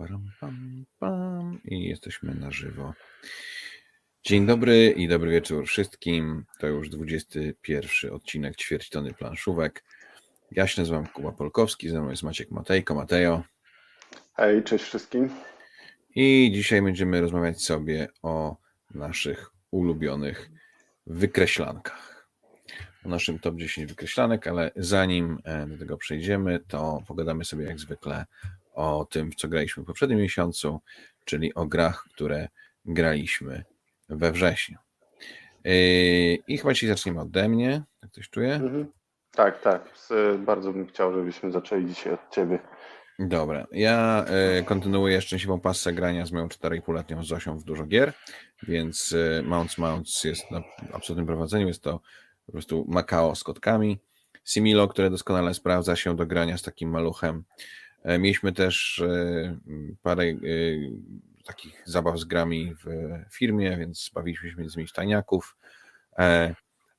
Param, pam, pam. I jesteśmy na żywo. Dzień dobry i dobry wieczór wszystkim. To już 21 odcinek ćwierćtony planszówek. Ja się nazywam Kuba Polkowski, ze mną jest Maciek Matejko. Matejo. Hej, cześć wszystkim. I dzisiaj będziemy rozmawiać sobie o naszych ulubionych wykreślankach. O naszym top 10 wykreślanek, ale zanim e, do tego przejdziemy, to pogadamy sobie jak zwykle o tym, co graliśmy w poprzednim miesiącu, czyli o grach, które graliśmy we wrześniu. Yy, I chyba dzisiaj zaczniemy ode mnie, tak coś czuję? Mhm. Tak, tak. Bardzo bym chciał, żebyśmy zaczęli dzisiaj od ciebie. Dobra, ja y, kontynuuję szczęśliwą pasę grania z moją 4,5-letnią Zosią w dużo gier, więc y, Mounts Mounts jest na absolutnym prowadzeniu, jest to po prostu Macao z kotkami. Similo, które doskonale sprawdza się do grania z takim maluchem. E, mieliśmy też e, parę e, takich zabaw z grami w firmie, więc bawiliśmy się między innymi tajniaków.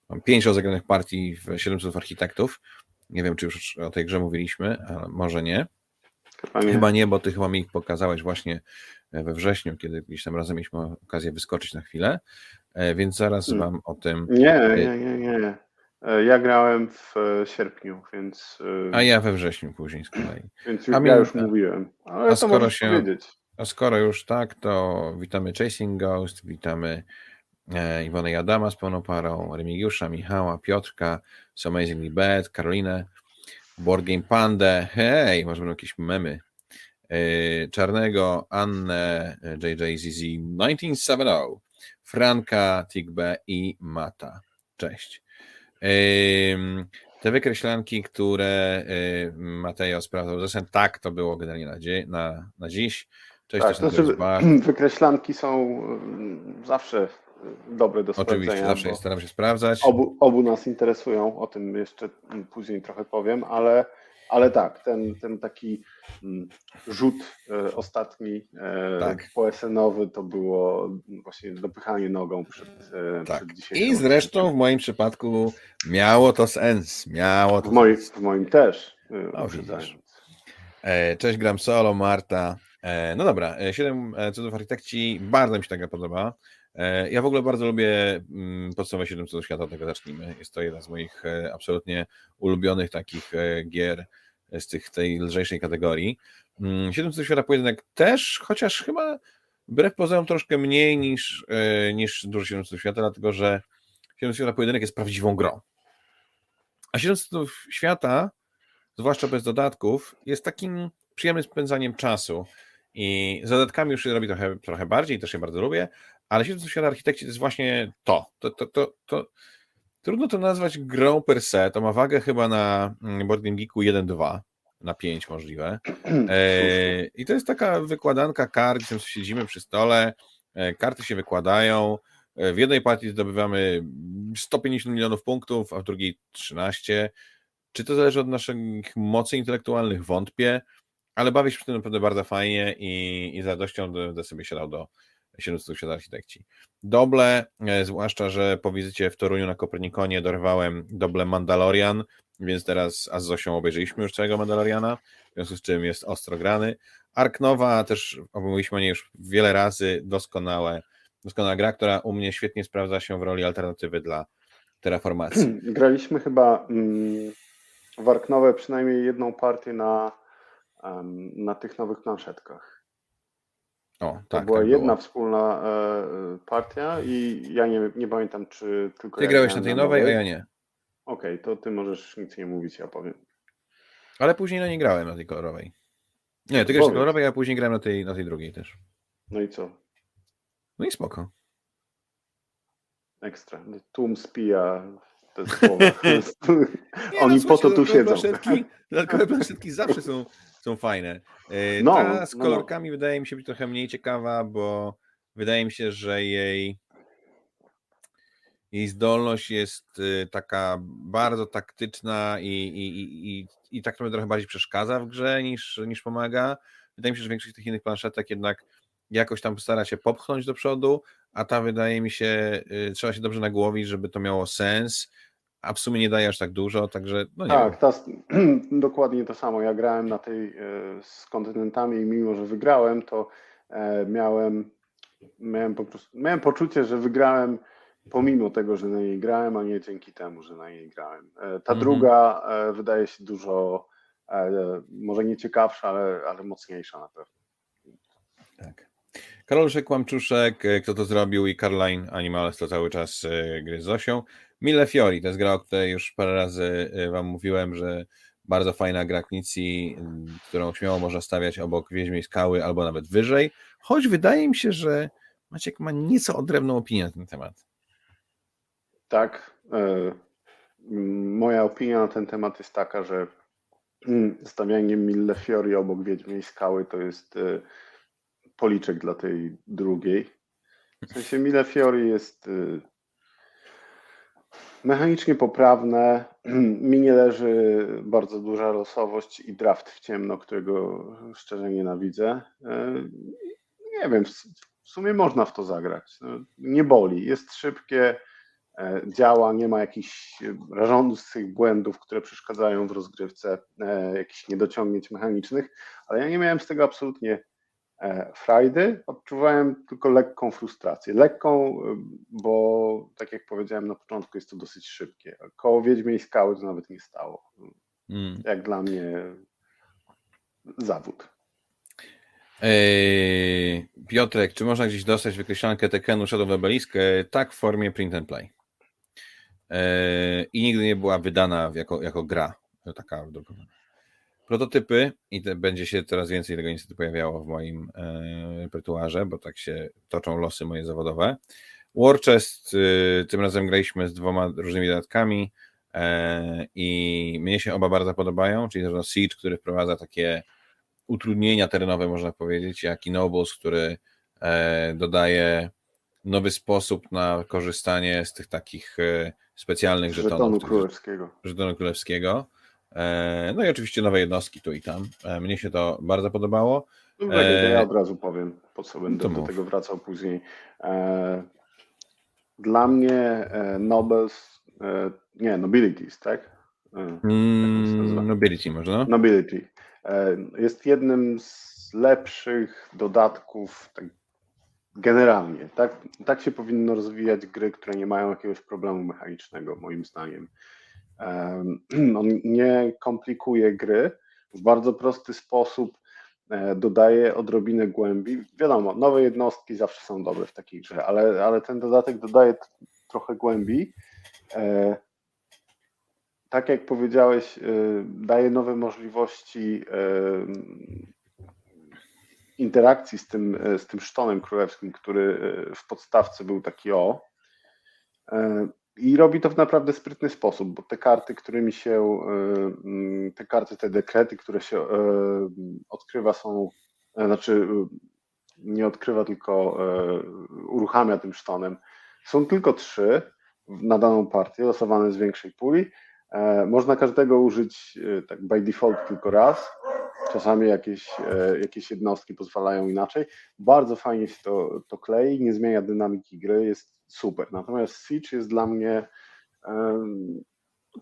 Mam pięć rozegranych partii w 700 architektów. Nie wiem, czy już o tej grze mówiliśmy, ale może nie. Chyba nie, chyba nie bo ty chyba mi ich pokazałeś właśnie we wrześniu, kiedy gdzieś tam razem mieliśmy okazję wyskoczyć na chwilę, więc zaraz hmm. wam o tym... Nie, nie, nie, nie. E, ja grałem w e, sierpniu, więc. E, a ja we wrześniu później z kolei. Więc już, ja już mówiłem. Ale a skoro się. Powiedzieć. A skoro już tak, to witamy Chasing Ghost, witamy Iwonę Adama z pełną parą, Remigiusza, Michała, Piotrka, So Amazingly Bad, Karolinę, Board Game Pandę, hej, może będą jakieś memy, Czarnego, Annę, JJZZ 1970, Franka, Tigbe i Mata. Cześć. Te wykreślanki, które Mateo sprawdzał, zresztą tak to było generalnie na, na, na dziś. Cześć, tak, to znaczy, wykreślanki są zawsze dobre do sprawdzenia. Oczywiście, zawsze staram się sprawdzać. Obu, obu nas interesują, o tym jeszcze później trochę powiem, ale ale tak, ten, ten taki mm, rzut e, ostatni e, tak. PSN-owy to było właśnie dopychanie nogą przed, e, tak. przed dzisiejszym. I zresztą w moim przypadku miało to sens. Miało to w, moim, w moim też. No, Cześć, gram solo, Marta. No dobra, 7 cudów architekci, bardzo mi się taka podoba. Ja w ogóle bardzo lubię mm, podstawę 7 cudów świata, tego zacznijmy. Jest to jedna z moich absolutnie ulubionych takich gier z tych, tej lżejszej kategorii. Mm, Siedem cudów świata pojedynek też, chociaż chyba wbrew pozorom troszkę mniej niż, e, niż dużo Siedem cudów świata, dlatego że Siedem cudów świata pojedynek jest prawdziwą grą. A Siedem cudów świata, zwłaszcza bez dodatków, jest takim przyjemnym spędzaniem czasu. I z dodatkami już się robi trochę, trochę bardziej, też je bardzo lubię, ale Siedem cudów świata architekci to jest właśnie to. To, to, to, to Trudno to nazwać grą per se, to ma wagę chyba na mm, Board Game Geeku 1-2, na 5 możliwe. E, I to jest taka wykładanka kart, gdzie siedzimy przy stole, e, karty się wykładają, e, w jednej partii zdobywamy 150 milionów punktów, a w drugiej 13. Czy to zależy od naszych mocy intelektualnych? Wątpię, ale bawię się przy tym naprawdę bardzo fajnie i, i z radością będę sobie siadał do 700 architekci. Doble, e, zwłaszcza, że po wizycie w Toruniu na Kopernikonie dorwałem doble Mandalorian, więc teraz z Zosią obejrzeliśmy już całego Mandaloriana, w związku z czym jest ostro grany. Arknowa też omówiliśmy o niej już wiele razy, doskonałe, doskonała gra, która u mnie świetnie sprawdza się w roli alternatywy dla terraformacji. Graliśmy chyba mm, w Arknowę przynajmniej jedną partię na, na tych nowych planszetkach. O, tak, to była tak jedna było. wspólna e, partia i ja nie, nie pamiętam, czy tylko. Ty ja grałeś na tej nowej, a ja nie. Okej, okay, to ty możesz nic nie mówić, ja powiem. Ale później na niej grałem, na tej kolorowej. Nie, ty grasz na kolorowej, a później grałem na tej, na tej drugiej też. No i co? No i spoko. Ekstra. Tłum spija te słowa. Oni no, po to tu siedzą. Planszetki, dodatkowe planszetki zawsze są są fajne. E, no, Ta z no, no. kolorkami no. wydaje mi się być trochę mniej ciekawa, bo wydaje mi się, że jej jej zdolność jest y, taka bardzo taktyczna i, i, i, i tak trochę bardziej przeszkadza w grze niż, niż pomaga. Wydaje mi się, że większość tych innych planszetek jednak jakoś tam stara się popchnąć do przodu, a ta wydaje mi się, y, trzeba się dobrze nagłowić, żeby to miało sens a w sumie nie daje aż tak dużo, także no nie Tak, ta, dokładnie to samo. Ja grałem na tej e, z kontynentami i mimo, że wygrałem, to e, miałem, miałem po prostu, miałem poczucie, że wygrałem pomimo tego, że na niej grałem, a nie dzięki temu, że na niej grałem. E, ta mhm. druga wydaje się dużo, może nie ciekawsza, ale, ale mocniejsza na pewno. Tak. Karolszek Łamczuszek, kto to zrobił i Caroline Animales to cały czas gry z Zosią. Mille Fiori, to jest gra, o której już parę razy y, Wam mówiłem, że bardzo fajna gra Knicji, y, którą śmiało można stawiać obok Wiedźmiej Skały albo nawet wyżej, choć wydaje mi się, że Maciek ma nieco odrębną opinię na ten temat. Tak. E, moja opinia na ten temat jest taka, że mm, stawianie Mille Fiori obok Wiedźmiej Skały to jest e, policzek dla tej drugiej. W sensie Mille Fiori jest e, Mechanicznie poprawne. Mi nie leży bardzo duża losowość i draft w ciemno, którego szczerze nienawidzę. E, nie wiem, w sumie można w to zagrać. No, nie boli, jest szybkie, e, działa, nie ma jakichś rażących błędów, które przeszkadzają w rozgrywce, e, jakichś niedociągnięć mechanicznych, ale ja nie miałem z tego absolutnie frajdy, odczuwałem tylko lekką frustrację. Lekką, y, bo tak jak powiedziałem na początku, jest to dosyć szybkie. Koło Wiedźmiej Skały to nawet nie stało. Mm. Jak dla mnie zawód. Eee, Piotrek, czy można gdzieś dostać wykreślankę Tekenu Shadow Obelisk? E, tak, w formie print and play. Eee, I nigdy nie była wydana jako, jako gra. Taka drukowana prototypy i te, będzie się coraz więcej tego niestety pojawiało w moim e, repertuarze, bo tak się toczą losy moje zawodowe. Warchest, y, tym razem graliśmy z dwoma różnymi dodatkami e, i mnie się oba bardzo podobają, czyli zarówno Siege, który wprowadza takie utrudnienia terenowe, można powiedzieć, jak i Nobles, który e, dodaje nowy sposób na korzystanie z tych takich e, specjalnych żetonów. Żetonu królewskiego. Żetonu królewskiego. E, no i oczywiście nowe jednostki tu i tam. E, mnie się to bardzo podobało. No, ja e, od razu powiem, po co będę do tego wracał później. Dla mnie Nobles, nie, Nobilities, tak? Mm, nobility może, no? Nobility. Jest jednym z lepszych dodatków tak generalnie. Tak, tak się powinno rozwijać gry, które nie mają jakiegoś problemu mechanicznego, moim zdaniem. On nie komplikuje gry, w bardzo prosty sposób e, dodaje odrobinę głębi. Wiadomo, nowe jednostki zawsze są dobre w takiej grze, ale, ale ten dodatek dodaje trochę głębi. E, tak jak powiedziałeś, e, daje nowe możliwości interakcji z tym, z tym sztonem królewskim, który w podstawce był taki o. I robi to w naprawdę sprytny sposób, bo te karty, którymi się, e, mm, te karty, te dekrety, które się e, odkrywa są, e, znaczy nie odkrywa, tylko uruchamia tym sztonem. Są tylko trzy na daną partię, losowane z większej puli. Można każdego użyć tak by default tylko raz. Czasami jakieś, jakieś jednostki pozwalają inaczej. Bardzo fajnie się to, to klei, nie zmienia dynamiki gry, jest super. Natomiast Siege jest dla mnie um,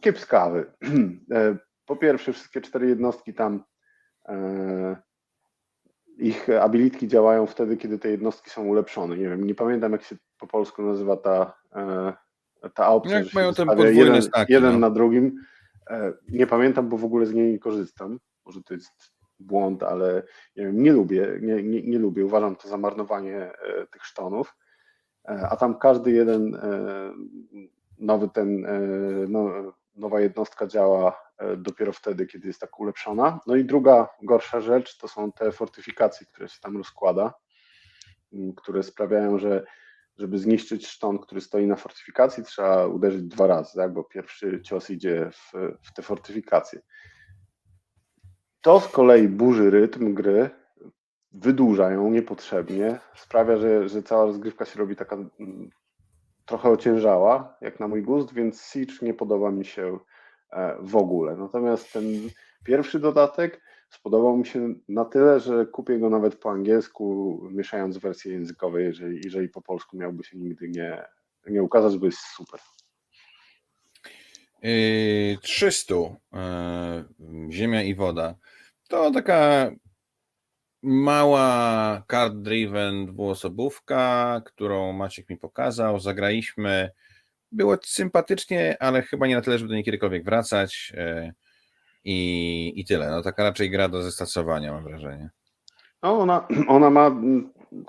kiepskawy. E, po pierwsze, wszystkie cztery jednostki tam e, ich abilitki działają wtedy, kiedy te jednostki są ulepszone. Nie wiem, nie pamiętam jak się po polsku nazywa ta, e, ta opcja, jak mają ten jeden, staki, jeden no. na drugim. Nie pamiętam, bo w ogóle z niej nie korzystam. Może to jest błąd, ale nie, wiem, nie lubię, nie, nie, nie lubię. Uważam to za marnowanie tych sztonów. E, a tam każdy jeden e, nowy ten, e, no, nowa jednostka działa dopiero wtedy, kiedy jest tak ulepszona. No i druga gorsza rzecz to są te fortyfikacje, które się tam rozkłada, które sprawiają, że żeby zniszczyć szton, który stoi na fortyfikacji, trzeba uderzyć dwa razy, tak? bo pierwszy cios idzie w, w te fortyfikacje. To z kolei burzy rytm gry wydłuża ją niepotrzebnie, sprawia, że, że cała rozgrywka się robi taka mm, trochę ociężała, jak na mój gust, więc Siege nie podoba mi się e, w ogóle. Natomiast ten pierwszy dodatek spodobał mi się na tyle, że kupię go nawet po angielsku, mieszając wersje językowe, jeżeli, jeżeli po polsku miałby się nigdy nie, nie ukazać, bo jest super. 300 Ziemia i woda. To taka mała card-driven dwuosobówka, którą Maciek mi pokazał. Zagraliśmy. Było sympatycznie, ale chyba nie na tyle, żeby do niej kiedykolwiek wracać. E, I, I tyle. No taka raczej gra do zestacowania, mam wrażenie. No, ona, ona ma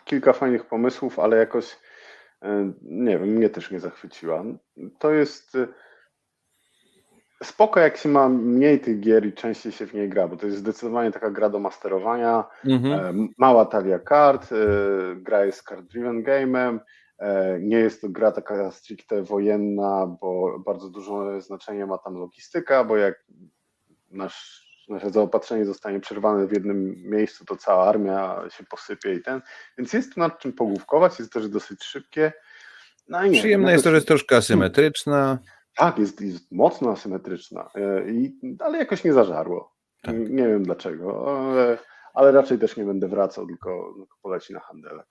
kilka fajnych pomysłów, ale jakoś e, nie wiem, mnie też nie zachwyciła. To jest spoko, jak się ma mniej tych gier i częściej się w niej gra, bo to jest zdecydowanie taka gra do masterowania, mhm. E, mała talia kart, e, gra jest card-driven game'em, e, nie jest to gra taka stricte wojenna, bo bardzo duże znaczenie ma tam logistyka, bo jak nasz, nasze zaopatrzenie zostanie przerwane w jednym miejscu, to cała armia się posypie i ten, więc jest tu nad czym pogłówkować, jest też dosyć szybkie. No Przyjemne no jest to, że jest troszkę asymetryczna. Tak, jest, jest mocno asymetryczna, e, i, ale jakoś nie zażarło. Tak. Nie wiem dlaczego, ale, ale, raczej też nie będę wracał, tylko, tylko poleci na handelek.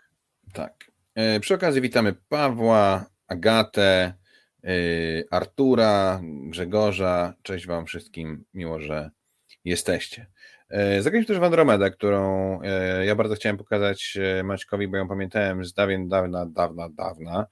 Tak. E, przy okazji witamy Pawła, Agatę, e, Artura, Grzegorza. Cześć Wam wszystkim, miło, że jesteście. Zagraliśmy też w Andromedę, którą ja bardzo chciałem pokazać Maćkowi, bo ją pamiętałem z dawien, dawna, dawna, dawna.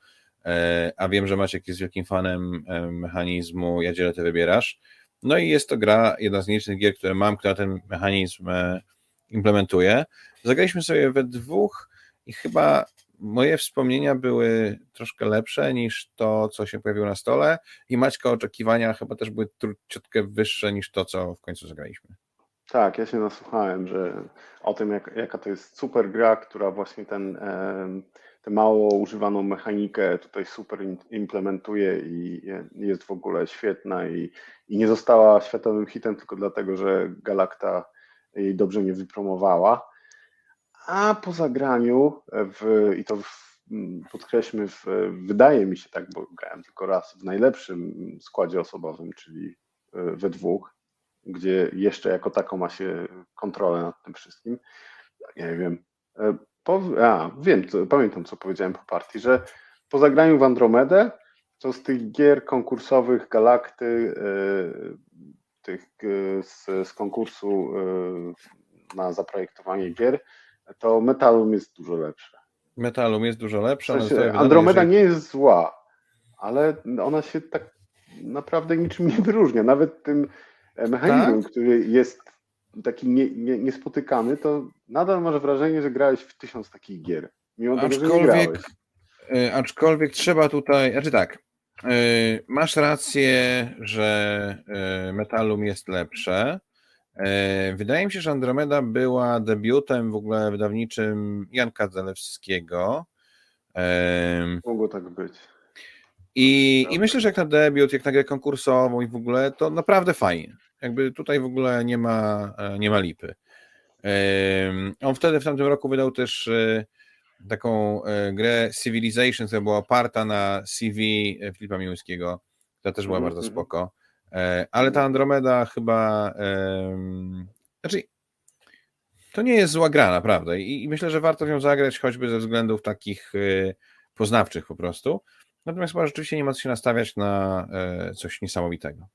E, a wiem, że Maciek jest wielkim fanem e, mechanizmu Ja dzielę, ty wybierasz. No i jest to gra, jedna z nielicznych gier, które mam, która ten mechanizm e, implementuje. Zagraliśmy sobie we dwóch i chyba moje wspomnienia były troszkę lepsze niż to, co się pojawiło na stole i Maćka oczekiwania chyba też były ciutkę wyższe niż to, co w końcu zagraliśmy. Tak, ja się nasłuchałem, że o tym, jak, jaka to jest super gra, która właśnie ten tę mało używaną mechanikę tutaj super implementuje i jest w ogóle świetna i, i nie została światowym hitem tylko dlatego, że Galacta jej dobrze nie wypromowała. A po zagraniu, w, i to w, podkreślmy, w, wydaje mi się tak, bo grałem tylko raz w najlepszym składzie osobowym, czyli we dwóch, gdzie jeszcze jako tako ma się kontrolę nad tym wszystkim. Nie wiem, po, a, wiem, co, pamiętam, co powiedziałem po partii, że po zagraniu w Andromedę, to z tych gier konkursowych Galakty, y, tych y, z, z konkursu y, na zaprojektowanie gier, to Metalum jest dużo lepsze. Metalum jest dużo lepsze. W sensie, Andromeda nie jest zła, ale ona się tak naprawdę niczym nie wyróżnia. Nawet tym mechanizmem, tak? który jest taki nie, nie, niespotykany, to nadal masz wrażenie, że grałeś w tysiąc takich gier. Mimo aczkolwiek, tego, że nie grałeś. E, aczkolwiek trzeba tutaj, znaczy tak, e, masz rację, że e, Metalum jest lepsze. Wydaje mi się, że Andromeda była debiutem w ogóle wydawniczym Janka Zalewskiego. Mogło tak być. I, I myślę, że jak na debiut, jak na grę konkursową i w ogóle, to naprawdę fajnie. Jakby tutaj w ogóle nie ma, e, nie ma lipy. On wtedy w tamtym roku wydał też e, taką e, grę Civilization, która była oparta na CV Filipa Miłońskiego, która też była mm -hmm. bardzo spoko. Ale ta Andromeda chyba. Znaczy, to nie jest zła gra, naprawdę. I, myślę, że warto w nią zagrać, choćby ze względów takich poznawczych po prostu. Natomiast chyba rzeczywiście nie ma co się nastawiać na coś niesamowitego.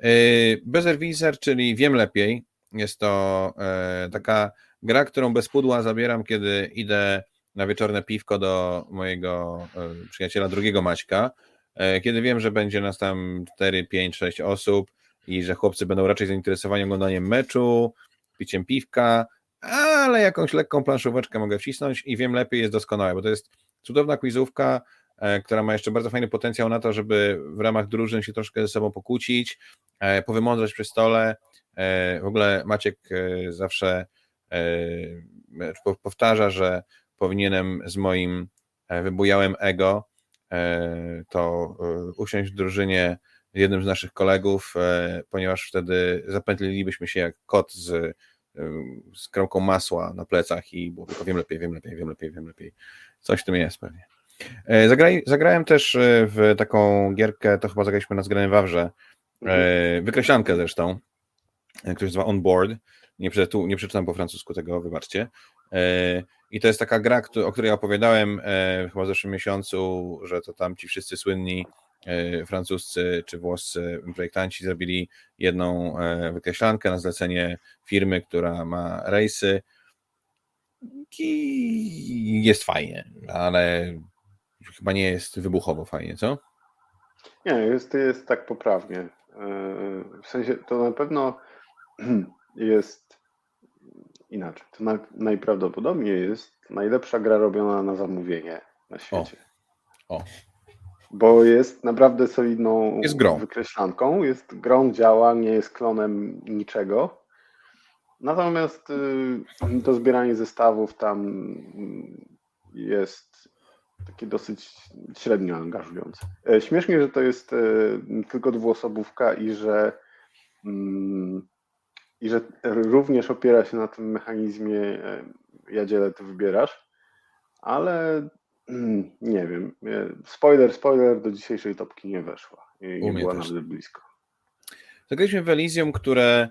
Yy, Bezerwiser, czyli Wiem Lepiej. Jest to e, taka gra, którą bez pudła zabieram, kiedy idę na wieczorne piwko do mojego e, przyjaciela drugiego Maćka, e, kiedy wiem, że będzie nas tam 4, 5, 6 osób i że chłopcy będą raczej zainteresowani oglądaniem meczu, piciem piwka, ale jakąś lekką planszóweczkę mogę wcisnąć i wiem lepiej jest doskonałe, bo to jest cudowna quizówka, E, która ma jeszcze bardzo fajny potencjał na to, żeby w ramach drużyn się troszkę ze sobą pokłócić, e, powymądrzeć przy stole. E, w ogóle Maciek zawsze powtarza, że powinienem z moim wybujałym ego to usiąść w drużynie jednym z naszych kolegów, ponieważ wtedy zapętlilibyśmy się jak kot z, z kromką masła na plecach i było tylko wiem lepiej, wiem lepiej, wiem lepiej, wiem lepiej. Coś w tym jest pewnie. E, zagraj, zagrałem też e, w taką gierkę, to chyba zagraliśmy na zgranym Wawrze, mhm. wykreślankę zresztą, która się nazywa On Board. Nie, tu, nie przeczytam po francusku tego, wybaczcie. I to jest taka gra, o której opowiadałem chyba w zeszłym miesiącu, że to tam ci wszyscy słynni francuscy czy włoscy projektanci zrobili jedną wykreślankę na zlecenie firmy, która ma rejsy i jest fajnie, ale chyba nie jest wybuchowo fajnie, co? Nie, jest, jest tak poprawnie. W sensie to na pewno jest inaczej. To na, najprawdopodobniej jest najlepsza gra robiona na zamówienie na świecie. O. o. Bo jest naprawdę solidną jest grą. wykreślanką. Jest grą, działa, nie jest klonem niczego. Natomiast y, to zbieranie zestawów tam jest takie dosyć średnio angażujące. E, śmiesznie, że to jest e, tylko dwuosobówka i że mm, i że również opiera się na tym mechanizmie e, jadziele ty wybierasz, ale mm, nie wiem, spoiler, spoiler, do dzisiejszej topki nie weszła i nie była nawet blisko. Zagraliśmy w Elysium, które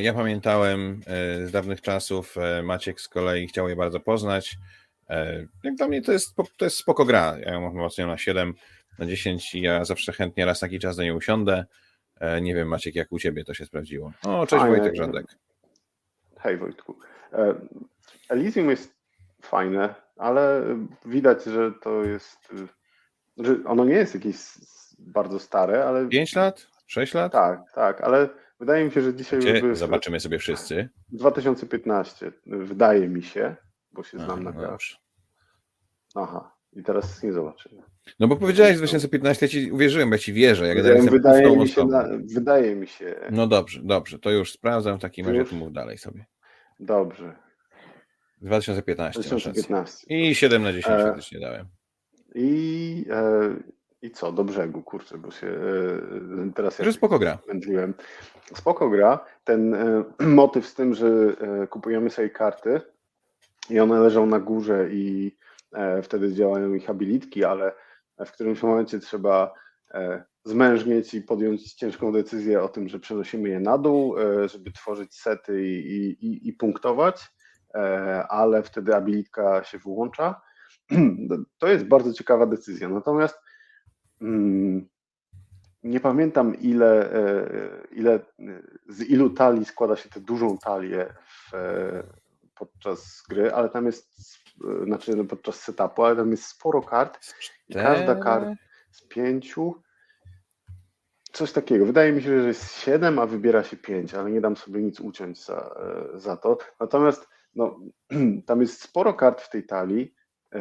ja pamiętałem z dawnych czasów, Maciek z kolei chciał je bardzo poznać, E, jak dla mnie to jest, to jest spoko gra. Ja ją mam mocno na 7, na 10 i ja zawsze chętnie raz taki czas do niej usiądę. E, nie wiem, Maciek, jak u Ciebie to się sprawdziło. O, cześć fajne. Wojtek Żadek. Hej Wojtku. E, Elysium jest fajne, ale widać, że to jest, że ono nie jest jakieś bardzo stare, ale... 5 lat? 6 lat? Tak, tak, ale wydaje mi się, że dzisiaj Gdzie? już... Zobaczymy sobie wszyscy. 2015, wydaje mi się bo się znam na grach. Aha, i teraz nie zobaczymy. No bo powiedziałeś 2015, ja ci uwierzyłem, ja ci wierzę. Jak wydaje, wydaje mi, się na, wydaje mi się. No dobrze, dobrze, to już sprawdzam w takim razie, mów dalej sobie. Dobrze. 2015. 2015. I 7 na 10 e, faktycznie dałem. I, e, I co, do brzegu, kurczę, bo się e, teraz ja spoko gra. Wędliłem. Spoko gra. Ten e, motyw z tym, że e, kupujemy sobie karty, i one leżą na górze i e, wtedy działają ich abilitki, ale w którymś momencie trzeba e, zmężnieć i podjąć ciężką decyzję o tym, że przenosimy je na dół, e, żeby tworzyć sety i, i, i punktować, ale wtedy abilitka się wyłącza. To jest bardzo ciekawa decyzja. Natomiast mm, nie pamiętam ile, ile z ilu talii składa się tę dużą talię w, podczas gry, ale tam jest, znaczy no, podczas setupu, ale tam jest sporo kart i każda karta z pięciu coś takiego. Wydaje mi się, że jest siedem, a wybiera się pięć, ale nie dam sobie nic uciąć za, za to. Natomiast no, tam jest sporo kart w tej talii e,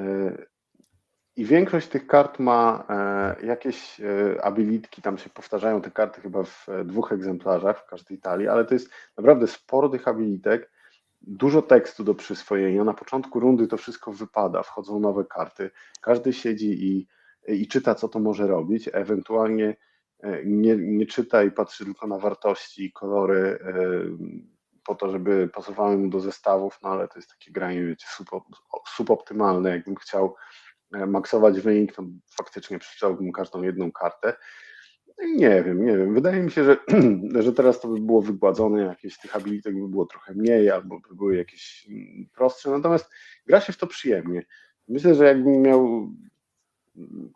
i większość tych kart ma e, jakieś e, abilitki, tam się powtarzają te karty chyba w dwóch egzemplarzach w każdej talii, ale to jest naprawdę sporo tych abilitek dużo tekstu do przyswojenia. Na początku rundy to wszystko wypada, wchodzą nowe karty. Każdy siedzi i, i czyta, co to może robić, ewentualnie e, nie, nie czyta i patrzy tylko na wartości i kolory e, po to, żeby pasowały mu do zestawów, no ale to jest takie granie, wiecie, suboptymalne. Jakbym chciał e, maksować wynik, to faktycznie przeczytałbym każdą jedną kartę. Nie wiem, nie wiem. Wydaje mi się, że, że teraz to by było wygładzone, jakieś tych habilitek by było trochę mniej, albo by były jakieś mm, prostsze, natomiast gra się w to przyjemnie. Myślę, że jakbym miał mm,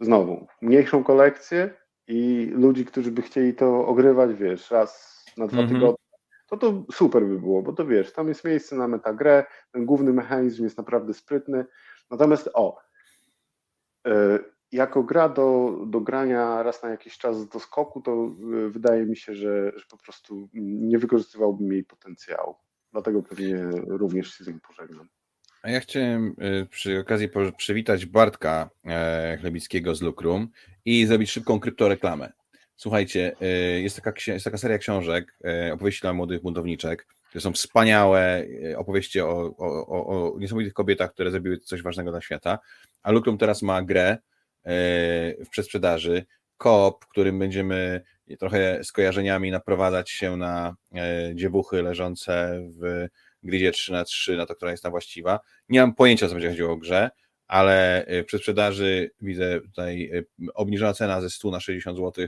znowu mniejszą kolekcję i ludzi, którzy by chcieli to ogrywać, wiesz, raz na dwa mm -hmm. tygodnie, to to super by było, bo to wiesz, tam jest miejsce na metagrę, ten główny mechanizm jest naprawdę sprytny. Natomiast o, yy, jako gra do, do grania raz na jakiś czas do skoku, to y, wydaje mi się, że, że po prostu nie wykorzystywałbym jej potencjału. Dlatego pewnie również się z nim pożegnam. A ja chciałem y, przy okazji przywitać Bartka e, Chlebickiego z Lukrum i zrobić szybką kryptoreklamę. Słuchajcie, y, jest taka, jest taka seria książek, e, opowieści dla młodych buntowniczek, które są wspaniałe, e, opowieści o, o, o, o niesamowitych kobietach, które zrobiły coś ważnego dla świata. A Lukrum teraz ma grę, w przedsprzedaży. Koop, którym będziemy trochę skojarzeniami naprowadzać się na e, dziewuchy leżące w gridzie 3 na 3 na to, która jest ta właściwa. Nie mam pojęcia, co będzie chodziło o grze, ale e, w przedsprzedaży widzę tutaj obniżona cena ze 100 na 60 zł.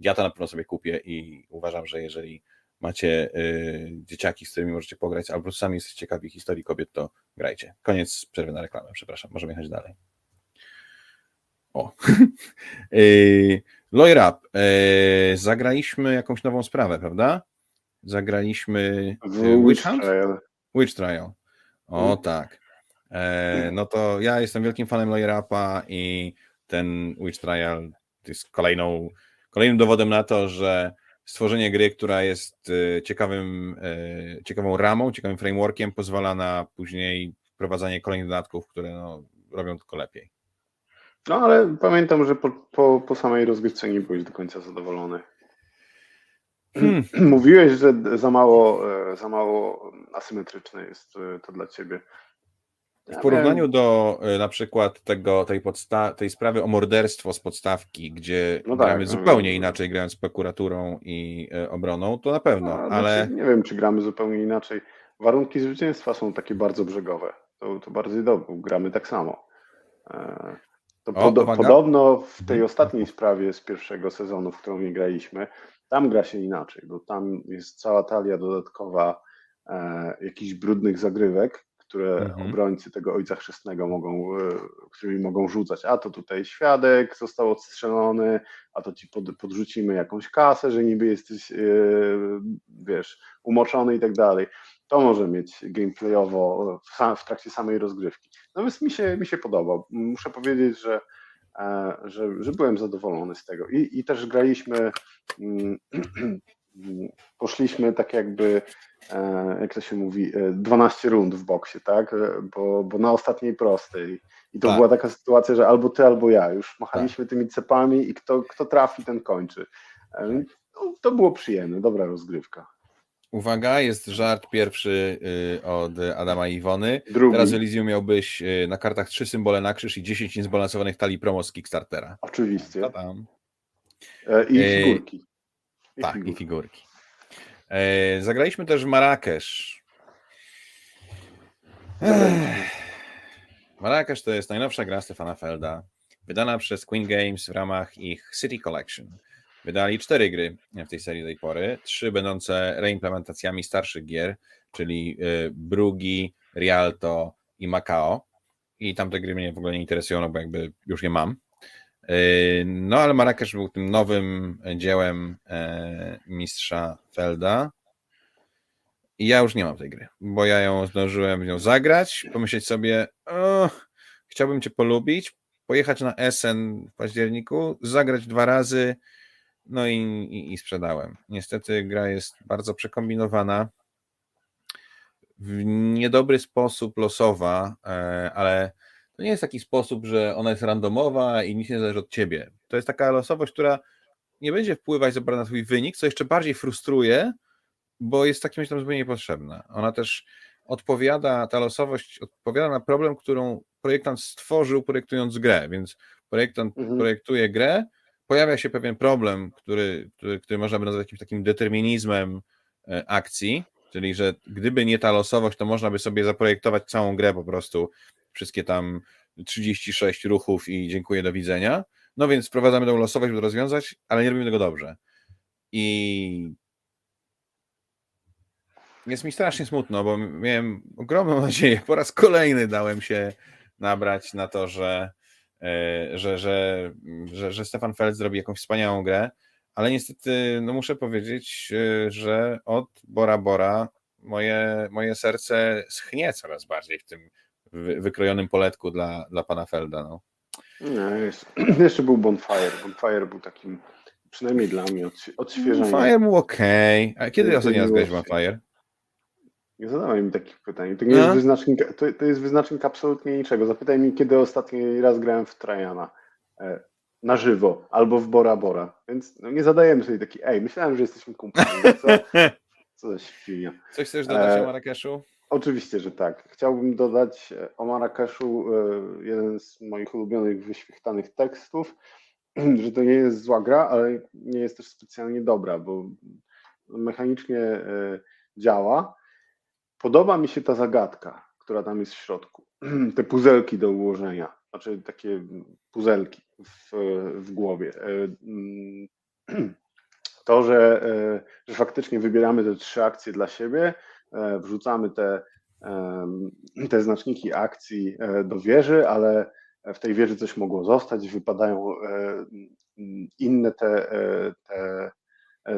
Ja to na pewno sobie kupię i uważam, że jeżeli macie dzieciaki, z którymi możecie pograć, albo sami jesteście ciekawi historii kobiet, to grajcie. Koniec przerwy na reklamę, przepraszam, możemy jechać dalej. O. Lawyer Up. Zagraliśmy jakąś nową sprawę, prawda? Zagraliśmy Witch Hunt? Trial. Witch Trial. O hmm. tak. No to ja jestem wielkim fanem Upa i ten Witch Trial jest kolejną, kolejnym dowodem na to, że stworzenie gry, która jest e, ciekawym, e, ciekawą ramą, ciekawym frameworkiem, pozwala na później wprowadzanie kolejnych dodatków, które no, robią tylko lepiej. No ale pamiętam, że po, po, po samej rozgrywce nie byłeś do końca zadowolony. Hmm. Mówiłeś, że za mało, e, za mało asymetryczne jest to dla ciebie. W porównaniu do e, na przykład tego, tej, podsta- tej sprawy o morderstwo z podstawki, gdzie no gramy tak, zupełnie no, inaczej, grając z prokuraturą i e, obroną, to na pewno, no, ale... Znaczy, nie wiem, czy gramy zupełnie inaczej. Warunki zwycięstwa są takie bardzo brzegowe. To, to bardziej dobrze, gramy tak samo. E, to o, pod- podobno w tej mhm. ostatniej sprawie z pierwszego sezonu, w którą nie graliśmy, tam gra się inaczej, bo tam jest cała talia dodatkowa e, jakichś brudnych zagrywek, które mhm. obrońcy tego ojca chrzestnego mogą, e, którymi mogą rzucać. A to tutaj świadek został odstrzelony, a to ci pod, podrzucimy jakąś kasę, że niby jesteś, yy, wiesz, umoczony i tak dalej. To może mieć gameplayowo w, w trakcie samej rozgrywki. Natomiast mi się, mi się podobał. Muszę powiedzieć, że, e, że, że byłem zadowolony z tego. I, i też graliśmy. Mm, poszliśmy tak jakby, e, jak to się mówi, 12 e, rund w boksie, tak? E, bo, bo na ostatniej prostej. I to tak. była taka sytuacja, że albo ty, albo ja. Już machaliśmy tak. tymi cepami i kto, kto trafi, ten kończy. No, to było przyjemne, dobra rozgrywka. Uwaga, jest żart pierwszy y, od Adama i Iwony. Drugi. Teraz Elysium miałbyś y, na kartach trzy symbole na krzyż i 10 niezbalansowanych talii promo z Kickstartera. Oczywiście. I figurki. I tak, figurki. i figurki. E, zagraliśmy też w Marrakesz. Marrakesz to jest najnowsza gra Stefana Felda, wydana przez Queen Games w ramach ich City Collection. Wydali cztery gry w tej serii do tej pory, trzy będące reimplementacjami starszych gier, czyli e, Brugi, Rialto i Macao. I tamte gry mnie w ogóle nie interesują, no bo jakby już je mam. Yy, no ale Marrakesz był tym nowym dziełem e, mistrza Felda. I ja już nie mam tej gry, bo ja ją zdążyłem w nią zagrać, pomyśleć sobie, chciałbym cię polubić, pojechać na Essen w październiku, zagrać dwa razy, no i, i, i sprzedałem. Niestety gra jest bardzo przekombinowana, w niedobry sposób losowa, e, ale to nie jest taki sposób, że ona jest randomowa i nic nie zależy od ciebie. To jest taka losowość, która nie będzie wpływać za na twój wynik, co jeszcze bardziej frustruje, bo jest takim tam zupełnie niepotrzebna. Ona też odpowiada, ta losowość odpowiada na problem, którą projektant stworzył projektując grę, więc projektant mhm. projektuje grę, pojawia się pewien problem, który, który, który można by nazwać jakimś takim determinizmem e, akcji, czyli że gdyby nie ta losowość, to można by sobie zaprojektować całą grę po prostu wszystkie tam 36 ruchów i dziękuję, do widzenia. No więc wprowadzamy tą losowość, by to rozwiązać, ale nie robimy tego dobrze. I jest mi strasznie smutno, bo miałem ogromną nadzieję, po raz kolejny dałem się nabrać na to, że, że, że, że, że Stefan Feld zrobi jakąś wspaniałą grę, ale niestety no muszę powiedzieć, e, że od Bora Bora moje, moje serce schnie coraz bardziej w tym wykrojonym poletku dla, dla pana Felda. No. Jeszcze był Bonfire. Bonfire był takim, przynajmniej dla mnie, odświeżeniem. Bonfire był ok. A kiedy ostatnio raz grałeś Bonfire? Nie zadawaj mi takich pytań. To, nie jest wyznacznik, to, to jest wyznacznik absolutnie niczego. Zapytaj mi, kiedy ostatni raz grałem w Trajana e, na żywo albo w Bora Bora. Więc no, nie zadajemy sobie taki, ej, myślałem, że jesteśmy kumplami. Co, co za świnia. Coś chcesz dodać e, o Marrakeszu? Oczywiście, że tak. Chciałbym dodać e, o Marrakeszu e, jeden z moich ulubionych wyświechtanych tekstów, że to nie jest zła gra, ale nie jest też specjalnie dobra, bo mechanicznie e, działa. Podoba mi się ta zagadka, która tam jest w środku. Te puzelki do ułożenia, znaczy takie puzelki w, w głowie. To, że, że faktycznie wybieramy te trzy akcje dla siebie, E, wrzucamy te, te znaczniki akcji e, do wieży, ale w tej wieży coś mogło zostać, wypadają inne te, te,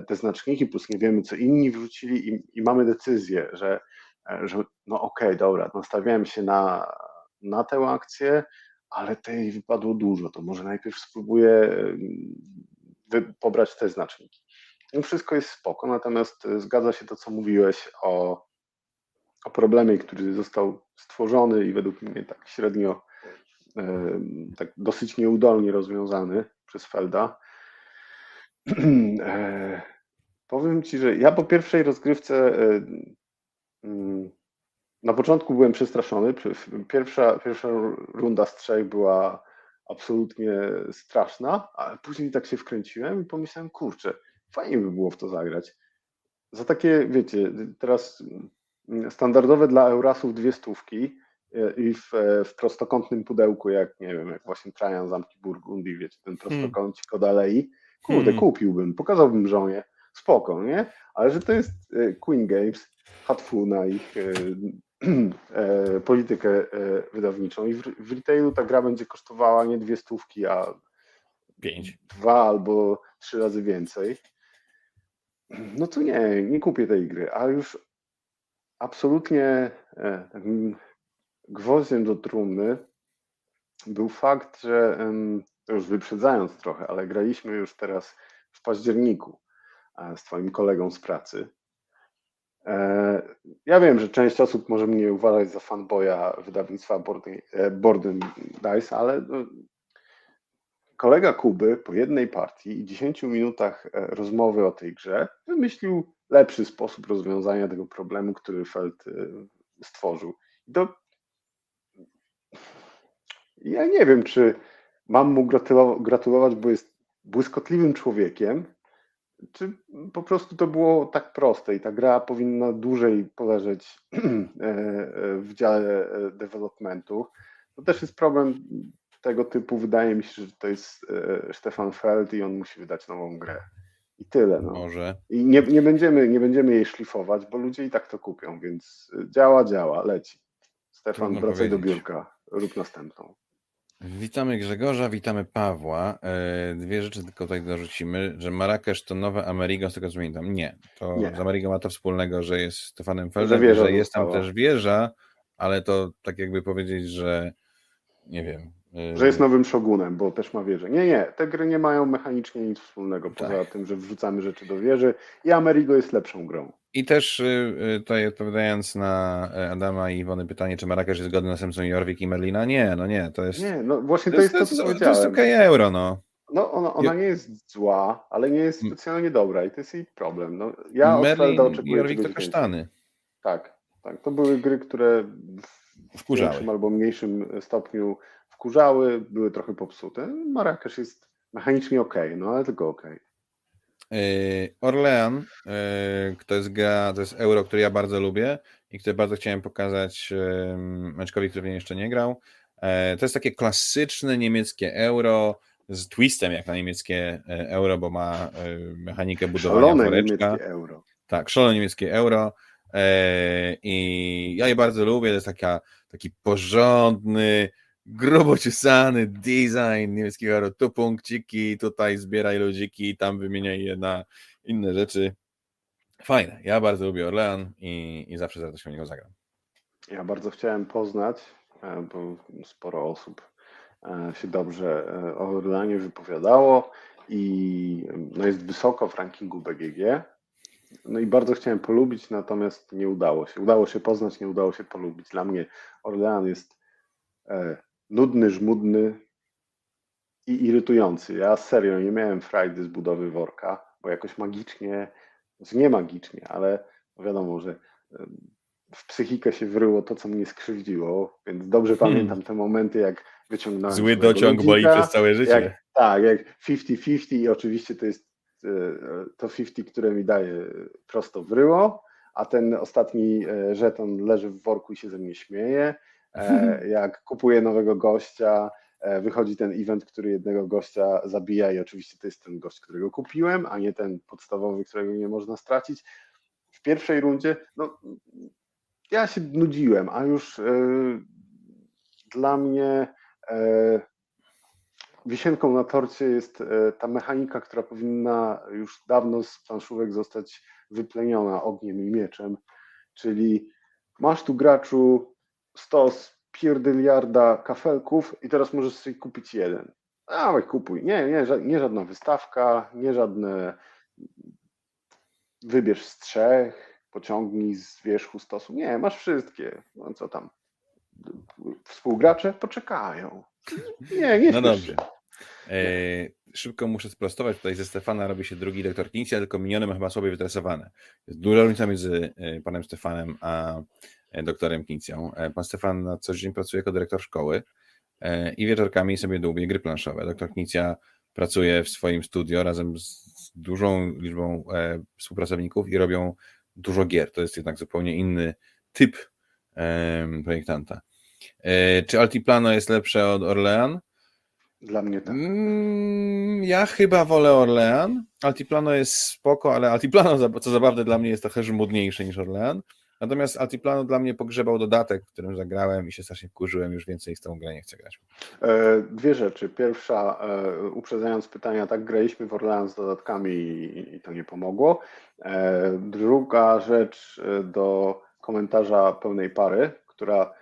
te znaczniki, plus nie wiemy, co inni wrzucili i, i mamy decyzję, że, że no okej, okay, dobra, nastawiałem się na, na tę akcję, ale tej wypadło dużo, to może najpierw spróbuję pobrać te znaczniki. No wszystko jest spoko, natomiast e, zgadza się to, co mówiłeś o, o problemie, który został stworzony i według mnie tak średnio, e, tak dosyć nieudolnie rozwiązany przez Felda. E, powiem Ci, że ja po pierwszej rozgrywce na początku byłem przestraszony. Pierwsza, pierwsza runda z trzech była absolutnie straszna, ale później tak się wkręciłem i pomyślałem, kurczę, fajnie by było w to zagrać. Za takie, wiecie, teraz standardowe dla Eurasów dwie stówki e, i w, e, w prostokątnym pudełku, jak nie wiem, jak właśnie Trajan Zamki Burgundii, wiecie, ten hmm. prostokącik od alei, kurde, hmm. kupiłbym, pokazałbym żonie, spoko, nie? Ale że to jest e, Queen Games, Hatfu na ich E, politykę e, wydawniczą i w, w retailu ta gra będzie kosztowała nie dwie stówki, a pięć. Dwa albo trzy razy więcej. No to nie, nie kupię tej gry, a już absolutnie e, takim gwoździem do trumny był fakt, że już wyprzedzając trochę, ale graliśmy już teraz w październiku z Twoim kolegą z pracy E, ja wiem, że część osób może mnie uważać za fanboya wydawnictwa Borden Dice, ale no, kolega Kuby po jednej partii i 10 minutach e, rozmowy o tej grze wymyślił lepszy sposób rozwiązania tego problemu, który Feld e, stworzył. To ja nie wiem, czy mam mu gratulować, bo jest błyskotliwym człowiekiem, czy po prostu to było tak proste i ta gra powinna dłużej poleżeć e, e, w dziale e, developmentu. To też jest problem tego typu, wydaje mi się, że to jest Stefan Feld i on musi wydać nową grę. I tyle. No. Może. I nie, nie, będziemy, nie będziemy jej szlifować, bo ludzie i tak to kupią, więc działa, działa, leci. Stefan, Trudno wracaj powiedzieć. do biurka, rób następną. Witamy Grzegorza, witamy Pawła. E, dwie rzeczy tylko tutaj dorzucimy, że Marrakesz to nowe Amerigo, z tego co pamiętam. Nie, to nie. z Amerigo ma to wspólnego, że jest Stefanem Feldem, że, że jest tam też wieża, ale to tak jakby powiedzieć, że nie wiem. E, że jest nowym szogunem, bo też ma wieżę. Nie, nie, te gry nie mają mechanicznie nic wspólnego, poza tak. tym, że wrzucamy rzeczy do wieży i Amerigo jest lepszą grą. I też y, y, tutaj odpowiadając na e, Adama i Iwony pytanie, czy Marrakesz jest godny następcą Jorvik i Merlina? Nie, no nie, to jest... Nie, no właśnie to, to jest, to, to, to jest okej okay euro, no. No ona, ona nie jest zła, ale nie jest specjalnie dobra i to jest jej problem. No, ja Merlin i Jorvik to kasztany. Tak, tak, to były gry, które w Wkurzały. większym albo mniejszym stopniu wkurzały, były trochę popsute. Marrakesz jest mechanicznie ok, no ale tylko ok. Yy, Orlean, yy, to jest gra, to jest euro, który ja bardzo lubię i który bardzo chciałem pokazać Meczkowi, który jeszcze nie grał. To jest takie klasyczne niemieckie euro z twistem jak na niemieckie euro, bo ma mechanikę budowania Szalone woreczka. niemieckie euro. Tak, szalone niemieckie euro. I ja je bardzo lubię. To jest taka, taki porządny, grubo ciusany design niemieckiego euro, tu punkciki, tutaj zbieraj ludziki, tam wymieniaj je na inne rzeczy. Fajne. Ja bardzo lubię Orlean i, i zawsze zaraz się w niego zagram. Ja bardzo chciałem poznać, e, bo sporo osób e, się dobrze e, o Orleanie wypowiadało i no jest wysoko w rankingu BGG. No i bardzo chciałem polubić, natomiast nie udało się. Udało się poznać, nie udało się polubić. Dla mnie Orlean jest nudny, żmudny i irytujący. Ja serio nie miałem frajdy z budowy worka, bo jakoś magicznie, znaczy nie magicznie, ale wiadomo, że w psychikę się wryło to, co mnie skrzywdziło, więc dobrze hmm. pamiętam te momenty, jak wyciągnąłem... Zły dociąg boli przez całe życie. Jak, tak, jak 50-50 i oczywiście to jest e, to 50, które mi daje prosto wryło, a ten ostatni e, żeton leży w worku i się ze mnie śmieje E, jak kupuję nowego gościa, e, wychodzi ten event, który jednego gościa zabija i oczywiście to jest ten gość, którego kupiłem, a nie ten podstawowy, którego nie można stracić. W pierwszej rundzie, no ja się nudziłem, a już yy, dla mnie wisienką na torcie jest ta mechanika, która powinna już dawno z planszówek zostać wypleniona ogniem i mieczem, czyli masz tu graczu stos pierdyliarda kafelków i teraz możesz sobie kupić jeden. Dawaj, kupuj. Nie, nie, nie żadna wystawka, nie żadne wybierz z trzech, pociągnij z wierzchu stosu. Nie, masz wszystkie. No co tam? Współgracze poczekają. Nie, nie No dobrze. E, szybko muszę sprostować. Tutaj ze Stefana robi się drugi doktor Kingsia, tylko miniony ma chyba słabiej wytresowane. Jest duża różnica między e, panem Stefanem a doktorem Kingsią. E, pan Stefan na co dzień pracuje jako dyrektor szkoły i wieczorkami sobie dłubie gry planszowe. Doktor Kingsia pracuje w swoim studio razem z dużą liczbą współpracowników i robią dużo gier. To jest jednak zupełnie inny typ projektanta. Czy Altiplano jest lepsze od Orlean? Dla mnie tak. Mm, ja chyba wolę Orlean. Altiplano jest spoko, ale Altiplano, co zabawne dla mnie, jest trochę żmudniejsze niż Orlean. Natomiast Altiplano dla mnie pogrzebał dodatek, w którym zagrałem i się strasznie wkurzyłem, już więcej z tą grę nie chcę grać. E, dwie rzeczy. Pierwsza, e, uprzedzając pytania, tak, graliśmy w Orlean z dodatkami i to nie pomogło. E, druga rzecz do komentarza pełnej pary, która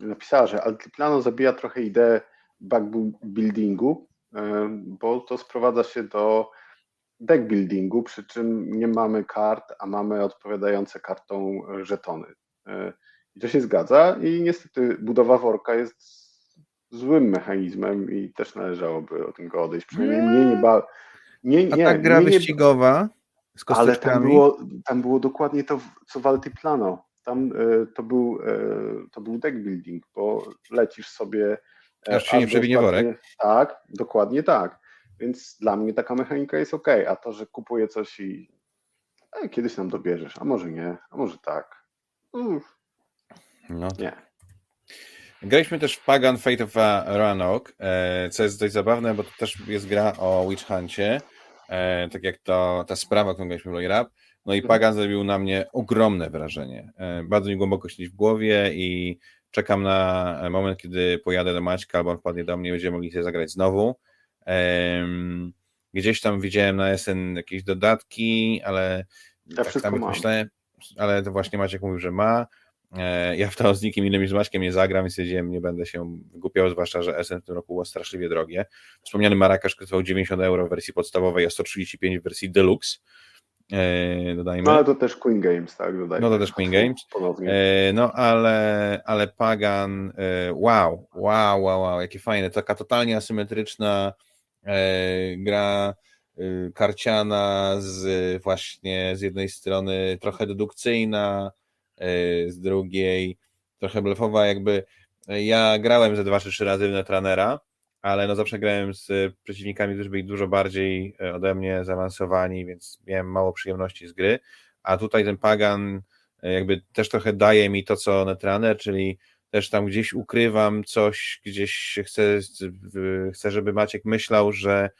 napisała, że Altiplano zabija trochę ideę backbuildingu, bo to sprowadza się do deckbuildingu, przy czym nie mamy kart, a mamy odpowiadające kartą żetony. E, I to się zgadza i niestety budowa worka jest złym mechanizmem i też należałoby od tego odejść. Przynajmniej mnie nie ba... Nie, nie, a ta gra wyścigowa z Ale tam było, tam było dokładnie to, co w Altiplano. Tam y, to, był, y, to był deck building, bo lecisz sobie Aż się nie przewinie worek. Tak, dokładnie tak. Więc dla mnie taka mechanika jest ok, a to, że kupuję coś i e, kiedyś nam dobierzesz, a może nie, a może tak. Uff. No. Nie. Graliśmy też w Pagan Fate of Ranok, e, co jest dość zabawne, bo to też jest gra o Witch Huncie, e, tak jak to ta sprawa, którą graliśmy w Rap. No i mhm. Pagan zrobił na mnie ogromne wrażenie. Bardzo mi głęboko siedzi w głowie i Czekam na moment, kiedy pojadę do Maćka albo on wpadnie do mnie, będziemy mogli sobie zagrać znowu. Gdzieś tam widziałem na SN jakieś dodatki, ale ja tak samo myślę, ale to właśnie Maciek mówił, że ma. E, ja w to z nikim innym niż z Maćkiem nie zagram, więc stwierdziłem, nie będę się głupiał, zwłaszcza, że SN w tym roku było straszliwie drogie. Wspomniany Marrakesh kosztował 90 euro w wersji podstawowej, a 135 w wersji deluxe. E, dodajmy. No ale to też Queen Games, tak? Dodajmy. No to też Queen Games. E, no ale, ale Pagan, wow, wow, wow, wow, jakie fajne. Taka totalnie asymetryczna gra karciana, z właśnie z jednej strony trochę dedukcyjna, z drugiej trochę blefowa, jakby ja grałem ze dwa czy trzy razy w Netrunnera ale no zawsze grałem z przeciwnikami, którzy byli dużo bardziej e, ode mnie zaawansowani, więc miałem mało przyjemności z gry, a tutaj ten Pagan e, jakby też trochę daje mi to, co Netrunner, czyli też tam gdzieś ukrywam coś, gdzieś chcę, chcę żeby Maciek myślał, że,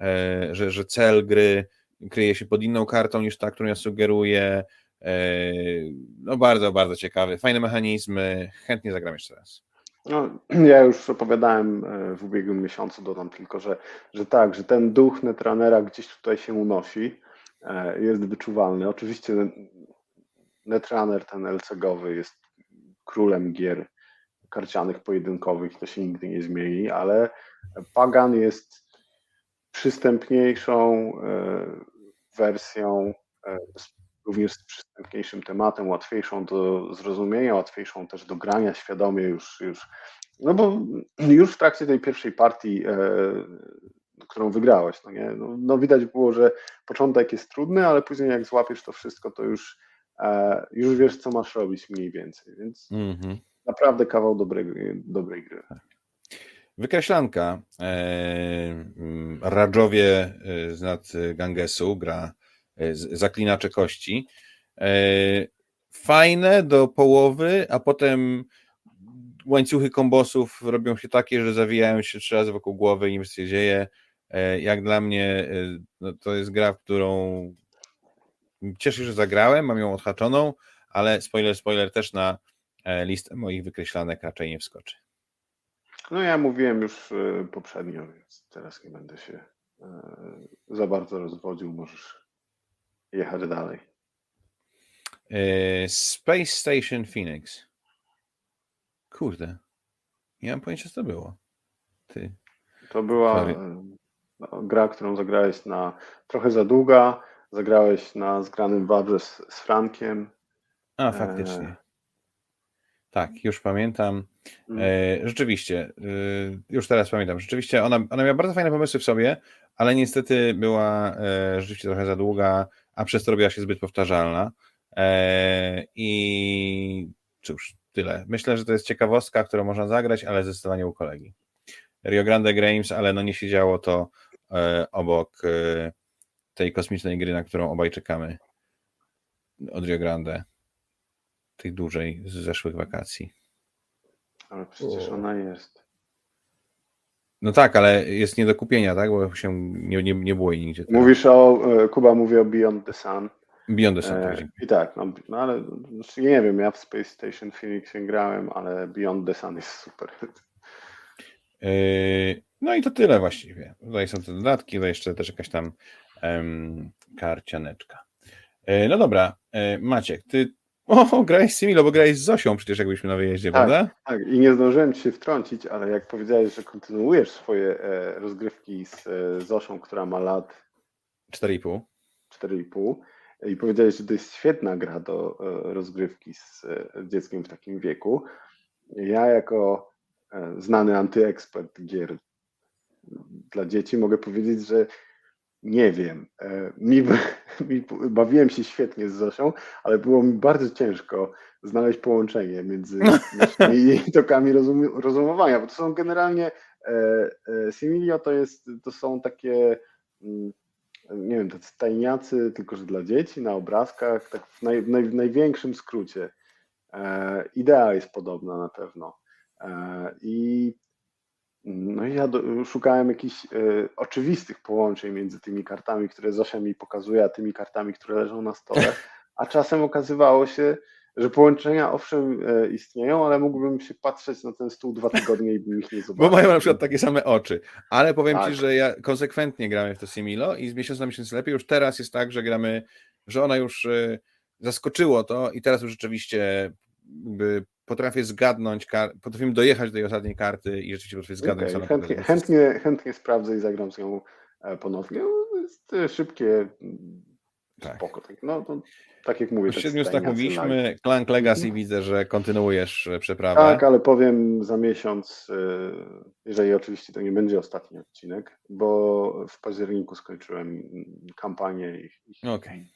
e, że, że cel gry kryje się pod inną kartą niż ta, którą ja sugeruję. No bardzo, bardzo ciekawy. Fajne mechanizmy. Chętnie zagram jeszcze raz. No, ja już opowiadałem e, w ubiegłym miesiącu, dodam tylko, że, że tak, że ten duch Netrunnera gdzieś tutaj się unosi, e, jest wyczuwalny. Oczywiście Netrunner, ten LCG-owy jest królem gier karcianych pojedynkowych, to się nigdy nie zmieni, ale Pagan jest przystępniejszą e, wersją również z przystępniejszym tematem, łatwiejszą do zrozumienia, łatwiejszą też do grania świadomie już, już no bo już w trakcie tej pierwszej partii, e, którą wygrałeś, no nie, no, no, widać było, że początek jest trudny, ale później jak złapiesz to wszystko, to już, e, już wiesz, co masz robić mniej więcej, więc mm -hmm. naprawdę kawał dobrej, dobrej gry. Wykreślanka. E, Radżowie e, z nad Gangesu gra E, zaklinacze kości. E, fajne do połowy, a potem łańcuchy kombosów robią się takie, że zawijają się trzy razy wokół głowy i nic się dzieje. E, jak dla mnie no to jest gra, w którą cieszę się, że zagrałem, mam ją odhaczoną, ale spoiler, spoiler też na listę moich wykreślanek raczej nie wskoczy. No ja mówiłem już poprzednio, więc teraz nie będę się za bardzo rozwodził. Możesz jechać dalej. Space Station Phoenix. Kurde. Nie mam pojęcia, co to było. Ty. To była no, gra, którą zagrałeś na trochę za długa. Zagrałeś na zgranym Wawrze z, z Frankiem. A, faktycznie. E... Tak, już pamiętam. Mm. E, rzeczywiście, e, już teraz pamiętam. Rzeczywiście ona, ona miała bardzo fajne pomysły w sobie, ale niestety była rzeczywiście trochę za długa, a przez to robiła się zbyt powtarzalna. I cóż, tyle. Myślę, że to jest ciekawostka, którą można zagrać, ale zdecydowanie u kolegi. Rio Grande Games, ale no nie siedziało to obok tej kosmicznej gry, na którą obaj czekamy od Rio Grande, tej dużej z zeszłych wakacji. Ale przecież ona jest. No tak, ale jest nie do kupienia, tak? Bo się nie, nie, nie było jej nigdzie. Teraz. Mówisz o, e, Kuba mówi o Beyond the Sun. Beyond the Sun, tak. I tak, no, no ale znaczy nie wiem, ja w Space Station Phoenix grałem, ale Beyond the Sun jest super. Yy, no i to tyle właściwie. Tutaj są te dodatki, tutaj jeszcze też jakaś tam karcianeczka. Yy, no dobra, yy, Maciek, ty o, grałeś z Similo, bo grałeś z Zosią przecież jakbyśmy na wyjeździe, tak, prawda? Tak, i nie zdążyłem ci się wtrącić, ale jak powiedziałeś, że kontynuujesz swoje e, rozgrywki z e, Zosią, która ma lat 4,5 4,5 i powiedziałeś, że to jest świetna gra do e, rozgrywki z dzieckiem w takim wieku. Ja jako E, znany antyekspert gier dla dzieci, mogę powiedzieć, że nie wiem. E, mi, mi, bawiłem się świetnie z Zosią, ale było mi bardzo ciężko znaleźć połączenie między naszymi tokami rozum, rozumowania, bo to są generalnie e, e, Similio to jest, to są takie mm, nie wiem, tacy tajniacy, tylko że dla dzieci na obrazkach, tak w, naj, naj, w największym skrócie. E, idea jest podobna na pewno. E, I no ja do, szukałem jakichś e, oczywistych połączeń między tymi kartami, które Zosia mi pokazuje, a tymi kartami, które leżą na stole, a czasem okazywało się, że połączenia owszem e, istnieją, ale mógłbym się patrzeć na ten stół dwa tygodnie i bym ich nie zobaczył. Bo mają na przykład takie same oczy. Ale powiem tak. Ci, że ja konsekwentnie gramy w to Similo i z miesiąca na miesiąc lepiej. Już teraz jest tak, że gramy, że ona już e, zaskoczyło to i teraz już rzeczywiście jakby potrafię zgadnąć, potrafimy dojechać do tej ostatniej karty i rzeczywiście potrafię zgadnąć. Okay, chętnie, chętnie, chętnie sprawdzę i zagram z nią e, ponownie. No, jest e, szybkie, tak. spoko. Tak, no, to, tak jak mówię. Siedmiu tak mówiliśmy, Clank Legacy mhm. widzę, że kontynuujesz e, przeprawę. Tak, ale powiem za miesiąc, jeżeli oczywiście to nie będzie ostatni odcinek, bo w październiku skończyłem kampanię i. Okay.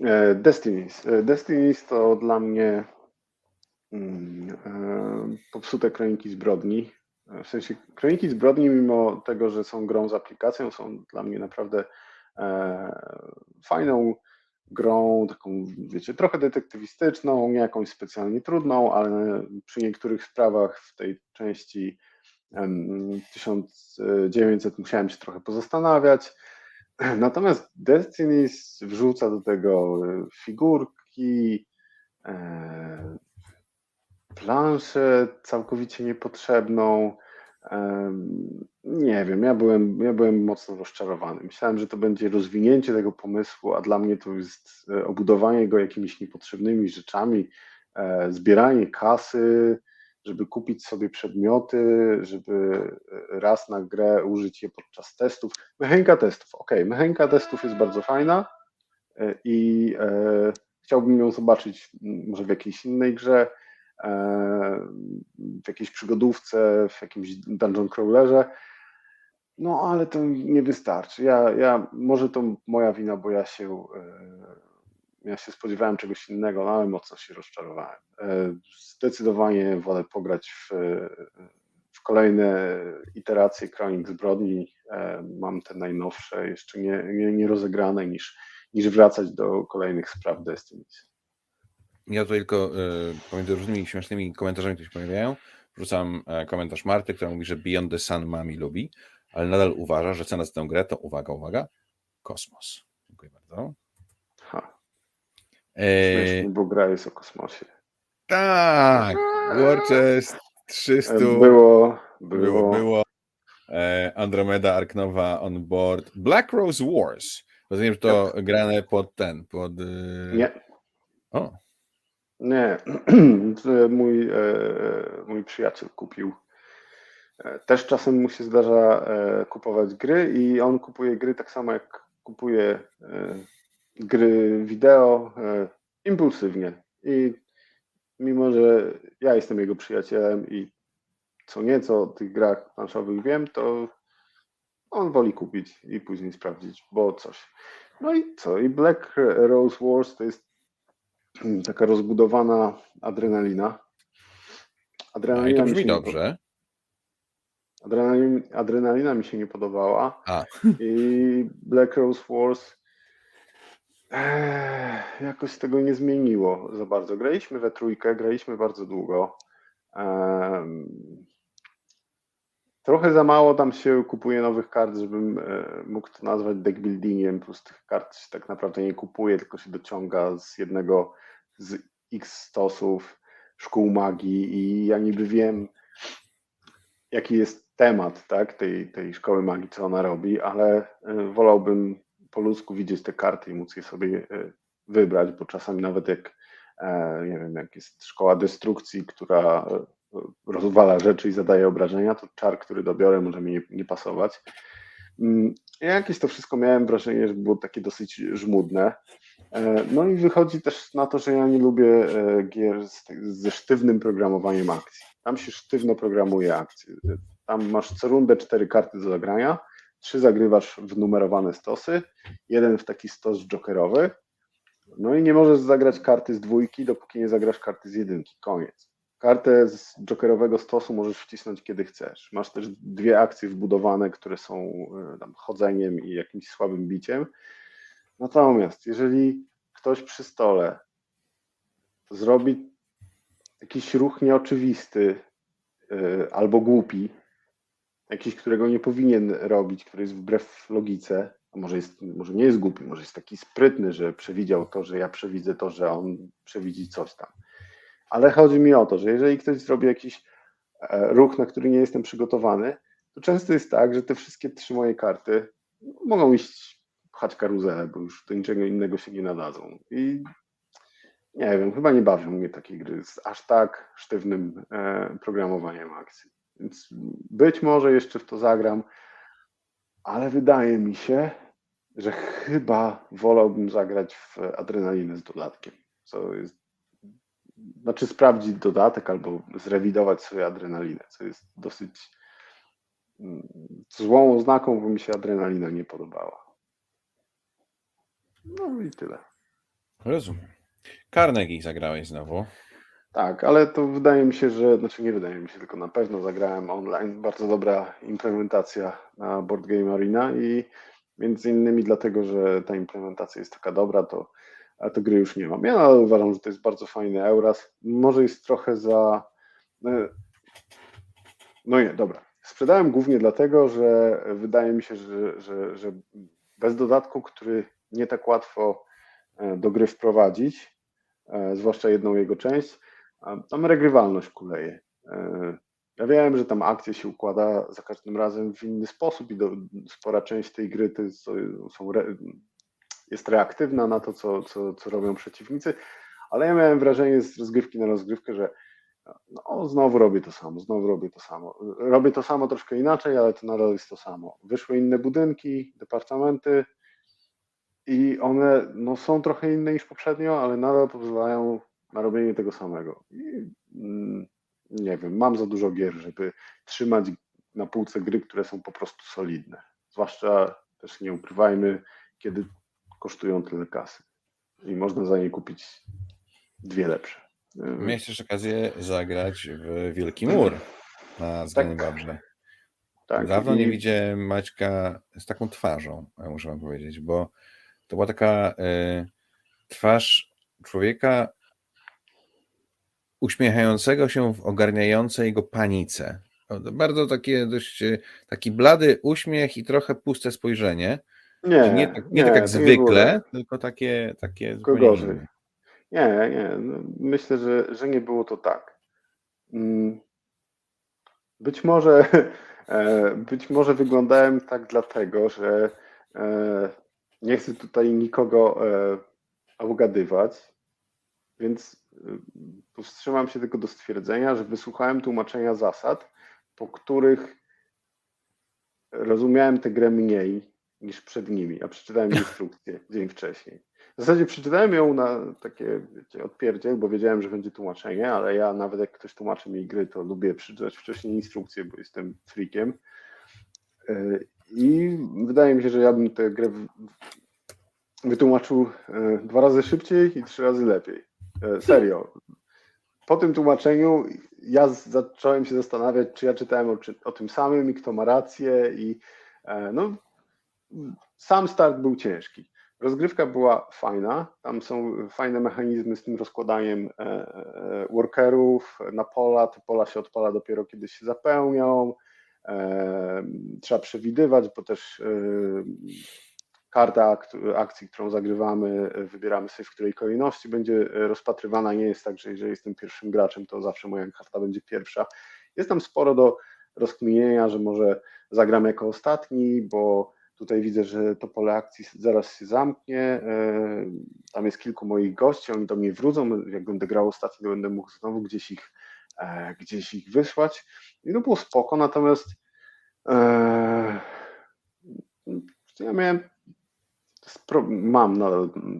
E, Destinies. E, Destinies to dla mnie mm, e, popsute kroniki zbrodni. W sensie kroniki zbrodni, mimo tego, że są grą z aplikacją, są dla mnie naprawdę fajną grą, taką, wiecie, trochę detektywistyczną, nie jakąś specjalnie trudną, ale przy niektórych sprawach w tej części 1900 musiałem się trochę pozastanawiać. Natomiast Destiny wrzuca do tego e, figurki, e, planszę całkowicie niepotrzebną. E, nie wiem, ja byłem, ja byłem mocno rozczarowany. Myślałem, że to będzie rozwinięcie tego pomysłu, a dla mnie to jest obudowanie go jakimiś niepotrzebnymi rzeczami, zbieranie kasy, żeby kupić sobie przedmioty, żeby raz na grę użyć je podczas testów. Mechanika testów, ok, mechanika testów jest bardzo fajna e, i e, chciałbym ją zobaczyć może w jakiejś innej grze, e, w jakiejś przygodówce, w jakimś dungeon crawlerze. No, ale to nie wystarczy. Ja, ja, może to moja wina, bo ja się e, ja się spodziewałem czegoś innego, ale mocno się rozczarowałem. E, zdecydowanie wolę pograć w, w kolejne iteracje Kronik Zbrodni. E, mam te najnowsze, jeszcze nie, nie, nie rozegrane, niż, niż wracać do kolejnych spraw Destiny. Ja tutaj tylko y, pomiędzy różnymi śmiesznymi komentarzami, które się pojawiają, wrzucam komentarz Marty, która mówi, że Beyond the Sun mami lubi, ale nadal uważa, że cena za tę grę to, uwaga, uwaga, kosmos. Dziękuję bardzo. Bo gra jest o kosmosie. Tak, Warchest 300. Było, było. było. było. E, Andromeda Arknowa on board. Black Rose Wars. Rozumiem, że to tak. grane pod ten, pod... E, Nie. O. Nie. mój, e, mój przyjaciel kupił. Też czasem mu się zdarza kupować gry i on kupuje gry tak samo jak kupuje gry wideo impulsywnie. I mimo, że ja jestem jego przyjacielem i co nieco o tych grach planszowych wiem, to on woli kupić i później sprawdzić, bo coś. No i co? I Black Rose Wars to jest taka rozbudowana adrenalina. Adrenalina no i to brzmi dobrze. Adrenalina, adrenalina mi się nie podobała. A. I Black Rose Wars Ech, jakoś tego nie zmieniło za bardzo. Graliśmy we trójkę, graliśmy bardzo długo. trochę za mało tam się kupuje nowych kart, żebym e, mógł to nazwać deck buildingiem, plus tych kart się tak naprawdę nie kupuje, tylko się dociąga z jednego z x stosów szkół magii i ja niby wiem, jaki jest temat tak, tej, tej szkoły magii, co ona robi, ale e, wolałbym po ludzku widzieć te karty i móc je sobie e, wybrać, bo czasami nawet jak, e, nie wiem, jak jest szkoła destrukcji, która e, rozwala rzeczy i zadaje obrażenia, to czar, który dobiorę, może mi nie, nie pasować. Mm, ja jakieś to wszystko miałem wrażenie, że było takie dosyć żmudne. No i wychodzi też na to, że ja nie lubię gier ze sztywnym programowaniem akcji. Tam się sztywno programuje akcje. Tam masz co rundę cztery karty do zagrania trzy zagrywasz w numerowane stosy, jeden w taki stos jokerowy, no i nie możesz zagrać karty z dwójki, dopóki nie zagrasz karty z jedynki. Koniec. Kartę z jokerowego stosu możesz wcisnąć kiedy chcesz. Masz też dwie akcje wbudowane, które są e, tam, chodzeniem i jakimś słabym biciem. Natomiast jeżeli ktoś przy stole zrobi jakiś ruch nieoczywisty yy, albo głupi, jakiś, którego nie powinien robić, który jest wbrew logice, a może, jest, może nie jest głupi, może jest taki sprytny, że przewidział to, że ja przewidzę to, że on przewidzi coś tam. Ale chodzi mi o to, że jeżeli ktoś zrobi jakiś e, ruch, na który nie jestem przygotowany, to często jest tak, że te wszystkie trzy moje karty mogą iść pchać karuzelę, bo już do niczego innego się nie nadadzą. I nie wiem, chyba nie bawią mnie takie gry z aż tak sztywnym e, programowaniem akcji. Więc być może jeszcze w to zagram, ale wydaje mi się, że chyba wolałbym zagrać w adrenalinę z dodatkiem. Co jest, znaczy sprawdzić dodatek albo zrewidować sobie adrenalinę, co jest dosyć mm, złą oznaką, bo mi się adrenalina nie podobała. No i tyle. Rozumiem. Carnegie zagrałeś znowu. Tak, ale to wydaje mi się, że, znaczy nie wydaje mi się, tylko na pewno zagrałem online. Bardzo dobra implementacja na Board Game Arena i między innymi dlatego, że ta implementacja jest taka dobra, to, a to gry już nie mam. Ja uważam, że to jest bardzo fajny Euras. Może jest trochę za. E, no nie, dobra. Sprzedałem głównie dlatego, że wydaje mi się, że, że, że bez dodatku, który nie tak łatwo e, do gry wprowadzić, e, zwłaszcza jedną jego część, tam regrywalność kuleje. E, ja wiem, że tam akcja się układa za każdym razem w inny sposób i do, spora część tej gry to jest, są re, jest reaktywna na to, co, co, co robią przeciwnicy, ale ja miałem wrażenie z rozgrywki na rozgrywkę, że no, znowu robię to samo, znowu robię to samo. Robię to samo troszkę inaczej, ale to nadal jest to samo. Wyszły inne budynki, departamenty i one no, są trochę inne niż poprzednio, ale nadal pozwalają na robienie tego samego. I, mm, nie wiem, mam za dużo gier, żeby trzymać na półce gry, które są po prostu solidne. Zwłaszcza też nie ukrywajmy, kiedy kosztują tyle kasy. I można za nie kupić dwie lepsze. Miałeś też okazję zagrać w Wielki Mur na Zgany tak. Babrze. Tak. Dawno nie widziałem Maćka z taką twarzą, muszę wam powiedzieć, bo to była taka y, twarz człowieka uśmiechającego się w ogarniającej go panice. Bardzo takie dość taki blady uśmiech i trochę puste spojrzenie. Nie, nie, tak, nie, tak jak zwykle, nie tylko takie, takie gorzej. Nie, nie. No, myślę, że, że nie było to tak. Mm. Być może, e, być może wyglądałem tak dlatego, że e, nie chcę tutaj nikogo ugadywać, więc powstrzymam się tylko do stwierdzenia, że wysłuchałem tłumaczenia zasad, po których rozumiałem tę grę mniej niż przed nimi, a przeczytałem instrukcję dzień wcześniej. W zasadzie przeczytałem ją na takie wiecie, odpierdziel, bo wiedziałem, że będzie tłumaczenie, ale ja nawet jak ktoś tłumaczy mi gry, to lubię przeczytać wcześniej instrukcję, bo jestem freakiem. E, I wydaje mi się, że ja bym tę grę wytłumaczył e, dwa razy szybciej i trzy razy lepiej. E, serio. Po tym tłumaczeniu ja zacząłem się zastanawiać, czy ja czytałem o, o tym samym i kto ma rację i no, sam start był ciężki. Rozgrywka była fajna, tam są fajne mechanizmy z tym rozkładaniem e, e, workerów na pola, te pola się odpala dopiero kiedy się zapełnią, e, trzeba przewidywać, bo też karta akcji, którą zagrywamy, wybieramy sobie w której kolejności będzie rozpatrywana, nie jest tak, że jeżeli jestem pierwszym graczem, to zawsze moja karta będzie pierwsza. Jest tam sporo do rozkminienia, że może zagram jako ostatni, bo Tutaj widzę, że to pole akcji zaraz się zamknie. E, tam jest kilku moich gości, oni do mnie wrócą. Jak będę grał ostatni, to będę mógł znowu gdzieś ich, e, gdzieś ich wysłać. I to było spoko, natomiast e, ja miałem mam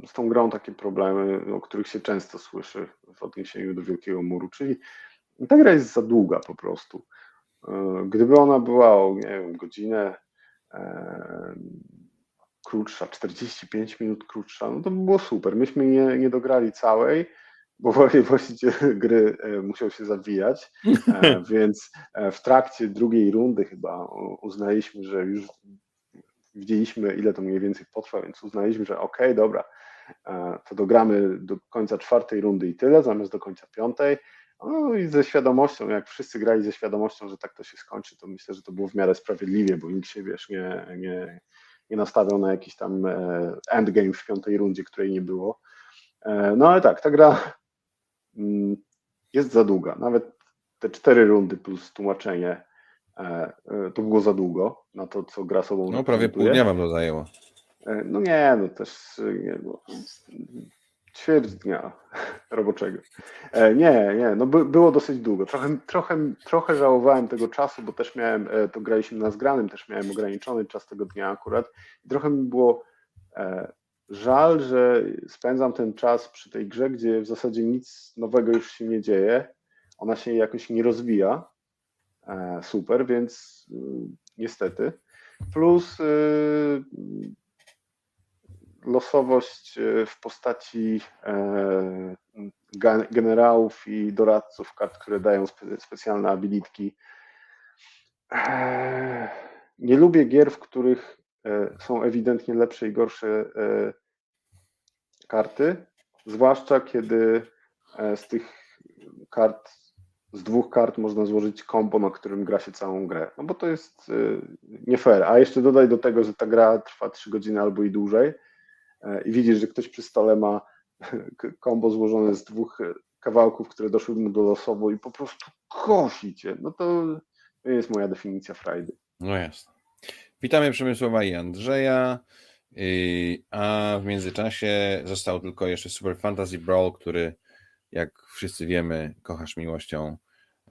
z tą grą takie problemy, o których się często słyszy w odniesieniu do Wielkiego Muru, czyli ta gra jest za długa po prostu. Gdyby ona była o nie wiem, godzinę, krótsza, 45 minut krótsza, no to by było super. Myśmy nie, nie dograli całej, bo właściciel gry e, musiał się zawijać, e, więc e, w trakcie drugiej rundy chyba uznaliśmy, że już widzieliśmy, ile to mniej więcej potrwa, więc uznaliśmy, że okej, okay, dobra, to dogramy do końca czwartej rundy i tyle, zamiast do końca piątej. No i ze świadomością, jak wszyscy grali ze świadomością, że tak to się skończy, to myślę, że to było w miarę sprawiedliwie, bo nikt się, wiesz, nie, nie, nie nastawiał na jakiś tam e, endgame w piątej rundzie, której nie było. E, no ale tak, ta gra mm, jest za długa. Nawet te cztery rundy plus tłumaczenie e, to było za długo na to, co gra sobą. No prawie pół dnia wam to zajęło. No nie, no też nie, no, ćwierć dnia roboczego. E, nie, nie, no by, było dosyć długo. Trochę, trochę, trochę żałowałem tego czasu, bo też miałem, e, to graliśmy na zgranym, też miałem ograniczony czas tego dnia akurat. I trochę mi było e, żal, że spędzam ten czas przy tej grze, gdzie w zasadzie nic nowego już się nie dzieje. Ona się jakoś nie rozwija. E, super, więc y, niestety. Plus y, losowość e, w postaci e, generałów i doradców kart, które dają specjalne abilitki. E, nie lubię gier, w których są ewidentnie lepsze i gorsze karty, zwłaszcza kiedy z tych kart, z dwóch kart można złożyć kombo, na którym gra się całą grę. No bo to jest nie fair. A jeszcze dodaj do tego, że ta gra trwa 3 godziny albo i dłużej E, i widzisz, że ktoś przy stole ma kombo złożone z dwóch kawałków, które doszły mu do losowo i po prostu kosi cię, no to, jest moja definicja frajdy. No jasne. Witamy Przemysława i Andrzeja, y, a w międzyczasie został tylko jeszcze Super Fantasy Brawl, który jak wszyscy wiemy, kochasz miłością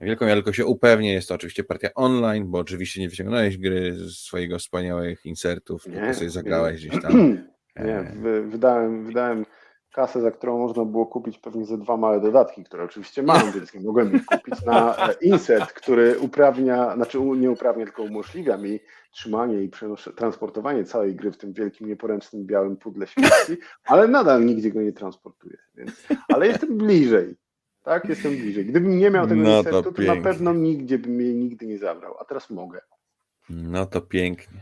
wielką. Ja tylko się upewnię, jest to oczywiście partia online, bo oczywiście nie wyciągnąłeś gry z swojego wspaniałych insertów, nie, tylko sobie zagrałeś nie. gdzieś tam. Nie, e, wydałem, wydałem kasę, za którą można było kupić pewnie ze dwa małe dodatki, które oczywiście mam, więc nie mogłem ich kupić, na e, insert, który uprawnia, znaczy nie uprawnia, tylko umożliwia mi trzymanie i transportowanie całej gry w tym wielkim, nieporęcznym, białym pudle śmierci, ale nadal nigdzie go nie transportuję. Więc, ale jestem bliżej. Tak, jestem bliżej. Gdybym nie miał tego no insertu, to, to na pewno nigdzie bym mnie nigdy nie zabrał, a teraz mogę. No to pięknie.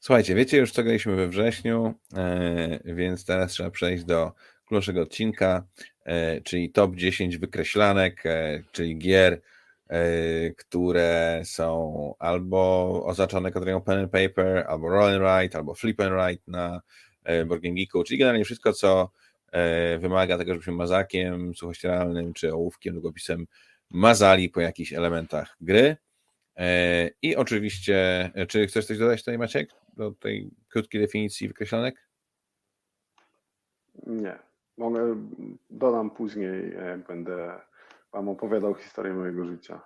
Słuchajcie, wiecie już co graliśmy we wrześniu, e, więc teraz trzeba przejść do kluczowego odcinka, e, czyli top 10 wykreślanek, e, czyli gier, które są albo oznaczone kategorią pen and paper, albo roll and write, albo flip and write na Board Geeku, czyli generalnie wszystko, co wymaga tego, żebyśmy mazakiem suchościeralnym, czy ołówkiem, długopisem mazali po jakichś elementach gry. I oczywiście, czy chcesz coś dodać tutaj, Maciek, do tej krótkiej definicji wykreślonek? Nie. Mogę, dodam później, jak będę Wam opowiadał historię mojego życia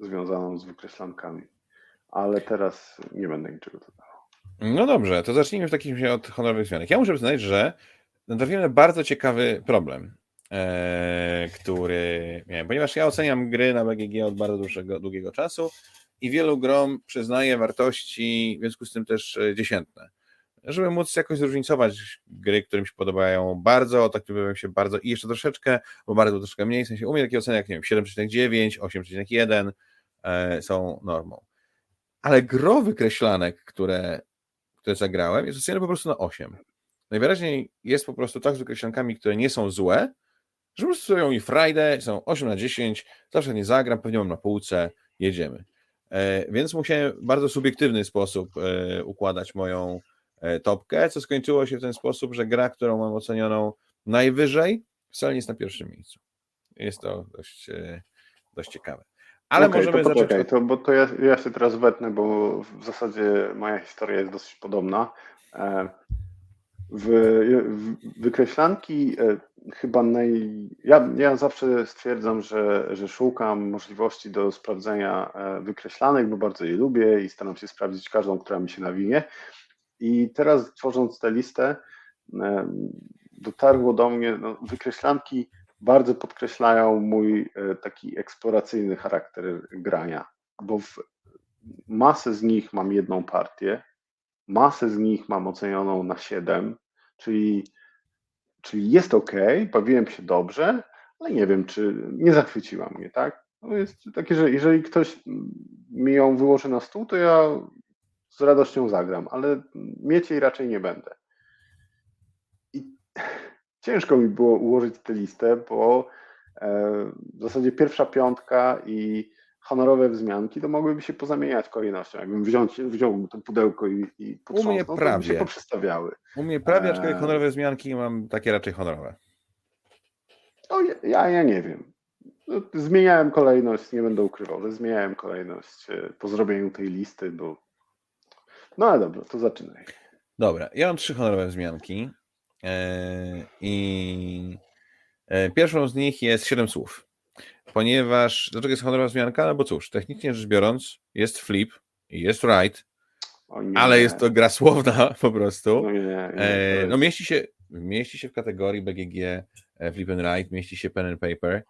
związaną z wykreślankami. Ale teraz nie będę niczego dodawał. No dobrze, to zacznijmy w takim razie od honorowych zmianek. Ja muszę przyznać, że natrafiłem na bardzo ciekawy problem, e, który miałem, ponieważ ja oceniam gry na BGG od bardzo dłuższego, długiego czasu i wielu grom przyznaję wartości, w związku z tym też e, dziesiętne. Żeby móc jakoś zróżnicować gry, które mi się podobają bardzo, tak które się bardzo i jeszcze troszeczkę, bo bardzo troszkę mniej, w sensie u takie oceny jak nie wiem, 7,9, 8,1 e, są normą. Ale gro wykreślanek, które które zagrałem, jest oceniony po prostu na 8. Najwyraźniej jest po prostu tak z wykreślankami, które nie są złe, że po prostu stoją i Friday, są 8 na 10, zawsze nie zagram, pewnie mam na półce, jedziemy. E, więc musiałem w bardzo subiektywny sposób e, układać moją e, topkę, co skończyło się w ten sposób, że gra, którą mam ocenioną najwyżej, wcale nie jest na pierwszym miejscu. Jest to dość, dość ciekawe. Ale okay, możemy to zacząć. Poczekaj, to, bo to ja, ja się teraz wetnę, bo w zasadzie moja historia jest dosyć podobna. E, w, w wykreślanki e, chyba naj. Ja, ja zawsze stwierdzam, że, że szukam możliwości do sprawdzenia e, wykreślanek, bo bardzo je lubię i staram się sprawdzić każdą, która mi się nawinie. I teraz tworząc tę listę, dotarło do mnie no, wykreślanki bardzo podkreślają mój e, taki eksploracyjny charakter grania, bo w masę z nich mam jedną partię, masę z nich mam ocenioną na 7, czyli, czyli jest ok, bawiłem się dobrze, ale nie wiem, czy nie zachwyciła mnie, tak? No jest takie, że jeżeli ktoś mi ją wyłoży na stół, to ja z radością zagram, ale mieć jej raczej nie będę ciężko mi było ułożyć tę listę, bo e, w zasadzie pierwsza piątka i honorowe wzmianki to mogłyby się pozamieniać kolejnością. Jakbym wziął, wziął to pudełko i, i U mnie prawie. to by się poprzestawiały. U mnie prawie, aczkolwiek e, honorowe wzmianki mam takie raczej honorowe. No, ja, ja nie wiem. No, zmieniałem kolejność, nie będę ukrywał, ale zmieniałem kolejność e, po zrobieniu tej listy, bo no ale dobra, to zaczynaj. Dobra, ja mam trzy honorowe wzmianki. E, I pierwszą z nich jest 7 słów. Ponieważ, dlaczego jest honorowa zmianka? No bo cóż, technicznie rzecz biorąc, jest flip i jest right, ale jest to gra słowna po prostu. No, nie, nie, e, no mieści się, mieści się w kategorii BGG Flip and Write, mieści się Pen and Paper.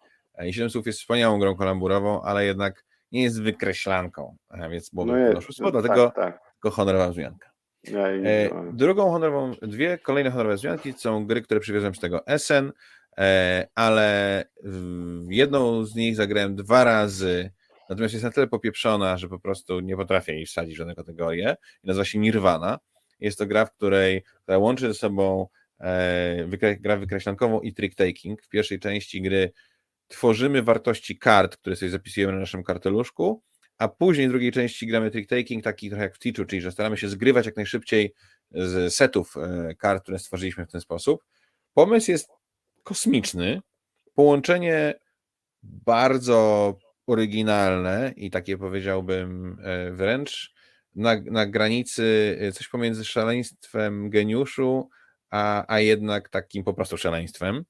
I 7 słów jest wspaniałą grą kalamburową, ale jednak nie jest wykreślanką, więc byłoby no jest, no, dlatego tak, tak. tylko honorowa wzmianka. E, drugą honorową, dwie kolejne honorowe zmianki są gry, które przywiozłem z tego SN, e, ale jedną z nich zagrałem dwa razy, natomiast jest na tyle popieprzona, że po prostu nie potrafię jej wsadzić w żadne kategorie nazywa się Nirvana. Jest to gra, w której, łączy ze sobą e, wykre, gra wykreślankową i trick-taking. W pierwszej części gry tworzymy wartości kart, które sobie zapisujemy na naszym karteluszku, a później w drugiej części gramy trick-taking, taki trochę jak w Teachu, czyli że staramy się zgrywać jak najszybciej z setów e, kart, które stworzyliśmy w ten sposób. Pomysł jest kosmiczny, połączenie bardzo oryginalne i takie powiedziałbym e, wręcz na, na granicy e, coś pomiędzy szaleństwem geniuszu, a, a jednak takim po prostu szaleństwem.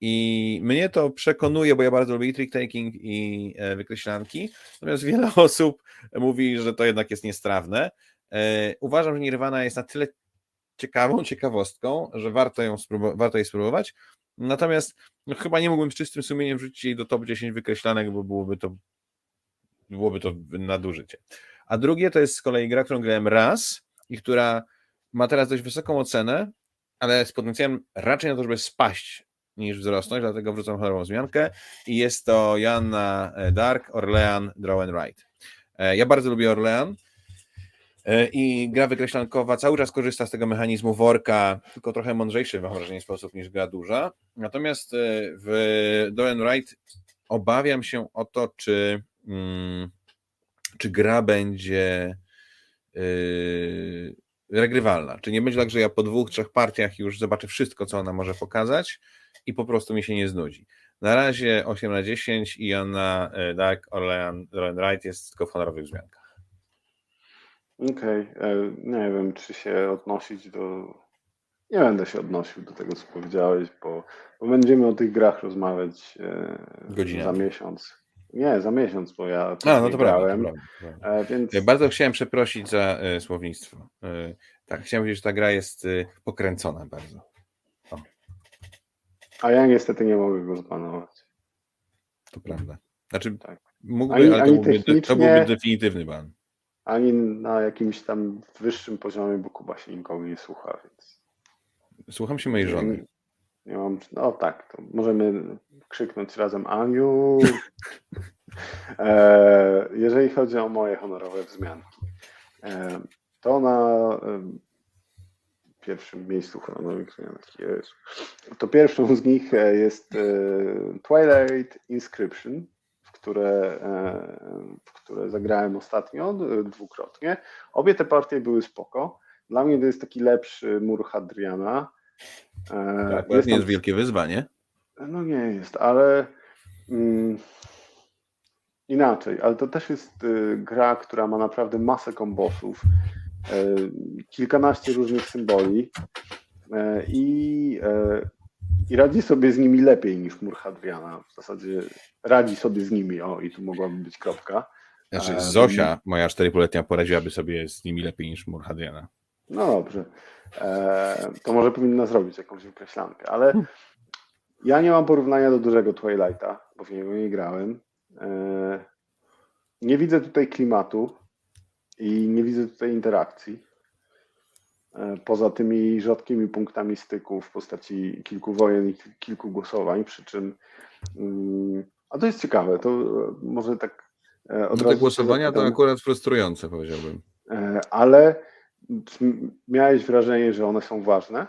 I mnie to przekonuje, bo ja bardzo lubię trick taking i e, wykreślanki, natomiast wiele osób mówi, że to jednak jest niestrawne. E, uważam, że Nirvana jest na tyle ciekawą ciekawostką, że warto, ją warto jej spróbować. Natomiast no, chyba nie mógłbym z czystym sumieniem wrzucić jej do top 10 wykreślanek, bo byłoby to byłoby to nadużycie. A drugie to jest z kolei gra, którą grałem raz i która ma teraz dość wysoką ocenę, ale z potencjałem raczej na to, żeby spaść niż wzrosnąć, dlatego wrzucam honorową zmiankę i jest to Janna e, Dark, Orlean, Draw and Write. E, ja bardzo lubię Orlean i gra wykreślankowa cały czas korzysta z tego mechanizmu worka, tylko trochę mądrzejszy mam wrażenie sposób niż gra duża. Natomiast w Draw and Write obawiam się o to, czy, mm, czy gra będzie regrywalna. Czy nie będzie tak, że ja po dwóch, trzech partiach już zobaczę wszystko, co ona może pokazać i po prostu mi się nie znudzi. Na razie 8 na 10 i Anna Dark Orlean Wright jest tylko w honorowych wzmiankach. Okej, okay. nie wiem, czy się odnosić do. Nie będę się odnosił do tego, co powiedziałeś, bo, bo będziemy o tych grach rozmawiać Godzinę. za miesiąc. Nie, za miesiąc, bo ja. A, no to grałem, prawda, to prawda. E, więc... Bardzo chciałem przeprosić za e, słownictwo. E, tak, chciałem powiedzieć, że ta gra jest e, pokręcona bardzo. O. A ja niestety nie mogę go zbanować. To prawda. Znaczy, tak. mógłby, ani, ale to, byłby, technicznie... to byłby definitywny ban. Ani na jakimś tam wyższym poziomie, bo Kuba się nikogo nie słucha, więc. Słucham się mojej żony. Nie, nie mam. No tak, to możemy krzyknąć razem Aniu. E, jeżeli chodzi o moje honorowe wzmianki, e, to na pierwszym miejscu honorowych wzmianek jest. To pierwszą z nich e, jest Twilight Inscription, które, w które zagrałem ostatnio dwukrotnie. Obie te partie były spoko. Dla mnie to jest taki lepszy mur Hadriana. Tak, jest nie jest wielkie wyzwanie. No nie jest, ale mm, inaczej, ale to też jest y, gra, która ma naprawdę masę kombosów, y, kilkanaście różnych symboli i, i radzi sobie z nimi lepiej niż Murhadriana. W zasadzie radzi sobie z nimi, o i tu mogłaby być kropka. Znaczy Zosia, moja czterypoletnia, poradziłaby sobie z nimi lepiej niż Murhadriana. No dobrze. To może powinna zrobić jakąś wykreślankę, ale hmm. Ja nie mam porównania do dużego Twilighta, bo w niego nie grałem. E, nie widzę tutaj klimatu i nie widzę tutaj interakcji. E, poza tymi rzadkimi punktami styku w postaci kilku wojen i kilku głosowań, przy czym. Mm, a to jest ciekawe, to może tak. E, od no te głosowania to akurat frustrujące, powiedziałbym. Ale miałeś wrażenie, że one są ważne?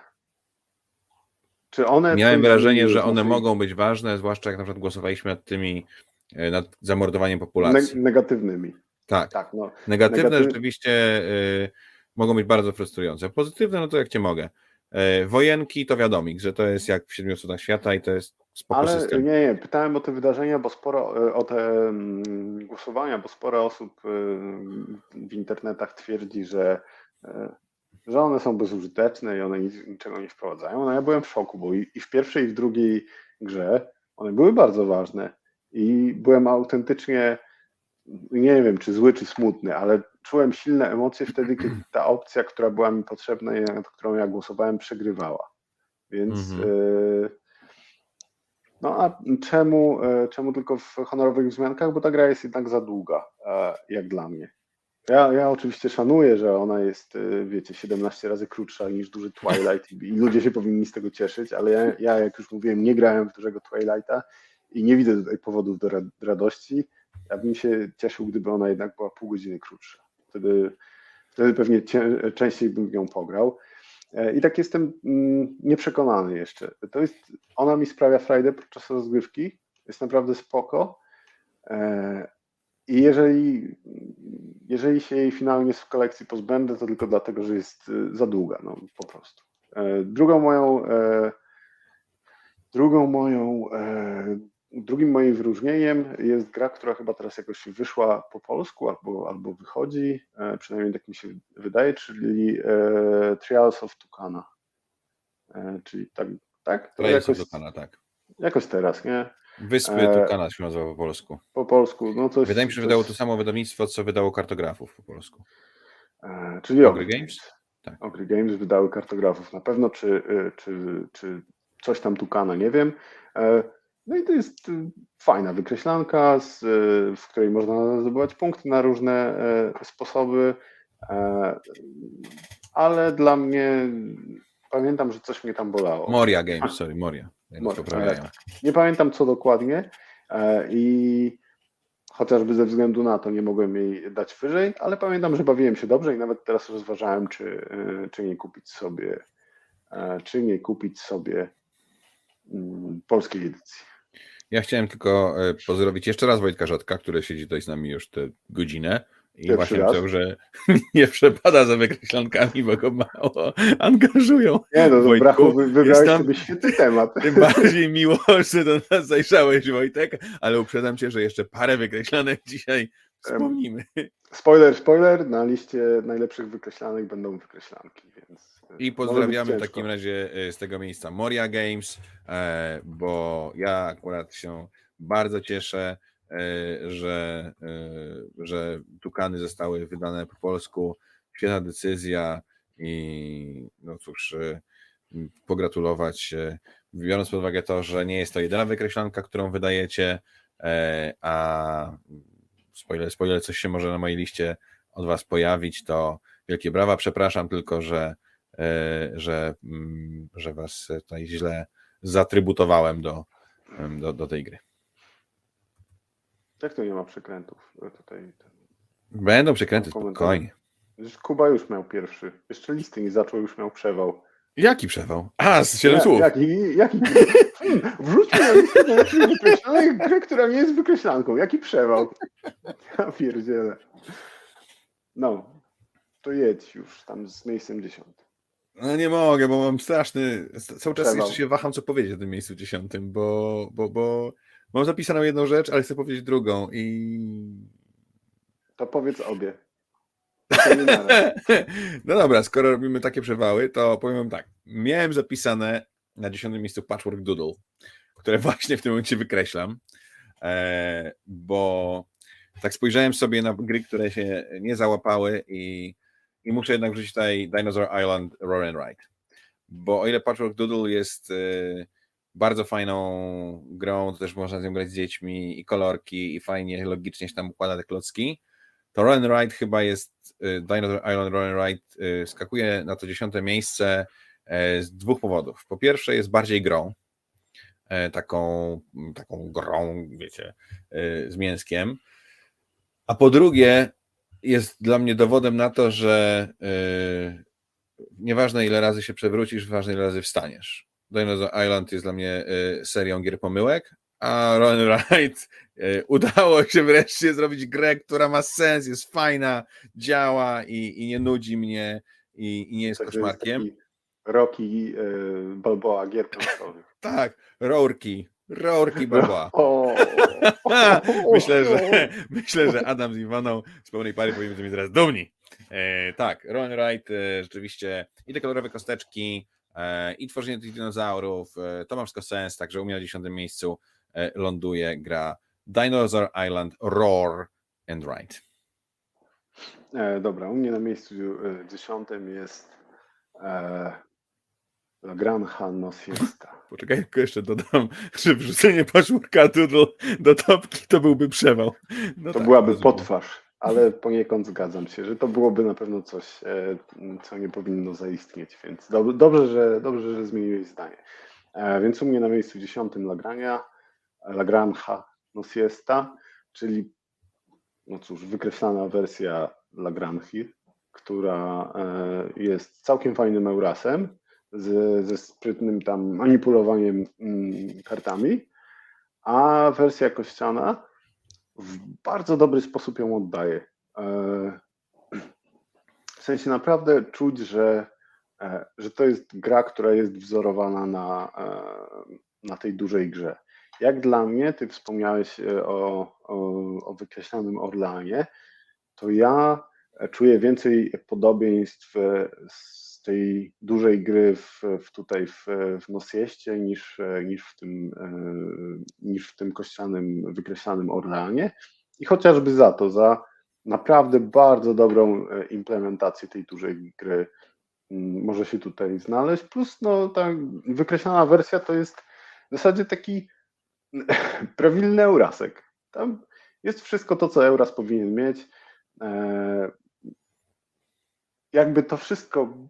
Czy one Miałem wrażenie, że one mogą być ważne, zwłaszcza jak na przykład głosowaliśmy nad tymi, e, nad zamordowaniem populacji. negatywnymi. Tak. tak no. Negatywne Negatyw... rzeczywiście y, mogą być bardzo frustrujące. Pozytywne, no to jak cię mogę. Y, wojenki to wiadomo, że to jest jak w siedmiu cudach świata i to jest spoko Ale system. nie, nie, pytałem o te wydarzenia, bo sporo, o te mm, głosowania, bo sporo osób w internetach twierdzi, że że one są bezużyteczne i one nic, niczego nie wprowadzają. No ja byłem w szoku, bo i w pierwszej, i w drugiej grze one były bardzo ważne i byłem autentycznie, nie wiem, czy zły, czy smutny, ale czułem silne emocje wtedy, kiedy ta opcja, która była mi potrzebna i nad którą ja głosowałem, przegrywała. Więc mhm. y, no a czemu, y, czemu tylko w honorowych wzmiankach? Bo ta gra jest jednak za długa, y, jak dla mnie. Ja, ja oczywiście szanuję, że ona jest, wiecie, 17 razy krótsza niż duży Twilight i ludzie się powinni z tego cieszyć, ale ja, ja jak już mówiłem, nie grałem w dużego Twilighta i nie widzę tutaj powodów do radości. Ja bym się cieszył, gdyby ona jednak była pół godziny krótsza. Wtedy, wtedy pewnie częściej bym nią pograł. E, I tak jestem mm, nieprzekonany jeszcze. To jest, ona mi sprawia frajdę podczas rozgrywki, jest naprawdę spoko, e, i jeżeli, jeżeli się jej finalnie w kolekcji pozbędę, to tylko dlatego, że jest y, za długa, no po prostu. E, drugą moją, e, drugą moją, e, drugim moim wyróżnieniem jest gra, która chyba teraz jakoś wyszła po polsku albo, albo wychodzi, przynajmniej tak mi się wydaje, czyli Trials of Tucana. Czyli tak, tak? Trials of Tucana, tak. Jakoś teraz, nie? Wyspy e, Tukana się nazywa po polsku. Po polsku. No coś, Wydaje mi się, że wydało to samo wydawnictwo, co wydało kartografów po polsku. E, czyli Ogry Games? Tak. Ogry Games wydały kartografów. Na pewno, czy, czy, czy coś tam Tukana, nie wiem. No i to jest y, fajna wykreślanka, z, y, w której można zdobywać punkty na różne e, sposoby, e, ale dla mnie pamiętam, że coś mnie tam bolało. Moria Games, sorry, Moria. Tak. Nie pamiętam co dokładnie e, i chociażby ze względu na to nie mogłem jej dać wyżej, ale pamiętam, że bawiłem się dobrze i nawet teraz rozważałem, czy, czy nie kupić sobie, e, czy nie kupić sobie mm, polskiej edycji. Ja chciałem tylko pozdrowić jeszcze raz Wojtka Rzadka, który siedzi tutaj z nami już tę godzinę I właśnie myślał, że nie przepada za wykreślankami, bo go mało angażują. Nie no, brachu wybrałeś tam, sobie świetny temat. Tym bardziej miło, że do nas zajrzałeś Wojtek, ale uprzedzam cię, że jeszcze parę wykreślanek dzisiaj wspomnimy. Spoiler, spoiler, na liście najlepszych wykreślanek będą wykreślanki, więc... E, I pozdrawiamy w takim razie e, z tego miejsca Moria Games, e, bo ja akurat się bardzo cieszę, że, że Tukany zostały wydane po polsku. Świetna decyzja i no cóż, pogratulować, biorąc pod uwagę to, że nie jest to jedyna wykreślanka, którą wydajecie, a spoiler, spoiler, coś się może na mojej liście od Was pojawić, to wielkie brawa. Przepraszam tylko, że, e, że, mm, że Was tutaj źle zatrybutowałem do, do, do tej gry. Jak to nie ma przekrętów? Tutaj Będą przekręty, spokojnie. Kuba już miał pierwszy. Jeszcze listy nie zaczął, już miał przewał. Jaki przewał? A, z siedem ja, słów. Jaki, jaki, wrzućmy na listę najlepszych wykreślanek grę, która nie jest wykreślanką. Jaki przewał? Ja pierdzielę. No, to jedź już tam z miejscem dziesiątym. No nie mogę, bo mam straszny. Cały czas jeszcze się waham, co powiedzieć o tym miejscu dziesiątym, bo, bo, bo mam zapisaną jedną rzecz, ale chcę powiedzieć drugą i. To powiedz obie. No dobra, skoro robimy takie przewały, to powiem tak. Miałem zapisane na dziesiątym miejscu Patchwork Doodle, które właśnie w tym momencie wykreślam, e, bo tak spojrzałem sobie na gry, które się nie załapały i, i muszę jednak wrzucić tutaj Dinosaur Island Roar and Ride. Bo o ile Patchwork Doodle jest e, bardzo fajną grą, to też można z nią grać z dziećmi i kolorki i fajnie, logicznie się tam układa te klocki, to Roll Ride chyba jest, y, Dinosaur Island Roll Ride y, skakuje na to dziesiąte miejsce e, z dwóch powodów. Po pierwsze jest bardziej grą, e, taką, taką grą, wiecie, e, z mięskiem, a po drugie jest dla mnie dowodem na to, że nieważne ile razy się przewrócisz, ważne ile razy wstaniesz. Dinosaur Island jest dla mnie serią gier pomyłek, a Ron Wright e, udało się wreszcie zrobić grę, która ma sens, jest fajna, działa i, i nie nudzi mnie i, i nie jest tak koszmarkiem. Rocky y, Balboa gier konsolowych. tak, Rourki. Rourki Balboa. myślę, że, myślę, że Adam z Iwaną z pełnej pary powinien być teraz dumni. E, tak, Ron Wright e, rzeczywiście i te kolorowe kosteczki, e, i tworzenie tych dinozaurów, e, to ma wszystko sens, także u mnie na dziesiątym miejscu E, ląduje gra Dinosaur Island Roar and Ride. Dobra, u mnie na miejscu e, dziesiątym jest La Granja No Siesta. Poczekaj, tylko jeszcze dodam, że wrzucenie paszurka Doodle do topki to byłby przewał. No to tak, byłaby potwarz, ale poniekąd zgadzam się, że to byłoby na pewno coś, e, co nie powinno zaistnieć, więc do, dobrze, że, dobrze, że zmieniłeś zdanie. E, więc u mnie na miejscu dziesiątym La Granja La Granja no Siesta, czyli no cóż, wykreślana wersja Lagrangi, która e, jest całkiem fajnym Eurasem z, ze sprytnym tam manipulowaniem mm, kartami, a wersja kościana w bardzo dobry sposób ją oddaje. E, w sensie naprawdę czuć, że, e, że to jest gra, która jest wzorowana na, na tej dużej grze. Jak dla mnie, ty wspomniałeś e, o, o, o wykreślonym Orlanie, to ja czuję więcej podobieństw e, z tej dużej gry w, w tutaj w, w Nosieście niż, e, niż, w tym, niż w tym kościanym, wykreślanym Orlanie. I chociażby za to, za naprawdę bardzo dobrą implementację tej dużej gry może się tutaj znaleźć. Plus no, ta wykreślana wersja to jest w zasadzie taki prawilny Eurasek. Tam jest wszystko to, co Euras powinien mieć. E, jakby to wszystko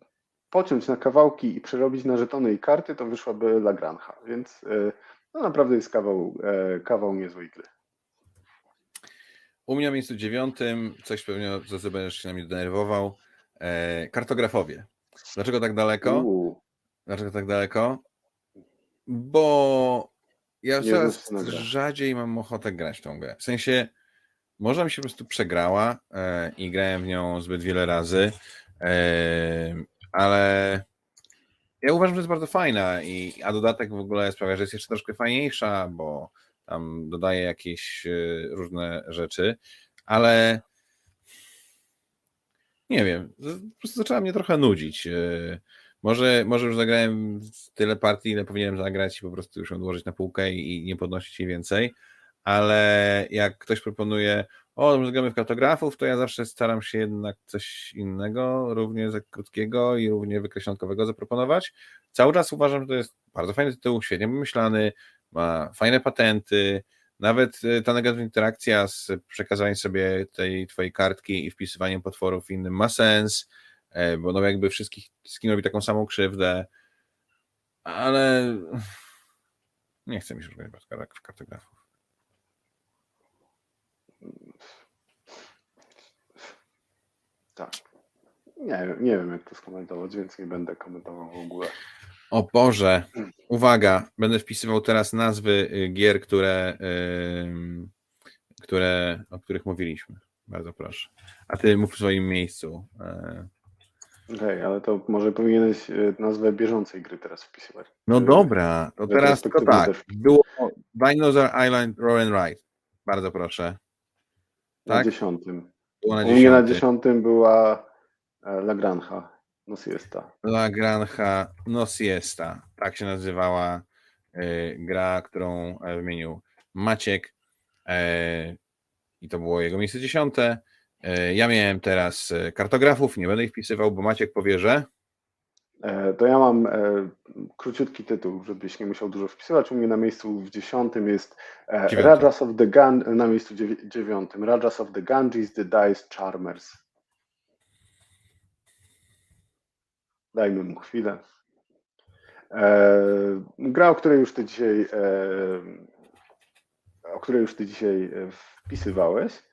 pociąć na kawałki i przerobić na żetony i karty, to wyszłaby Lagranha, więc e, no naprawdę jest kawał, e, kawał niezłej gry. U mnie na miejscu dziewiątym, coś pewnie za będziesz się na mnie denerwował, kartografowie. Dlaczego tak daleko? Dlaczego tak daleko? Bo ja coraz rzadziej mam ochotę grać w tą grę. W sensie może mi się po prostu przegrała e, i grałem w nią zbyt wiele razy, e, ale ja uważam, że jest bardzo fajna, i, a dodatek w ogóle sprawia, że jest jeszcze troszkę fajniejsza, bo tam dodaje jakieś e, różne rzeczy, ale nie wiem, po prostu zaczęła mnie trochę nudzić. E, może, może już zagrałem tyle partii, ile powinienem zagrać i po prostu już odłożyć na półkę i nie podnosić jej więcej, ale jak ktoś proponuje, o, zagramy w kartografów, to ja zawsze staram się jednak coś innego, równie krótkiego i równie wykreślonkowego zaproponować. Cały czas uważam, że to jest bardzo fajny tytuł, świetnie wymyślany, ma fajne patenty, nawet y, ta negatywna interakcja z przekazaniem sobie tej twojej kartki i wpisywaniem potworów innym ma sens, e, bo no jakby wszystkich skin robi taką samą krzywdę, ale nie chcę mi się szukać w kartografów. Tak. Nie, nie wiem, jak to skomentować, więc nie będę komentował w ogóle. O Boże, uwaga, będę wpisywał teraz nazwy y, gier, które, które, o których mówiliśmy. Bardzo proszę. A ty mów w swoim miejscu. E. Okej, okay, ale to może powinieneś y, nazwę bieżącej gry teraz wpisywać. No dobra, to teraz tylko tak. Było Dinosaur Island Roll and Ride. Bardzo proszę. Tak? Na dziesiątym. Było na dziesiątym. U mnie na dziesiątym była e, La Granja. No siesta. La Granja No siesta. Tak się nazywała y, gra, którą e, wymienił Maciek. Y, I to było jego miejsce dziesiąte. Y, ja miałem teraz kartografów, nie będę ich wpisywał, bo Maciek powie, że. To ja mam króciutki tytuł, żebyś nie musiał dużo wpisywać. U mnie na miejscu w dziesiątym jest Rajas of the Gun, na miejscu dziewiątym Rajas of the Ganges, The Dice Charmers. Dajmy mu chwilę. E, gra, o której już ty dzisiaj e, o której już ty dzisiaj e, wpisywałeś,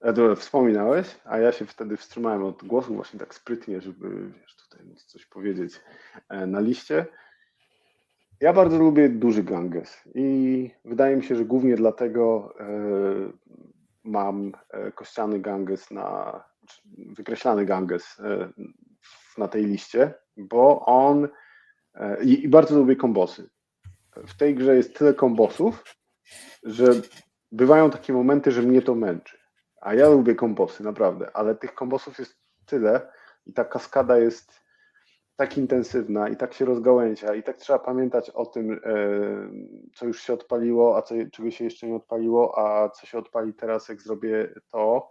e, wspominałeś, a ja się wtedy wstrzymałem od głosu właśnie tak sprytnie, żeby wiesz, tutaj móc coś powiedzieć e, na liście. Ja bardzo lubię duży ganges i wydaje mi się, że głównie dlatego e, mam kościany ganges na, wykreślany ganges na tej liście, bo on e, i, i bardzo lubię kombosy. W tej grze jest tyle kombosów, że bywają takie momenty, że mnie to męczy. A ja lubię kombosy, naprawdę, ale tych kombosów jest tyle i ta kaskada jest tak intensywna i tak się rozgałęzia i tak trzeba pamiętać o tym, e, co już się odpaliło, a co, czego się jeszcze nie odpaliło, a co się odpali teraz, jak zrobię to,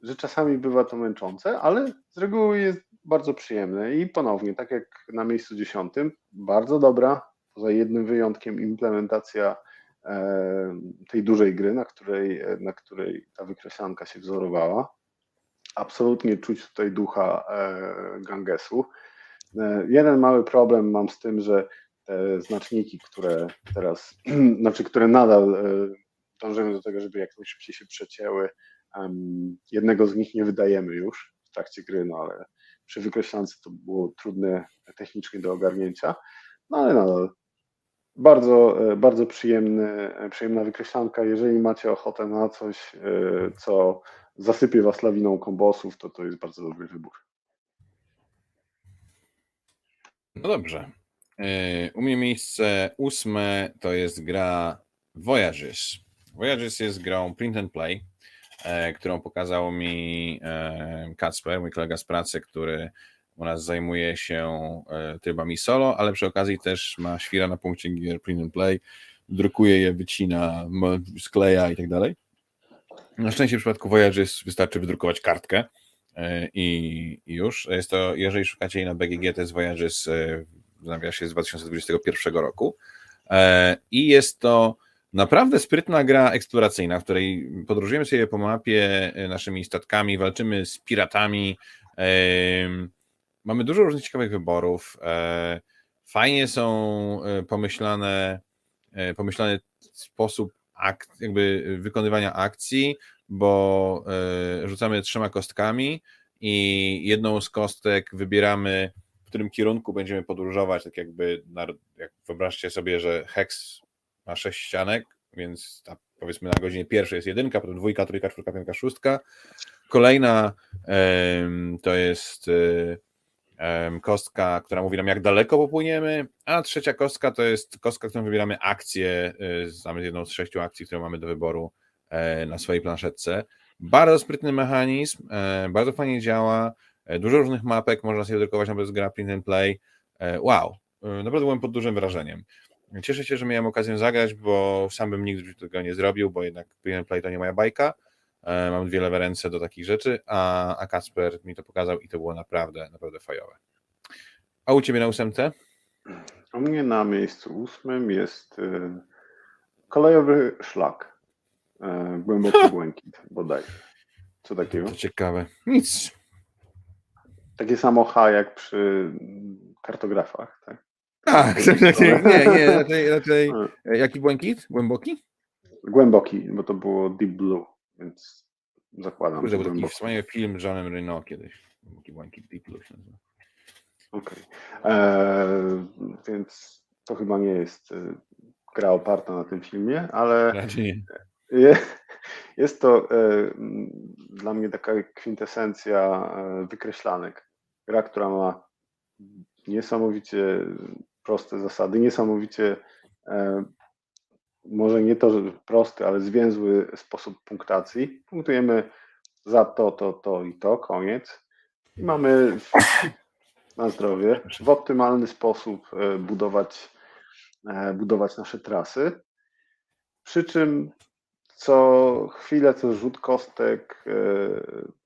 że czasami bywa to męczące, ale z reguły jest bardzo przyjemne i ponownie, tak jak na miejscu dziesiątym, bardzo dobra, poza jednym wyjątkiem implementacja tej dużej gry, na której, na której ta wykreślanka się wzorowała. Absolutnie czuć tutaj ducha e, Gangesu. E, jeden mały problem mam z tym, że te znaczniki, które teraz, znaczy, które nadal dążymy do tego, żeby jak najszybciej się przecięły, jednego z nich nie wydajemy już w trakcie gry, no ale przy wykreślance to było trudne technicznie do ogarnięcia, no ale nadal bardzo, e, bardzo przyjemny, przyjemna wykreślanka. Jeżeli macie ochotę na coś, e, co zasypie was lawiną kombosów, to to jest bardzo dobry wybór. No dobrze. E, u mnie miejsce ósme to jest gra Voyages. Voyages jest grą print and play. E, którą pokazał mi e, Kacper, mój kolega z pracy, który nas zajmuje się e, trybami solo, ale przy okazji też ma świra na punkcie gier print and play, drukuje je, wycina, skleja i tak dalej. Na szczęście w przypadku Voyages wystarczy wydrukować kartkę i, i już. Jest to, jeżeli szukacie jej na BGG, to jest Voyages w nawiasie z 2021 roku i jest to Naprawdę sprytna gra eksploracyjna, w której podróżujemy sobie po mapie e, naszymi statkami, walczymy z piratami. Mamy dużo różnych ciekawych wyborów. E, fajnie są e, pomyślane, pomyślany sposób akt, jakby wykonywania akcji, bo rzucamy trzema kostkami i jedną z kostek wybieramy, w którym kierunku będziemy podróżować, tak jakby, jak wyobraźcie sobie, że Hex ma sześć ścianek, więc ta powiedzmy na godzinie pierwszej jest jedynka, potem dwójka, trójka, czwórka, piątka, szóstka. Kolejna to jest kostka, która mówi nam, jak daleko popłyniemy, a trzecia kostka to jest kostka, którą wybieramy akcję, mamy jedną z sześciu akcji, którą mamy do wyboru e, na swojej planszetce. Bardzo sprytny mechanizm, e, bardzo fajnie działa, e, dużo różnych mapek, można sobie drukować nawet z gra print and play. Wow, naprawdę byłem pod dużym wrażeniem. Cieszę się, że miałem okazję zagrać, bo sam bym nigdy tego nie zrobił, bo jednak print and play to nie moja bajka, mam dwie lewe ręce do takich rzeczy, a, a Kasper mi to pokazał i to było naprawdę, naprawdę fajowe. A u Ciebie na ósemce? U mnie na miejscu ósmym jest y, kolejowy szlak. Y, głęboki błękit bodaj. Co takiego? To ciekawe. Nic. Takie samo H jak przy kartografach, tak? Tak, nie, nie, raczej, raczej jaki błękit? Głęboki? Głęboki, bo to było Deep Blue więc zakładam. Kurde, był taki wspaniały film z Johnem Reno kiedyś. Taki błękit Deep Blue Okej. Okay. Eee, więc to chyba nie jest e, gra oparta na tym filmie, ale Raczej nie. jest to e, dla mnie taka kwintesencja e, wykreślanek. Gra, która ma niesamowicie proste zasady, niesamowicie może nie to, że prosty, ale zwięzły sposób punktacji. Punktujemy za to, to, to i to, koniec. I mamy na zdrowie w optymalny sposób e, budować, e, budować nasze trasy. Przy czym co chwilę, co rzut kostek, e,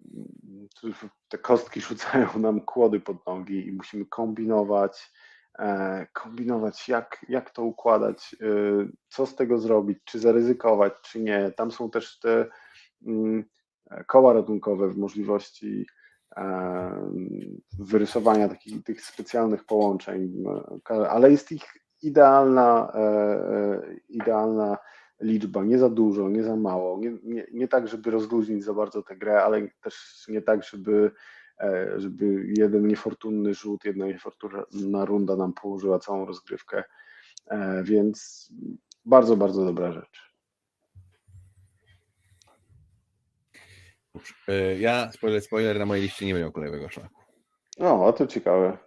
te kostki rzucają nam kłody pod nogi i musimy kombinować, kombinować, jak, jak to układać, e, co z tego zrobić, czy zaryzykować, czy nie. Tam są też te mm, koła ratunkowe w możliwości e, wyrysowania takich tych specjalnych połączeń, ale jest ich idealna, idealna liczba, nie za dużo, nie za mało, nie, nie, nie tak, żeby rozluźnić za bardzo tę grę, ale też nie tak, żeby E, żeby jeden niefortunny rzut, jedna niefortunna runda nam położyła całą rozgrywkę. E, więc bardzo, bardzo dobra rzecz. E, ja, spoiler, spoiler, na mojej liście nie będzie kolejnego szlaku. No, a to ciekawe.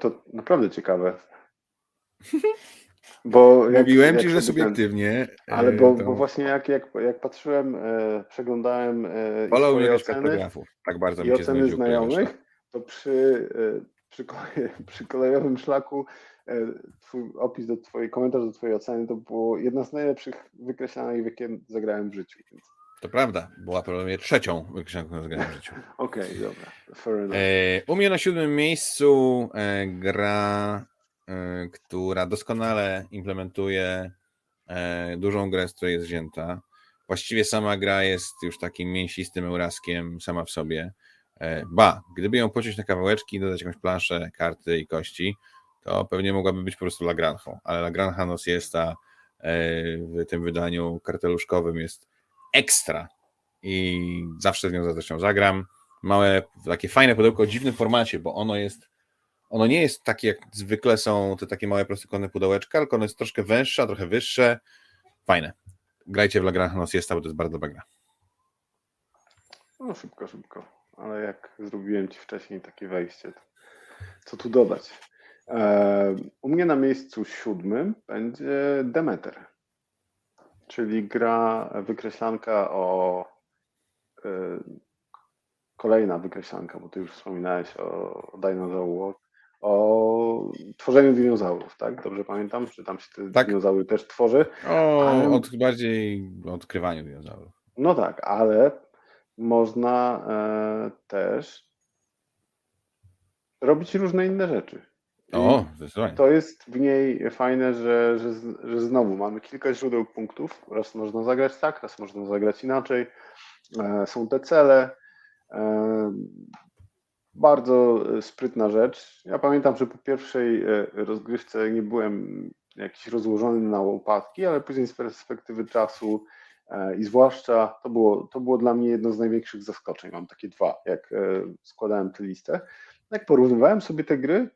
To naprawdę ciekawe. Bo jak, Mówiłem jak ci, że subiektywnie. Ten, ale bo, to... bo, właśnie jak, jak, jak patrzyłem, e, przeglądałem e, Wolał mnie oceny tak bardzo i oceny znajomych, to przy, e, przy, przy kolejowym szlaku e, twój opis do twojej, komentarz do twojej oceny to było jedna z najlepszych wykreślanych, jakie zagrałem w życiu. Więc... To prawda, była prawdopodobnie trzecią jaką zagrałem w życiu. Okej, okay, dobra. E, u mnie na siódmym miejscu e, gra która doskonale implementuje e, dużą grę, z której jest wzięta. Właściwie sama gra jest już takim mięsistym euraskiem sama w sobie. E, ba, gdyby ją pociąć na kawałeczki, dodać jakąś planszę, karty i kości, to pewnie mogłaby być po prostu Lagranfą, ale Lagranha Nos jest ta w tym wydaniu karteluszkowym jest ekstra i zawsze z nią zresztą zagram. Małe, takie fajne pudełko o dziwnym formacie, bo ono jest ono nie jest takie, jak zwykle są te takie małe prostokątne pudełeczka, tylko ono jest troszkę węższe, trochę wyższe. Fajne. Grajcie w La Granja Siesta, bo to jest bardzo dobra gra. No szybko, szybko. Ale jak zrobiłem Ci wcześniej takie wejście, to co tu dodać? u mnie na miejscu siódmym będzie Demeter, czyli gra wykreślanka o e, kolejna wykreślanka, bo ty już wspominałeś o Dinosaur Walk, o tworzeniu dinozaurów, tak? Dobrze pamiętam? Czy tam się te tak. dinozaury też tworzy? O, ale... od, bardziej odkrywaniu dinozaurów. No tak, ale można e, też robić różne inne rzeczy. o, zdecydowanie. To jest w niej fajne, że, że, że znowu mamy kilka źródeł punktów. Raz można zagrać tak, raz można zagrać inaczej. E, są te cele. E, bardzo e, sprytna rzecz. Ja pamiętam, że po pierwszej e, rozgrywce nie byłem jakiś rozłożony na łopatki, ale później z perspektywy czasu e, i zwłaszcza to było, to było dla mnie jedno z największych zaskoczeń. Mam takie dwa, jak składałem tę listę. Jak porównywałem sobie te gry,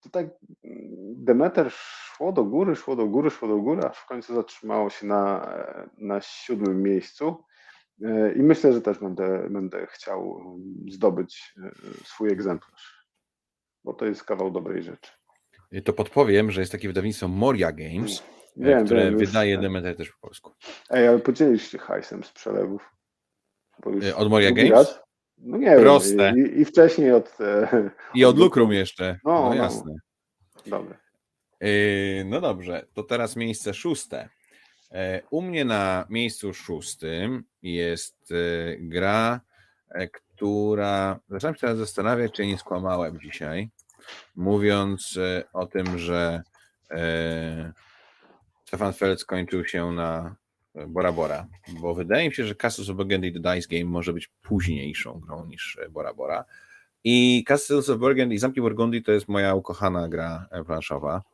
to tak mm, Demeter szło do góry, szło do góry, szło do góry, aż w końcu zatrzymało się na, na siódmym miejscu. I myślę, że też będę, będę chciał zdobyć swój egzemplarz, bo to jest kawał dobrej rzeczy. To podpowiem, że jest takie wydawnictwo Moria Games, wiem, które wiem, wydaje Demeter też po polsku. Ej, ale podzielisz się hajsem z przelewów. Od Moria Games? Raz? No nie Proste. wiem. I, I, wcześniej od. E, I od, Lucrum jeszcze. No, no, no. jasne. Dobra. Yy, no dobrze, to teraz miejsce szóste. E, u mnie na miejscu szóstym jest e, gra, która. Zaczynam się teraz zastanawiać, czy nie skłamałem dzisiaj, mówiąc o tym, że Stefan Feld skończył się na Bora Bora, bo wydaje mi się, że Castles of Burgundy The Dice Game może być późniejszą grą niż Bora Bora. I Castles of Burgundy i Zamki Burgundy to jest moja ukochana gra planszowa, e,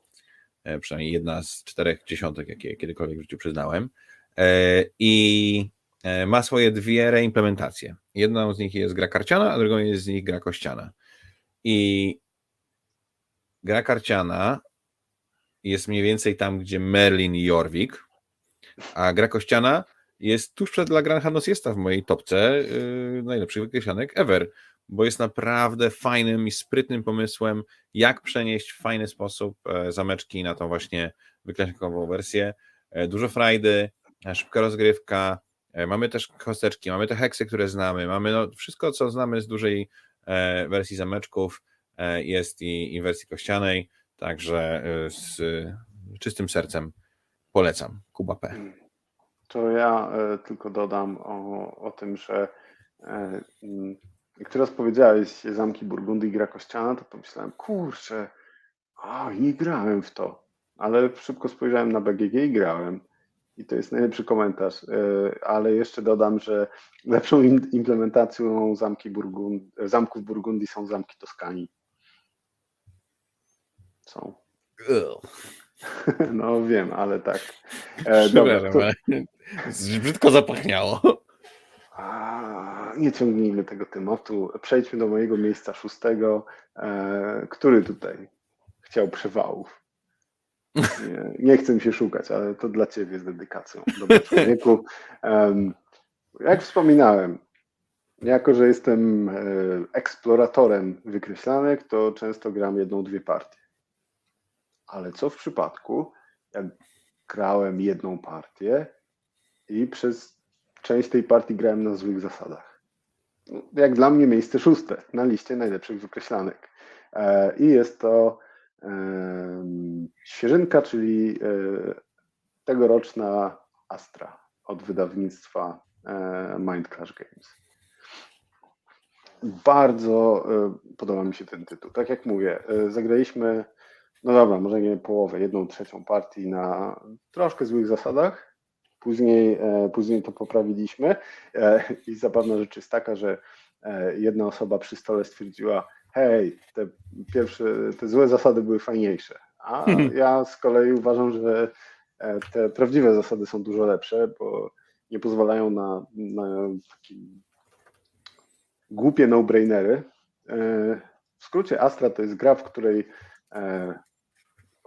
przynajmniej jedna z czterech dziesiątek, jakie kiedykolwiek w życiu przyznałem. E, I e, ma swoje dwie reimplementacje. Jedną z nich jest gra karciana, a drugą jest z nich gra kościana. I gra karciana jest mniej więcej tam, gdzie Merlin i Jorvik, a gra kościana jest tuż przed La Gran Siesta w mojej topce yy, najlepszych wykreślanek ever, bo jest naprawdę fajnym i sprytnym pomysłem, jak przenieść w fajny sposób e, zameczki na tą właśnie wykreślankową wersję. E, dużo frajdy, e, szybka rozgrywka, mamy też kosteczki, mamy te heksy, które znamy, mamy no, wszystko, co znamy z dużej wersji zameczków, jest i, i wersji kościanej, także z czystym sercem Polecam. Kuba P. To ja tylko dodam o, o tym, że mm, jak teraz powiedziałeś Zamki Burgundii i gra kościana, to pomyślałem, kurczę, a nie grałem w to. Ale szybko spojrzałem na BGG i grałem. I to jest najlepszy komentarz. E, ale jeszcze dodam, że lepszą implementacją zamki Burgund, zamków Burgundii są zamki Toskanii. Są. No wiem, ale tak. E, dobra, to... Brzydko zapachniało. Nie ciągnijmy tego tematu. Przejdźmy do mojego miejsca szóstego. E, który tutaj chciał przewałów? Nie, nie chcę mi się szukać, ale to dla Ciebie z dedykacją. Dobry człowieku. Jak wspominałem, jako że jestem e, eksploratorem wykreślanek, to często gram jedną, dwie partie. Ale co w przypadku, jak grałem jedną partię i przez część tej partii grałem na złych zasadach? Jak dla mnie miejsce szóste na liście najlepszych wykreślanek. E, I jest to świeżynka, czyli e, tegoroczna Astra od wydawnictwa e, Mind Clash Games. Bardzo podoba mi się ten tytuł. Tak jak mówię, zagraliśmy no dobra, może nie połowę, jedną trzecią partii na troszkę złych zasadach. Później, e, później to poprawiliśmy e, i zabawna rzecz jest taka, że e, jedna osoba przy stole stwierdziła, hej, te pierwsze, te złe zasady były fajniejsze. A ja z kolei uważam, że te prawdziwe zasady są dużo lepsze, bo nie pozwalają na, na takie głupie no-brainery. W skrócie Astra to jest gra, w której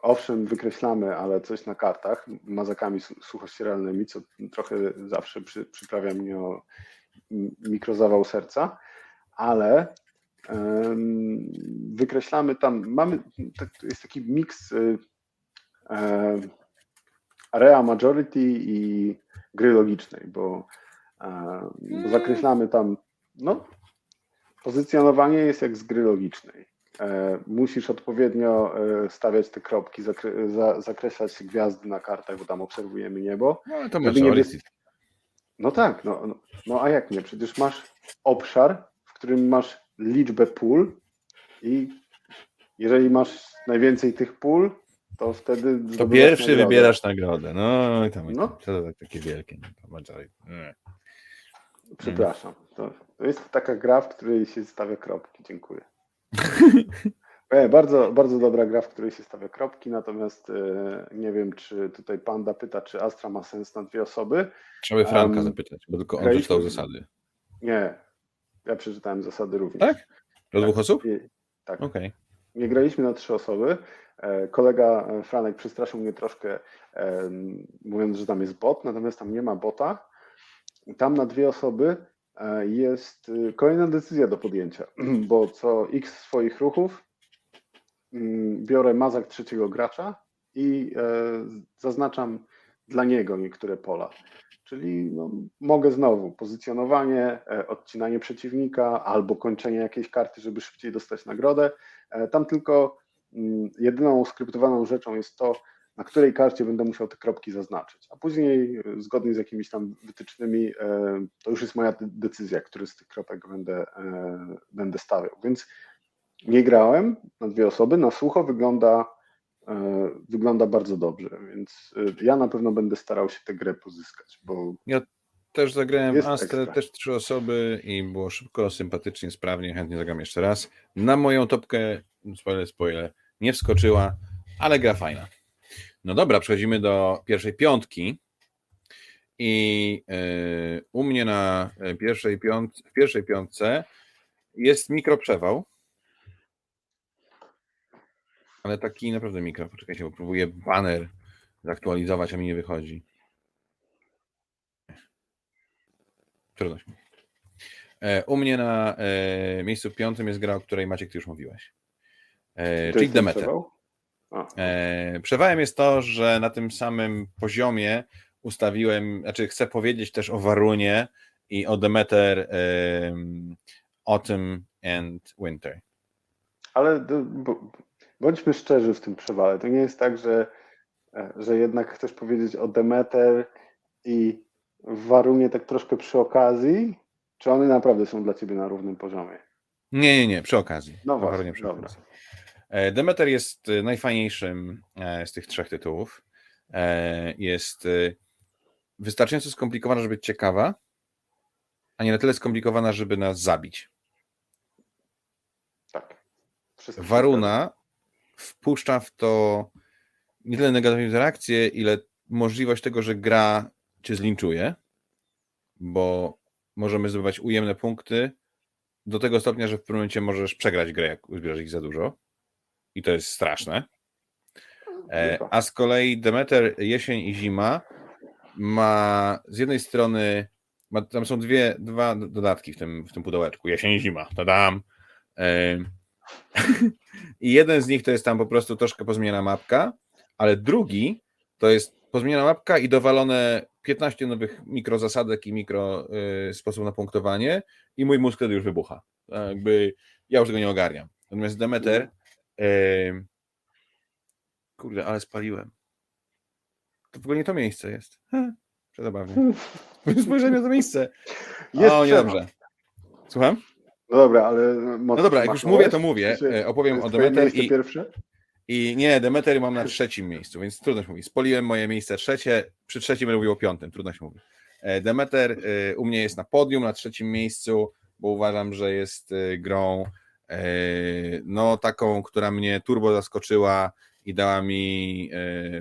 owszem, wykreślamy, ale coś na kartach mazakami suchościeralnymi, co trochę zawsze przy, przyprawia mnie o mikrozawał serca, ale um, wykreślamy tam, mamy, jest taki miks um, area majority i gry logicznej, bo, um, bo zakreślamy tam, no, pozycjonowanie jest jak z gry logicznej. E, musisz odpowiednio e, stawiać te kropki, zakreślać gwiazdy na kartach, bo tam obserwujemy niebo. No to majority. No tak, no, no, no a jak nie? Przecież masz obszar, w którym masz liczbę pól i jeżeli masz najwięcej tych pól, to wtedy. To pierwszy nagrodę. wybierasz nagrodę. No i tam no. to tak takie wielkie. No, Przepraszam. To, to jest taka gra, w której się stawia kropki. Dziękuję. E, bardzo, bardzo dobra gra, w której się stawia kropki, natomiast e, nie wiem, czy tutaj Panda pyta, czy Astra ma sens na dwie osoby. Trzeba by Franka um, zapytać, bo tylko on przeczytał zasady. Nie, ja przeczytałem zasady również. Tak? Do tak. dwóch osób? tak. Okej. Okay. nie graliśmy na trzy osoby. E, kolega Franek przestraszył mnie troszkę, mówiąc, że tam jest bot, natomiast tam nie ma bota. Tam na dwie osoby jest kolejna decyzja do podjęcia, bo co x swoich ruchów mm, biorę mazak trzeciego gracza i zaznaczam dla niego niektóre pola. Czyli no, mogę znowu pozycjonowanie, e, odcinanie przeciwnika albo kończenie jakiejś karty, żeby szybciej dostać nagrodę. E, tam tylko mm, jedyną skryptowaną rzeczą jest to, na której karcie będę musiał te kropki zaznaczyć. A później, e, zgodnie z jakimiś tam wytycznymi, to już jest moja decyzja, który z tych kropek będę, będę stawiał. Więc nie grałem na dwie osoby. Na sucho wygląda E, wygląda bardzo dobrze, więc e, ja na pewno będę starał się tę grę pozyskać, bo ja też zagrałem Astrę, też trzy osoby i było szybko, sympatycznie, sprawnie, chętnie zagram jeszcze raz. Na moją topkę, spoiler, spoiler, nie wskoczyła, ale gra fajna. No dobra, przechodzimy do pierwszej piątki i yy, u mnie na pierwszej, piąt, w pierwszej piątce jest mikroprzewał ale taki naprawdę mikro. Poczekajcie, bo próbuję banner zaktualizować, a mi nie wychodzi. Trudność. E, u mnie na e, miejscu piątym jest gra, o której Maciek ty już mówiłeś. E, czyli Demeter. E, przewałem jest to, że na tym samym poziomie ustawiłem, znaczy chcę powiedzieć też o Warunie i o Demeter e, Autumn and Winter. Ale bądźmy szczerzy w tym przewale. To nie jest tak, że, e, że jednak chcesz powiedzieć o Demeter i Warunie tak troszkę przy okazji, czy one naprawdę są dla ciebie na równym poziomie? Nie, nie, nie, przy okazji. No właśnie, przy okazji. E, Demeter jest e, najfajniejszym z tych trzech tytułów. Jest wystarczająco skomplikowana, żeby być ciekawa, a nie na tyle skomplikowana, żeby nas zabić. Tak. Wszystko Waruna wpuszcza w to nie tyle negatywną interakcję, ile możliwość tego, że gra cię zlinczuje, bo możemy zdobywać ujemne punkty do tego stopnia, że w pewnym momencie możesz przegrać grę, jak uzbierasz ich za dużo. I to jest straszne. E, a z kolei Demeter jesień i zima ma z jednej strony, ma, tam są dwie, dwa dodatki w tym, w tym pudełeczku. Jesień i zima, tadam. E, I jeden z nich to jest tam po prostu troszkę pozmieniona mapka, ale drugi to jest pozmieniona mapka i dowalone 15 nowych mikrozasadek i mikro y, sposób na punktowanie i mój mózg wtedy już wybucha. Jakby ja już tego nie ogarniam. Natomiast Demeter kurde, ale spaliłem. To w ogóle nie to miejsce jest. Przezabawnie. Spojrzenie na to miejsce. Jest o, niedobrze. Słucham? No dobra, ale. No dobra, jak już mówię, to mówię. E, opowiem o Demeter. I, pierwsze? I nie, Demeter mam na trzecim miejscu, więc trudno się mówi. Spoliłem moje miejsce trzecie, przy trzecim będę mówił o piątym, trudno się mówi. E, Demeter e, u mnie jest na podium, na trzecim miejscu, bo uważam, że jest grą no taką, która mnie turbo zaskoczyła i dała mi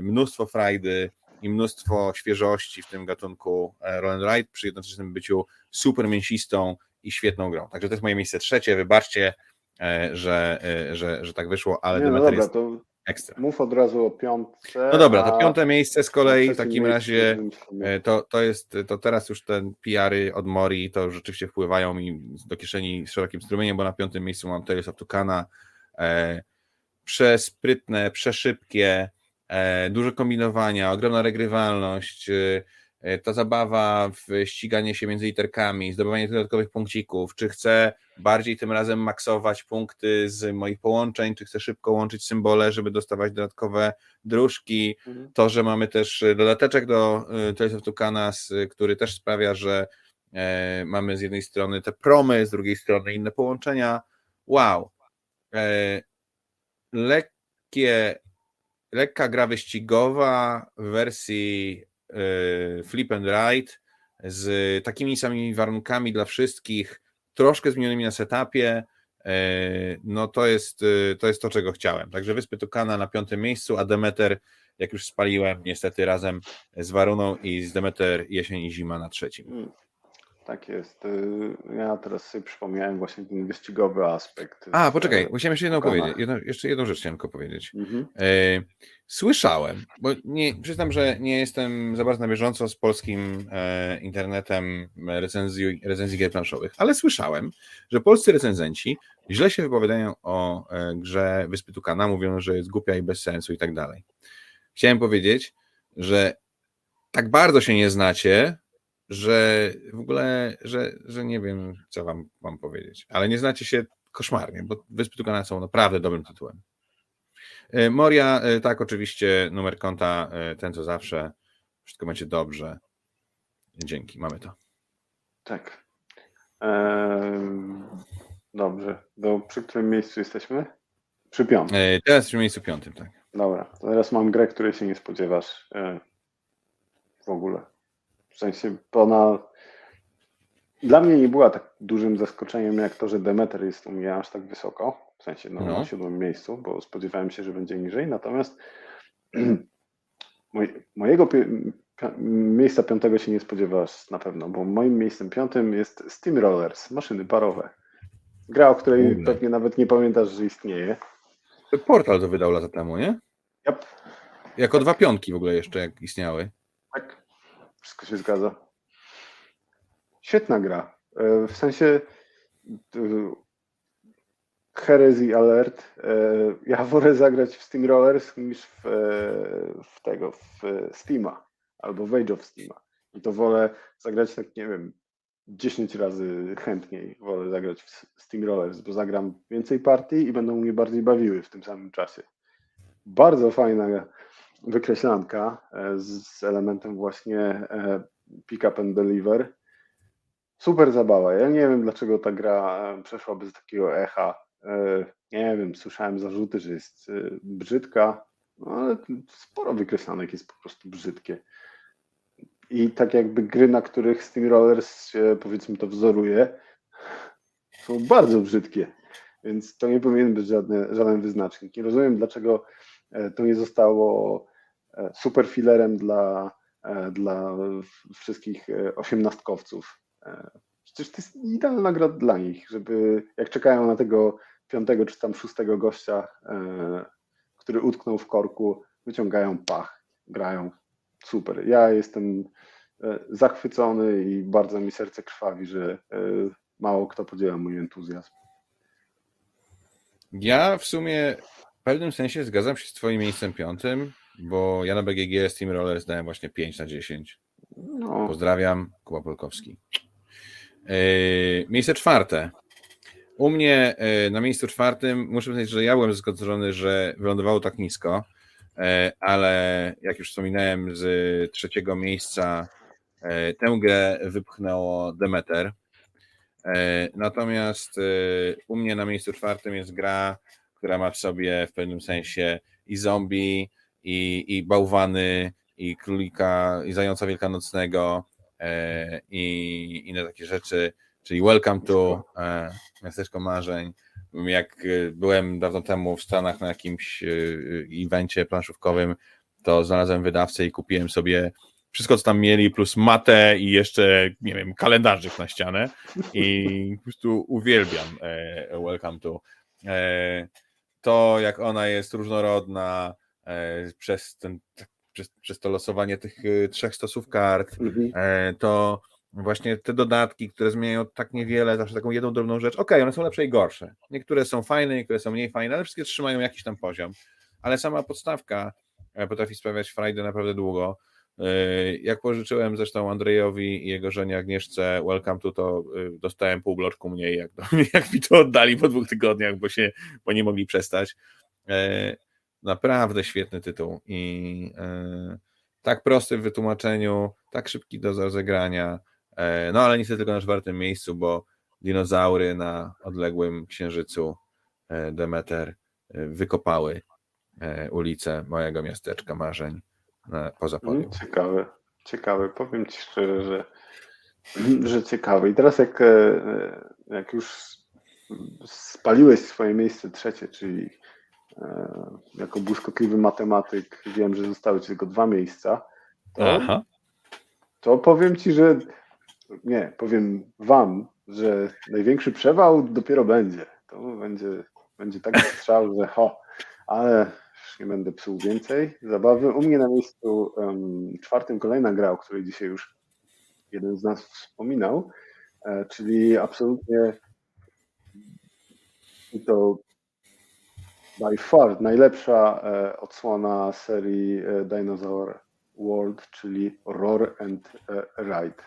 mnóstwo frajdy i mnóstwo świeżości w tym gatunku Roland Wright przy jednoczesnym byciu super mięsistą i świetną grą. Także to jest moje miejsce trzecie. Wybaczcie, e, że, e, że, że tak wyszło, ale Nie, no dobra, jest to ekstra. Mów od razu o piątce. No dobra, to piąte miejsce z kolei w takim razie e, to, to jest, to teraz już ten PR-y od Mori to rzeczywiście wpływają mi do kieszeni z szerokim strumieniem, bo na piątym miejscu mam Tales of Tucana. E, przesprytne, przeszybkie, e, dużo kombinowania, ogromna regrywalność, E, ta zabawa w ściganie się między literkami, zdobywanie dodatkowych punkcików, czy chcę bardziej tym razem maksować punkty z moich połączeń, czy chcę szybko łączyć symbole, żeby dostawać dodatkowe dróżki, mhm. to, że mamy też dodateczek do e, Tales of Tucanas, który też sprawia, że e, mamy z jednej strony te promy, z drugiej strony inne połączenia, wow, lekkie lekka gra wyścigowa w wersji E, flip and ride z takimi samymi warunkami dla wszystkich, troszkę zmienionymi na setupie, e, no to jest, e, to jest to, czego chciałem. Także Wyspy Tukana na piątym miejscu, a Demeter, jak już spaliłem, niestety razem z Waruną i z Demeter jesień i zima na trzecim. Tak jest. Y, ja teraz sobie przypomniałem właśnie ten wyścigowy aspekt. A, poczekaj, musiałem jeszcze jedną powiedzieć. Jedno, jeszcze jedną rzecz chciałem tylko powiedzieć. Mhm. E, słyszałem, bo nie, przyznam, że nie jestem za bardzo na bieżąco z polskim e, internetem recenzji, recenzji gier planszowych, ale słyszałem, że polscy recenzenci źle się wypowiadają o e, grze Wyspy Tukana, mówią, że jest głupia i bez sensu i tak dalej. Chciałem powiedzieć, że tak bardzo się nie znacie, że w ogóle, że, że nie wiem, co wam mam powiedzieć, ale nie znacie się koszmarnie, bo Wyspy Tukana są naprawdę dobrym tytułem. E, Moria, e, tak, oczywiście, numer konta, e, ten co zawsze. Wszystko będzie dobrze. Dzięki, mamy to. Tak. Eee, dobrze. Do, przy którym miejscu jesteśmy? Przy piątym. teraz przy miejscu piątym, tak. Dobra, teraz mam grę, której się nie spodziewasz w ogóle. W sensie ona dla mnie nie była tak dużym zaskoczeniem jak to, że Demeter jest u mnie aż tak wysoko, w sensie no, no. na siódmym miejscu, bo spodziewałem się, że będzie niżej, natomiast mojego miejsca piątego się nie spodziewasz na pewno, bo moim miejscem piątym jest Steam Rollers, maszyny parowe. Gra, o której pewnie nawet nie pamiętasz, że istnieje. Portal to wydał lata temu, nie? Yep. Jako dwa piątki w ogóle jeszcze jak istniały. Wszystko się zgadza. Świetna gra. E, w sensie e, Heresy Alert. E, ja wolę zagrać w Steam Rollers niż w, w tego, w Steama albo w Age of Steama. I to wolę zagrać tak, nie wiem, 10 razy chętniej wolę zagrać w Steam Rollers, bo zagram więcej partii i będą mnie bardziej bawiły w tym samym czasie. Bardzo fajna wykreślanka e, z elementem właśnie e, pick up and deliver. Super zabawa. Ja nie wiem, dlaczego ta gra e, przeszła bez takiego echa. Nie wiem, słyszałem zarzuty, że jest brzydka, no ale sporo wykreślanek jest po prostu brzydkie. I tak jakby gry, na których Steam Rollers się powiedzmy to wzoruje, są bardzo brzydkie. Więc to nie powinien być żadne, żaden wyznacznik. Nie rozumiem, dlaczego to nie zostało super filerem dla, e, dla wszystkich e, osiemnastkowców. Przecież to jest idealna gra dla nich, żeby jak czekają na tego piątego czy tam szóstego gościa, który utknął w korku, wyciągają pach, grają. Super. Ja jestem zachwycony i bardzo mi serce krwawi, że mało kto podziela mój entuzjazm. Ja w sumie w pewnym sensie zgadzam się z Twoim miejscem piątym bo ja na BGG Steamroller zdałem właśnie 5 na 10. No. Pozdrawiam, Kuba Polkowski. Yy, miejsce czwarte. U mnie yy, na miejscu czwartym muszę powiedzieć, że ja byłem zaskoczony, że wylądowało tak nisko, yy, ale jak już wspominałem, z trzeciego miejsca tę grę wypchnęło Demeter. Natomiast u mnie na miejscu czwartym jest gra, która ma w sobie w pewnym sensie i zombie, i, i bałwany, i królika, i zająca wielkanocnego, e, i inne takie rzeczy, czyli Welcome to e, Miasteczko Marzeń. Jak e, byłem dawno temu w Stanach na jakimś evencie planszówkowym, to znalazłem wydawcę i kupiłem sobie wszystko, co tam mieli, plus matę i jeszcze, nie wiem, kalendarzyk na ścianę i po prostu uwielbiam Welcome to. To, jak ona jest różnorodna, E, przez, ten, tak, przez, przez to losowanie tych y, trzech stosów kart, mhm. E, to właśnie te dodatki, które zmieniają tak niewiele, zawsze taką jedną drobną rzecz. Okej, okay, one są lepsze i gorsze. Niektóre są fajne, niektóre są mniej fajne, ale wszystkie trzymają jakiś tam poziom. Ale sama podstawka e, potrafi sprawiać frajdę naprawdę długo. Jak pożyczyłem zresztą Andrzejowi i jego żonie Agnieszce Welcome to, to dostałem pół bloczku mniej, jak, jak mi to oddali po dwóch tygodniach, bo się, bo nie mogli przestać. Naprawdę świetny tytuł i e, tak prosty w wytłumaczeniu, tak szybki do rozegrania. E, no ale niestety tylko na czwartym miejscu, bo dinozaury na odległym księżycu e, Demeter wykopały ulicę mojego miasteczka marzeń poza mm, podium. Ciekawe, ciekawe. Powiem Ci szczerze, że, że ciekawe. I teraz jak, jak już spaliłeś swoje miejsce trzecie, czyli jako błyskotliwy matematyk wiem, że zostały ci tylko dwa miejsca, to, to powiem ci, że nie, powiem wam, że największy przewał dopiero będzie. To będzie, będzie taki strzał, że ho, ale już nie będę psuł więcej zabawy. U mnie na miejscu um, czwartym kolejna gra, o której dzisiaj już jeden z nas wspominał, e, czyli absolutnie to by far najlepsza e, odsłona serii e, Dinosaur World, czyli Roar and e, Ride.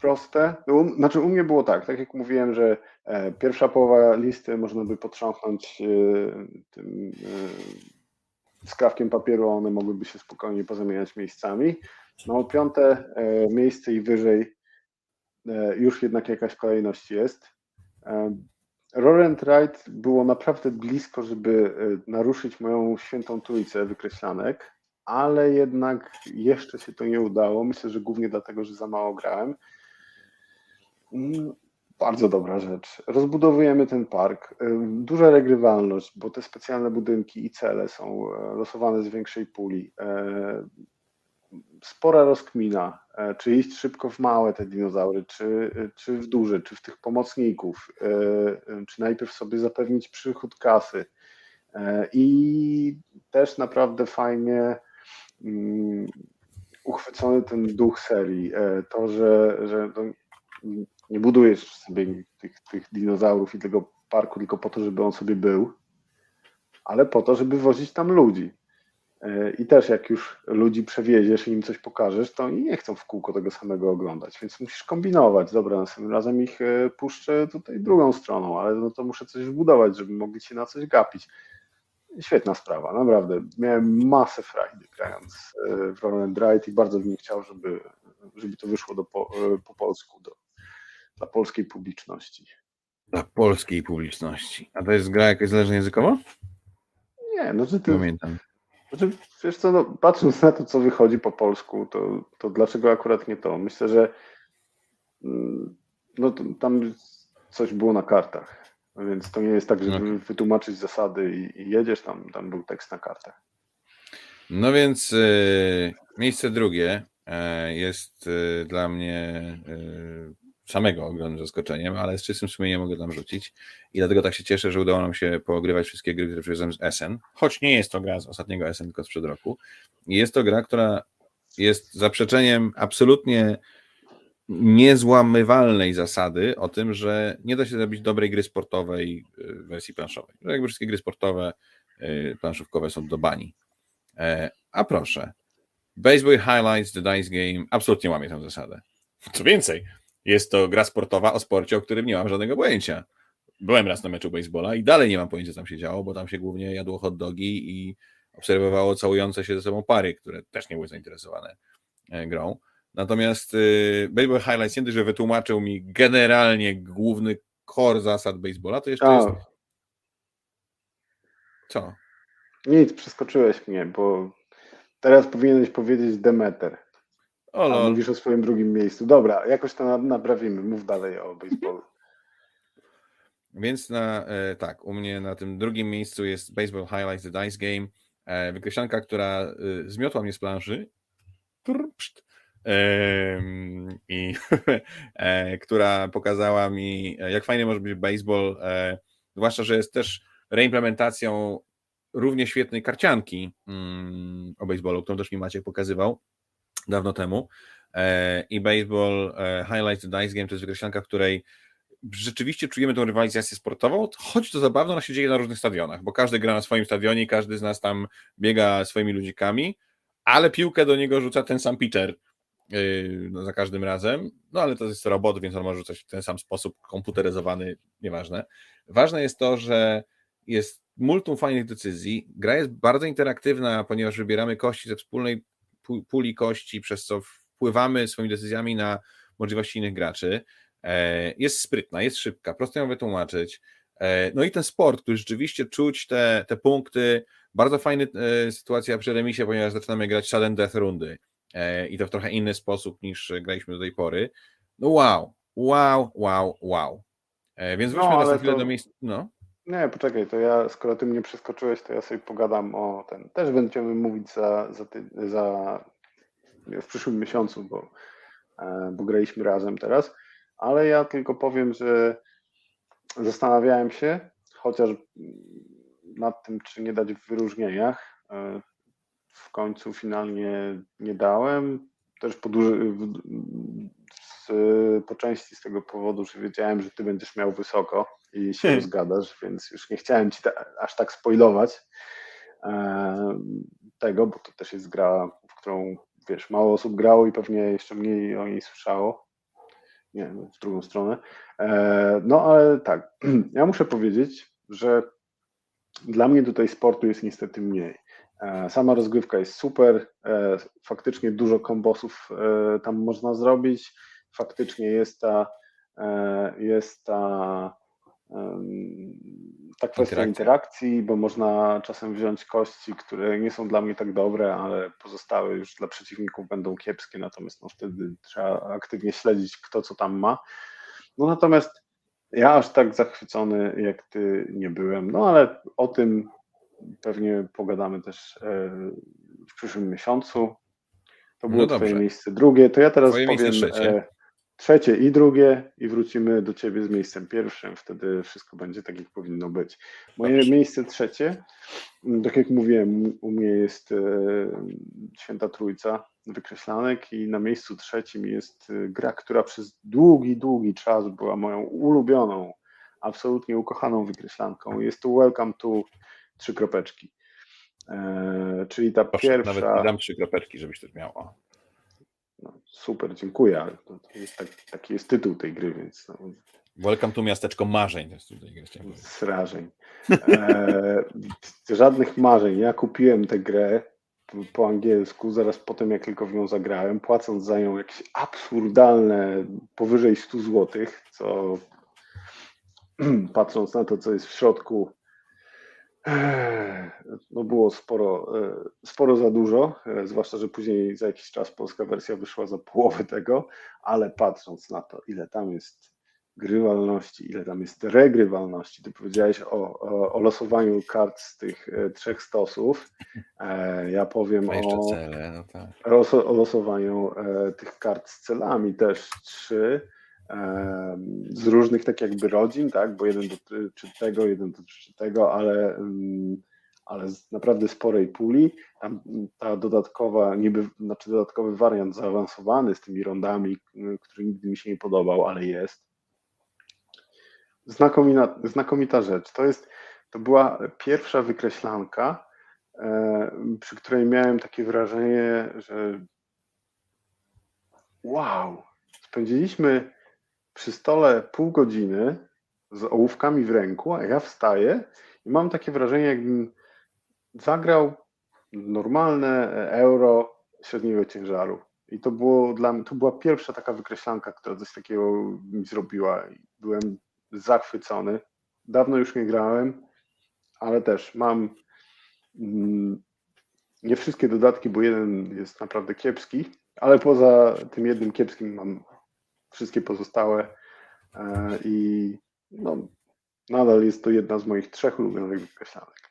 Proste. No, znaczy u mnie było tak, tak jak mówiłem, że pierwsza połowa listy można by potrząsnąć tym skrawkiem papieru, one mogłyby się spokojnie pozamieniać miejscami. No piąte miejsce i wyżej już jednak jakaś kolejność jest. Roar and Ride było naprawdę blisko, żeby e, naruszyć moją świętą trójcę wykreślanek, ale jednak jeszcze się to nie udało. Myślę, że głównie dlatego, że za mało grałem. Mm, bardzo dobra rzecz. Rozbudowujemy ten park. E, duża regrywalność, bo te specjalne budynki i cele są e, losowane z większej puli spora rozkmina, czy iść szybko w małe te dinozaury, czy, czy w duże, czy w tych pomocników, e, e, czy najpierw sobie zapewnić przychód kasy. I też naprawdę fajnie mm, uchwycony ten duch serii. To, że, że nie budujesz sobie tych, tych dinozaurów i tego parku tylko po to, żeby on sobie był, ale po to, żeby wozić tam ludzi. I też jak już ludzi przewieziesz i im coś pokażesz, to oni nie chcą w kółko tego samego oglądać, więc musisz kombinować. Dobra, następnym razem ich e, puszczę tutaj drugą stroną, ale no to muszę coś wbudować, żeby mogli się na coś gapić. Świetna sprawa, naprawdę. Miałem masę frajdy grając e, w Roland Ride i bardzo bym chciał, żeby, żeby to wyszło do, po, e, po polsku, do, dla polskiej publiczności. Dla polskiej publiczności. A to jest gra jakaś zależna językowo? Nie, no że ty, Pamiętam. Znaczy, wiesz co, no, patrząc na to, co wychodzi po polsku, to, to dlaczego akurat nie to? Myślę, że mm, no, tam coś było na kartach, więc to nie jest tak, żeby no. wytłumaczyć zasady i, i, jedziesz, tam, tam był tekst na kartach. No więc y, miejsce drugie y, jest y, dla mnie samego ogromnym zaskoczeniem, ale z czystym sumieniem mogę tam rzucić i dlatego tak się cieszę, że udało nam się poogrywać wszystkie gry, które przywiozłem z SN, choć nie jest to gra z ostatniego SN, tylko sprzed roku. Jest to gra, która jest zaprzeczeniem absolutnie niezłamywalnej zasady o tym, że nie da się zrobić dobrej gry sportowej w wersji planszowej. Że jakby wszystkie gry sportowe, y, planszówkowe są do bani. E, a proszę, Baseball Highlights, The Dice Game absolutnie łamie tę zasadę. Co więcej, jest to gra sportowa o sporcie, o którym nie mam żadnego pojęcia. Byłem raz na meczu baseballa i dalej nie mam pojęcia, co tam się działo, bo tam się głównie jadło hot dogi i obserwowało całujące się ze sobą pary, które też nie były zainteresowane e, grą. Natomiast y, Baseball Highlights nie że wytłumaczył mi generalnie główny core zasad baseballa, to jeszcze A. jest... Co? Nic, przeskoczyłeś mnie, bo teraz powinieneś powiedzieć Demeter. O, A mówisz o swoim drugim miejscu. Dobra, jakoś to naprawimy. Mów dalej o baseballu. Więc na, e, tak, u mnie na tym drugim miejscu jest Baseball Highlights The Dice Game. E, wykreślanka, która e, zmiotła mnie z planszy. I która pokazała mi, jak fajnie może być baseball. Zwłaszcza, że jest też reimplementacją równie świetnej karcianki mm, o baseballu, którą też mi Maciek pokazywał dawno temu. E, I Baseball e, Highlights Dice Game to jest wykreślanka, w której rzeczywiście czujemy tą rywalizację sportową, choć to zabawne, ona się dzieje na różnych stadionach, bo każdy gra na swoim stadionie, każdy z nas tam biega swoimi ludzikami, ale piłkę do niego rzuca ten sam pitcher yy, no, za każdym razem, no ale to jest robot, więc on może rzucać w ten sam sposób, komputeryzowany, nieważne. Ważne jest to, że jest multum fajnych decyzji, gra jest bardzo interaktywna, ponieważ wybieramy kości ze wspólnej puli kości, przez co wpływamy swoimi decyzjami na możliwości innych graczy. E, jest sprytna, jest szybka, prosto ją wytłumaczyć. E, no i ten sport, który rzeczywiście czuć te, te punkty. Bardzo fajna e, sytuacja przy remisie, ponieważ zaczynamy grać sudden death rundy i to w trochę inny sposób niż graliśmy do tej pory. No wow, wow, wow, wow. Więc wróćmy no, na chwilę to... do miejsca. No. Nie, poczekaj, to ja, skoro ty mnie przeskoczyłeś, to ja sobie pogadam o ten. Też będziemy mówić za, za, ty, za w przyszłym miesiącu, bo bo graliśmy razem teraz, ale ja tylko powiem, że zastanawiałem się, chociaż nad tym, czy nie dać w wyróżnieniach. W końcu finalnie nie dałem. Też po, duży, z, po części z tego powodu, że wiedziałem, że ty będziesz miał wysoko i się hmm. zgadasz, więc już nie chciałem ci ta, aż tak spoilować e, tego, bo to też jest gra, w którą wiesz, mało osób grało i pewnie jeszcze mniej o niej słyszało. Nie, w drugą stronę. E, no ale tak, ja muszę powiedzieć, że dla mnie tutaj sportu jest niestety mniej. E, sama rozgrywka jest super, faktycznie dużo kombosów tam można zrobić, faktycznie jest ta, jest ta, ta kwestia interakcji, bo można czasem wziąć kości, które nie są dla mnie tak dobre, ale pozostałe już dla przeciwników będą kiepskie, natomiast no wtedy trzeba aktywnie śledzić, kto co tam ma. No natomiast ja aż tak zachwycony jak ty nie byłem, no ale o tym Pewnie pogadamy też e, w przyszłym miesiącu. To było no twoje miejsce drugie. To ja teraz twoje powiem trzecie. E, i drugie i wrócimy do ciebie z miejscem pierwszym. Wtedy wszystko będzie tak, jak powinno być. Moje dobrze. miejsce trzecie, tak jak mówiłem, u mnie jest e, Święta Trójca wykreślanek i na miejscu trzecim jest gra, która przez długi, długi czas była moją ulubioną, absolutnie ukochaną wykreślanką. Jest to Welcome to trzy kropeczki. E, czyli ta Proszę, pierwsza. Nawet dam trzy kropeczki, żebyś też miał. No, super, dziękuję. Ale to, to jest tak, taki jest tytuł tej gry, więc. No. Welcome to miasteczko marzeń. To jest tutaj Srażeń. E, żadnych marzeń. Ja kupiłem tę grę po angielsku, zaraz po tym, jak tylko w nią zagrałem, płacąc za nią jakieś absurdalne, powyżej 100 zł, co patrząc na to, co jest w środku, no było sporo, e, sporo za dużo, e, zwłaszcza, że później za jakiś czas polska wersja wyszła za połowę tego, ale patrząc na to, ile tam jest grywalności, ile tam jest regrywalności, ty powiedziałeś o, o, o losowaniu kart z tych e, trzech stosów, ja powiem o, cele, no tak. o losowaniu tych kart z celami też trzy, z różnych tak jakby rodzin, tak, bo jeden dotyczy tego, jeden dotyczy tego, ale, ale z naprawdę sporej puli. Tam ta dodatkowa, niby, znaczy dodatkowy wariant zaawansowany z tymi rondami, który nigdy mi się nie podobał, ale jest. Znakomita, znakomita rzecz. To jest, to była pierwsza wykreślanka, przy której miałem takie wrażenie, że wow, spędziliśmy przy stole pół godziny z ołówkami w ręku, a ja wstaję i mam takie wrażenie, jakbym zagrał normalne euro średniego ciężaru. I to było dla mnie, to była pierwsza taka wykreślanka, która coś takiego mi zrobiła. Byłem zachwycony. Dawno już nie grałem, ale też mam mm, nie wszystkie dodatki, bo jeden jest naprawdę kiepski, ale poza tym jednym kiepskim mam wszystkie pozostałe e, i no, nadal jest to jedna z moich trzech ulubionych wykreślanek.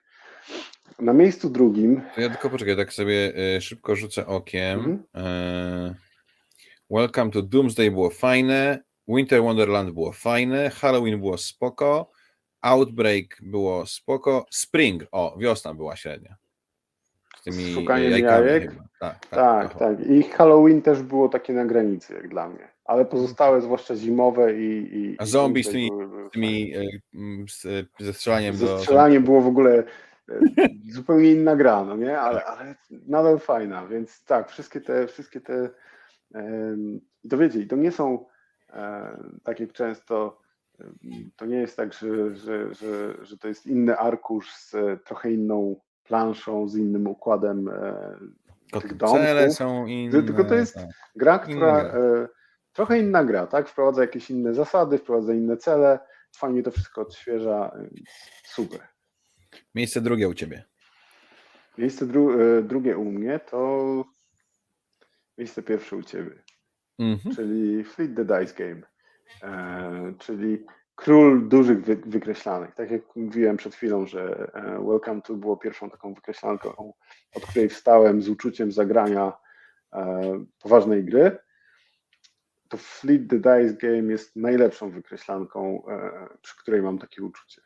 Na miejscu drugim. Ja tylko poczekaj, tak sobie e, szybko rzucę okiem. Mhm. E, Welcome to Doomsday było fajne. Winter Wonderland było fajne. Halloween było spoko. Outbreak było spoko. Spring, o, wiosna była średnia. Z tymi Szukaniem jajkami jajek. Tak, tak, tak, tak. I Halloween też było takie na granicy, jak dla mnie ale pozostałe, zwłaszcza zimowe i. i A zombie z tymi, tymi e, ze strzelaniem. Ze strzelaniem było w ogóle e, zupełnie inna gra, no nie? Ale, tak. ale nadal fajna, więc tak, wszystkie te, wszystkie te. I to wiecie, i to nie są e, tak jak często. To nie jest tak, że, że, że, że to jest inny arkusz z trochę inną planszą, z innym układem tych domków. Cele są inne. Tylko to jest tak. gra, która. Inne trochę inna gra, tak? Wprowadza jakieś inne zasady, wprowadza inne cele, fajnie to wszystko odświeża, super. Miejsce drugie u Ciebie. Miejsce dru e, drugie u mnie to miejsce pierwsze u Ciebie, mhm. czyli Fleet the Dice Game, e, czyli król dużych wy wykreślanek. Tak jak mówiłem przed chwilą, że e, Welcome to było pierwszą taką wykreślanką, od której wstałem z uczuciem zagrania e, poważnej gry to Fleet the Dice Game jest najlepszą wykreślanką, przy której mam takie uczucie.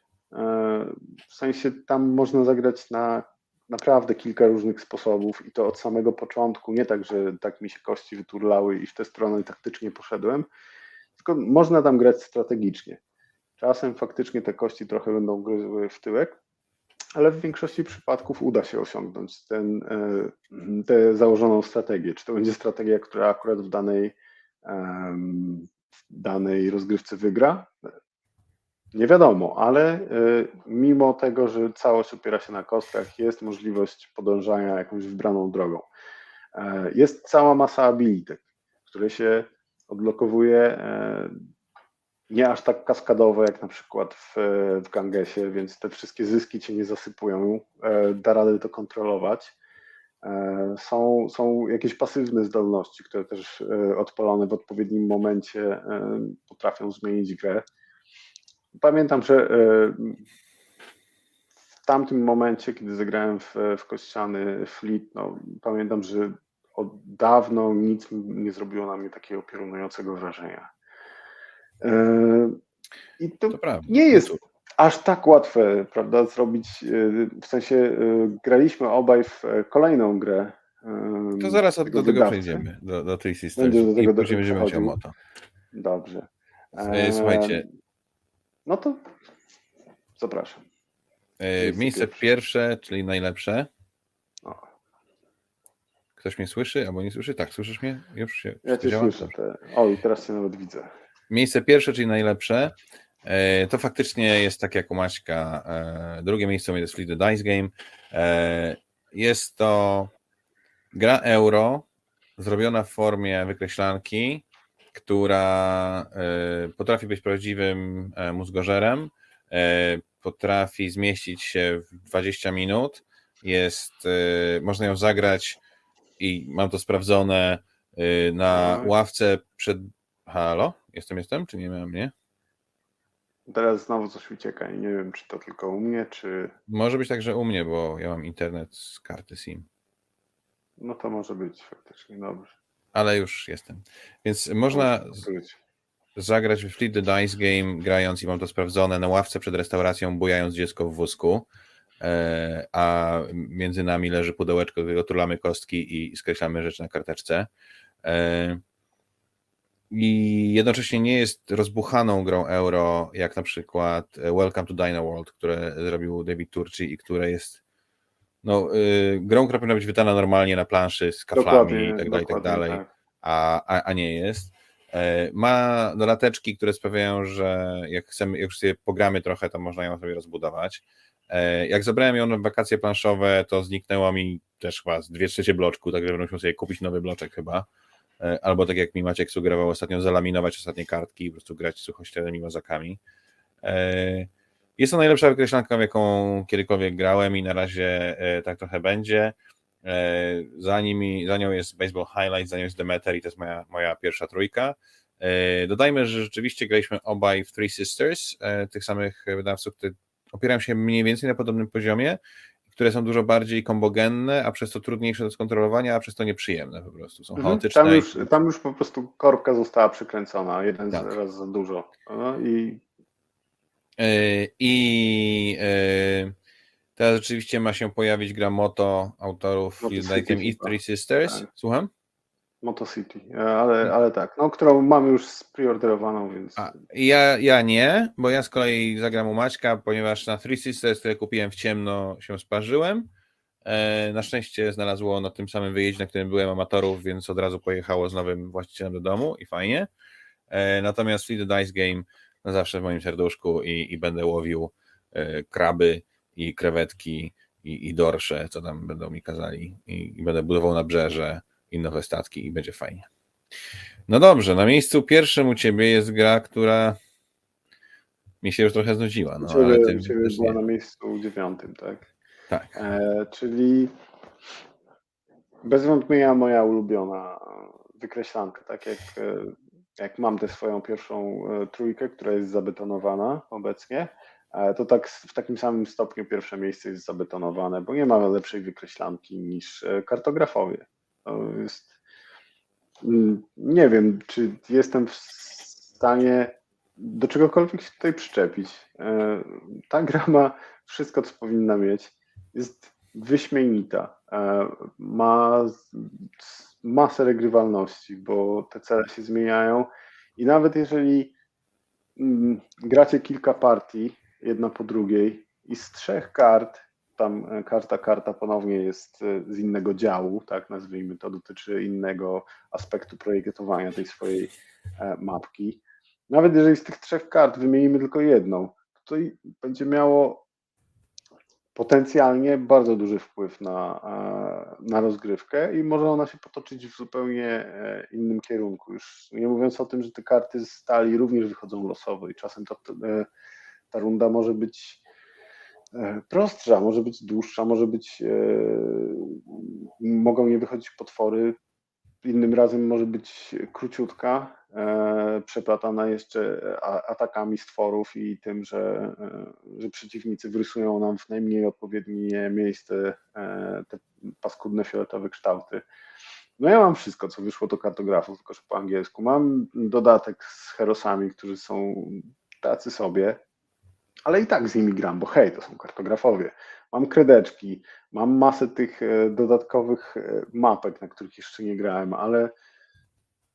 W sensie tam można zagrać na naprawdę kilka różnych sposobów i to od samego początku, nie tak, że tak mi się kości wyturlały i w tę stronę taktycznie poszedłem, tylko można tam grać strategicznie. Czasem faktycznie te kości trochę będą gryzły w tyłek, ale w większości przypadków uda się osiągnąć e, tę założoną strategię. Czy to będzie strategia, która akurat w danej, danej rozgrywce wygra? Nie wiadomo, ale e, mimo tego, że całość opiera się na kostkach, jest możliwość podążania jakąś wybraną drogą. E, jest cała masa abilitek, które się odblokowuje nie aż tak kaskadowo jak na przykład w, w Gangesie, więc te wszystkie zyski cię nie zasypują, e, da radę to kontrolować. E, są, są jakieś pasywne zdolności, które też e, odpalone w odpowiednim momencie potrafią zmienić grę. Pamiętam, że w tamtym momencie, kiedy zagrałem w, w kościany Fleet, no, pamiętam, że od dawno nic nie zrobiło na mnie takiego piorunującego wrażenia. I to, to nie jest aż tak łatwe, prawda, zrobić, w sensie graliśmy obaj w kolejną grę. To zaraz do tego wydawcy. przejdziemy, do, do tej Sisters do tego, i później będziemy mieć o moto. Dobrze. Słuchajcie. No to zapraszam. Miejsce pierwsze. pierwsze, czyli najlepsze. Ktoś mnie słyszy albo nie słyszy? Tak, słyszysz mnie? Już się Ja cię słyszę. Te... O, i teraz cię nawet widzę. Miejsce pierwsze, czyli najlepsze, e, to faktycznie jest tak jak u Maćka. E, drugie miejsce jest Fleet the Dice Game. E, jest to gra euro zrobiona w formie wykreślanki, która potrafi być prawdziwym mózgożerem, potrafi zmieścić się w 20 minut. Jest, można ją zagrać i mam to sprawdzone na ławce przed. Halo? Jestem, jestem, czy nie miałem mnie? Teraz znowu coś ucieka i nie wiem, czy to tylko u mnie, czy... Może być także u mnie, bo ja mam internet z karty SIM. No to może być faktycznie, dobrze. Ale już jestem. Więc można zagrać w Fleet the Dice Game, grając i mam to sprawdzone na ławce przed restauracją, bujając dziecko w wózku, e, a między nami leży pudełeczko, którego tulamy kostki i skreślamy rzeczy na karteczce. I jednocześnie nie jest rozbuchaną grą euro, jak na przykład e, Welcome to Dino World, które zrobił David Turci i które jest no, y, grą, która powinna być wydana normalnie na planszy z kaflami i tak dalej, i tak dalej, tak. A, a, a nie jest. E, ma dodateczki, które sprawiają, że jak chcemy, jak już sobie pogramy trochę, to można ją sobie rozbudować. E, jak zabrałem ją na wakacje planszowe, to zniknęło mi też chyba z dwie trzecie bloczku, także będę musiał sobie kupić nowy bloczek chyba. E, albo tak jak mi Maciek sugerował ostatnio, zalaminować ostatnie kartki i po prostu grać suchościanymi mazakami. E, jest to najlepsza wykreślanka, jaką kiedykolwiek grałem i na razie e, tak trochę będzie. Za, nimi, za nią jest Baseball Highlights, za nią jest Demeter i to jest moja, moja pierwsza trójka. Dodajmy, że rzeczywiście graliśmy obaj w Three Sisters, tych samych wydawców, które opierają się mniej więcej na podobnym poziomie które są dużo bardziej kombogenne, a przez to trudniejsze do skontrolowania, a przez to nieprzyjemne po prostu. Są mhm. chaotyczne. Tam już, tam już po prostu korbka została przykręcona jeden tak. raz za dużo. No i yy, i yy, teraz rzeczywiście ma się pojawić gra Moto autorów Field Item i Three Sisters. Tak. Słucham? MotoCity, e, ale, ale tak, no, którą mamy już spreorderowaną, więc... A, ja, ja nie, bo ja z kolei zagram u Maćka, ponieważ na Three Sisters, które kupiłem w ciemno, się sparzyłem. E, na szczęście znalazło na tym samym wyjeździe, na którym byłem amatorów, więc od razu pojechało z nowym właścicielem do domu i fajnie. E, natomiast Fleet the Dice Game na zawsze w moim serduszku i, i będę łowił e, kraby i krewetki i, i dorsze, co tam będą mi kazali i, i będę budował na brzeże i nowe statki i będzie fajnie. No dobrze, na miejscu pierwszym u Ciebie jest gra, która mi się już trochę znudziła. No, ciebie, ale ty ciebie była na miejscu dziewiątym, tak? Tak. E, czyli bez wątpienia moja ulubiona wykreślanka, tak jak, e, jak mam tę swoją pierwszą e, trójkę, która jest zabetonowana obecnie, e, to tak w takim samym stopniu pierwsze miejsce jest zabetonowane, bo nie ma lepszej wykreślanki niż kartografowie. To jest Mm, nie wiem, czy jestem w stanie do czegokolwiek się tutaj przyczepić. E, ta gra ma wszystko, co powinna mieć. Jest wyśmienita. E, ma masę regrywalności, bo te cele się zmieniają i nawet jeżeli mm, gracie kilka partii, jedna po drugiej i z trzech kart tam e, karta karta ponownie jest e, z innego działu, tak nazwijmy to, dotyczy innego aspektu projektowania tej swojej e, mapki. Nawet jeżeli z tych trzech kart wymienimy tylko jedną, to będzie miało potencjalnie bardzo duży wpływ na, na rozgrywkę i może ona się potoczyć w zupełnie innym kierunku. Już nie mówiąc o tym, że te karty z stali również wychodzą losowo i czasem ta runda może być prostsza, może być dłuższa, może być, e, mogą nie wychodzić potwory, innym razem może być króciutka, e, przeplatana jeszcze atakami stworów i tym, że, że przeciwnicy wrysują nam w najmniej odpowiednie miejsce te paskudne fioletowe kształty. No ja mam wszystko, co wyszło do kartografów, tylko że po angielsku. Mam dodatek z herosami, którzy są tacy sobie, ale i tak z nimi gram, bo hej, to są kartografowie. Mam kredeczki, mam masę tych e, dodatkowych e, mapek, na których jeszcze nie grałem, ale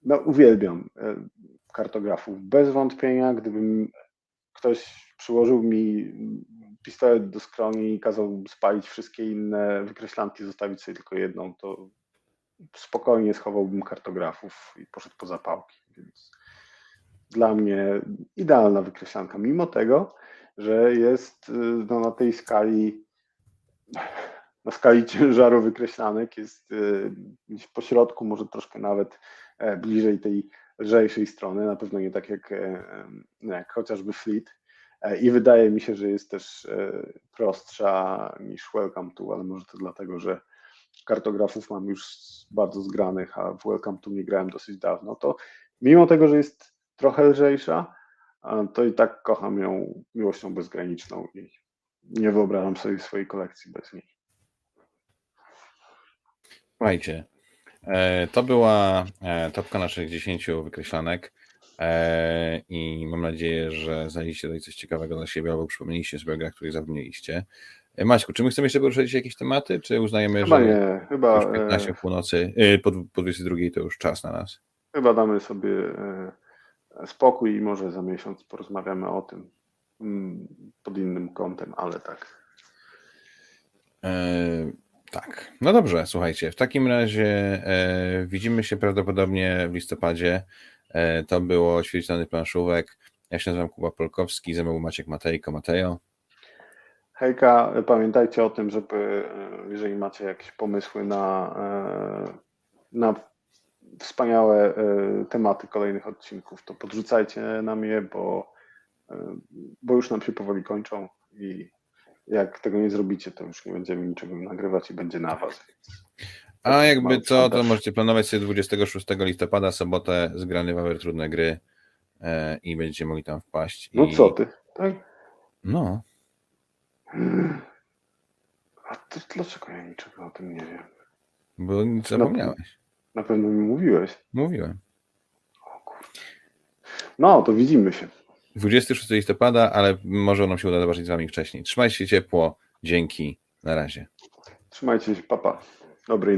no, uwielbiam e, kartografów. Bez wątpienia, gdybym ktoś przyłożył mi pistolet do skroni i kazał spalić wszystkie inne wykreślanki, zostawić sobie tylko jedną, to spokojnie schowałbym kartografów i poszedł po zapałki. Więc dla mnie idealna wykreślanka. Mimo tego, że jest y, no, na tej skali, na skali ciężaru wykreślanek jest y, gdzieś po środku, może troszkę nawet e, bliżej tej lżejszej strony, na pewno nie tak jak, e, jak chociażby Fleet. E, I wydaje mi się, że jest też prostsza niż Welcome to, ale może to dlatego, że kartografów mam już bardzo zgranych, a w Welcome to nie grałem dosyć dawno, to mimo tego, że jest trochę lżejsza, to i tak kocham ją miłością bezgraniczną i nie wyobrażam sobie swojej kolekcji bez niej. Słuchajcie, e, to była e, topka naszych 10 wykreślanek e, i mam nadzieję, że znajdziecie tutaj coś ciekawego dla siebie albo przypomnieliście sobie o grach, których zapomnieliście. Maćku, czy my chcemy jeszcze poruszyć jakieś tematy, czy uznajemy, chyba że nie, chyba, już 15 w północy, po, po 22 to już czas na nas? Chyba damy sobie spokój i może za miesiąc porozmawiamy o tym mm, pod innym kątem, ale tak. E, tak. No dobrze, słuchajcie. W takim razie e, widzimy się prawdopodobnie w listopadzie. E, to było ćwierćlany planszówek. Ja się nazywam Kuba Polkowski, ze mną Maciek Matejko. Matejo. Hejka, pamiętajcie o tym, żeby e, jeżeli macie jakieś pomysły na, e, na wspaniałe e, tematy kolejnych odcinków, to podrzucajcie nam je, bo, e, bo już nam się powoli kończą i jak tego nie zrobicie, to już nie będziemy niczego nagrywać i będzie na was. A jakby co, to możecie planować sobie 26 listopada, sobotę zgrany wawer trudne gry e, i będziecie mogli tam wpaść. No co ty, tak? No. A to dlaczego ja niczego o tym nie wiem? Bo nic zapomniałeś. Na pewno mi mówiłeś. Mówiłem. No, to widzimy się. 26 listopada, ale może nam się uda zobaczyć z Wami wcześniej. Trzymajcie się ciepło. Dzięki. Na razie. Trzymajcie się, papa. Dobrej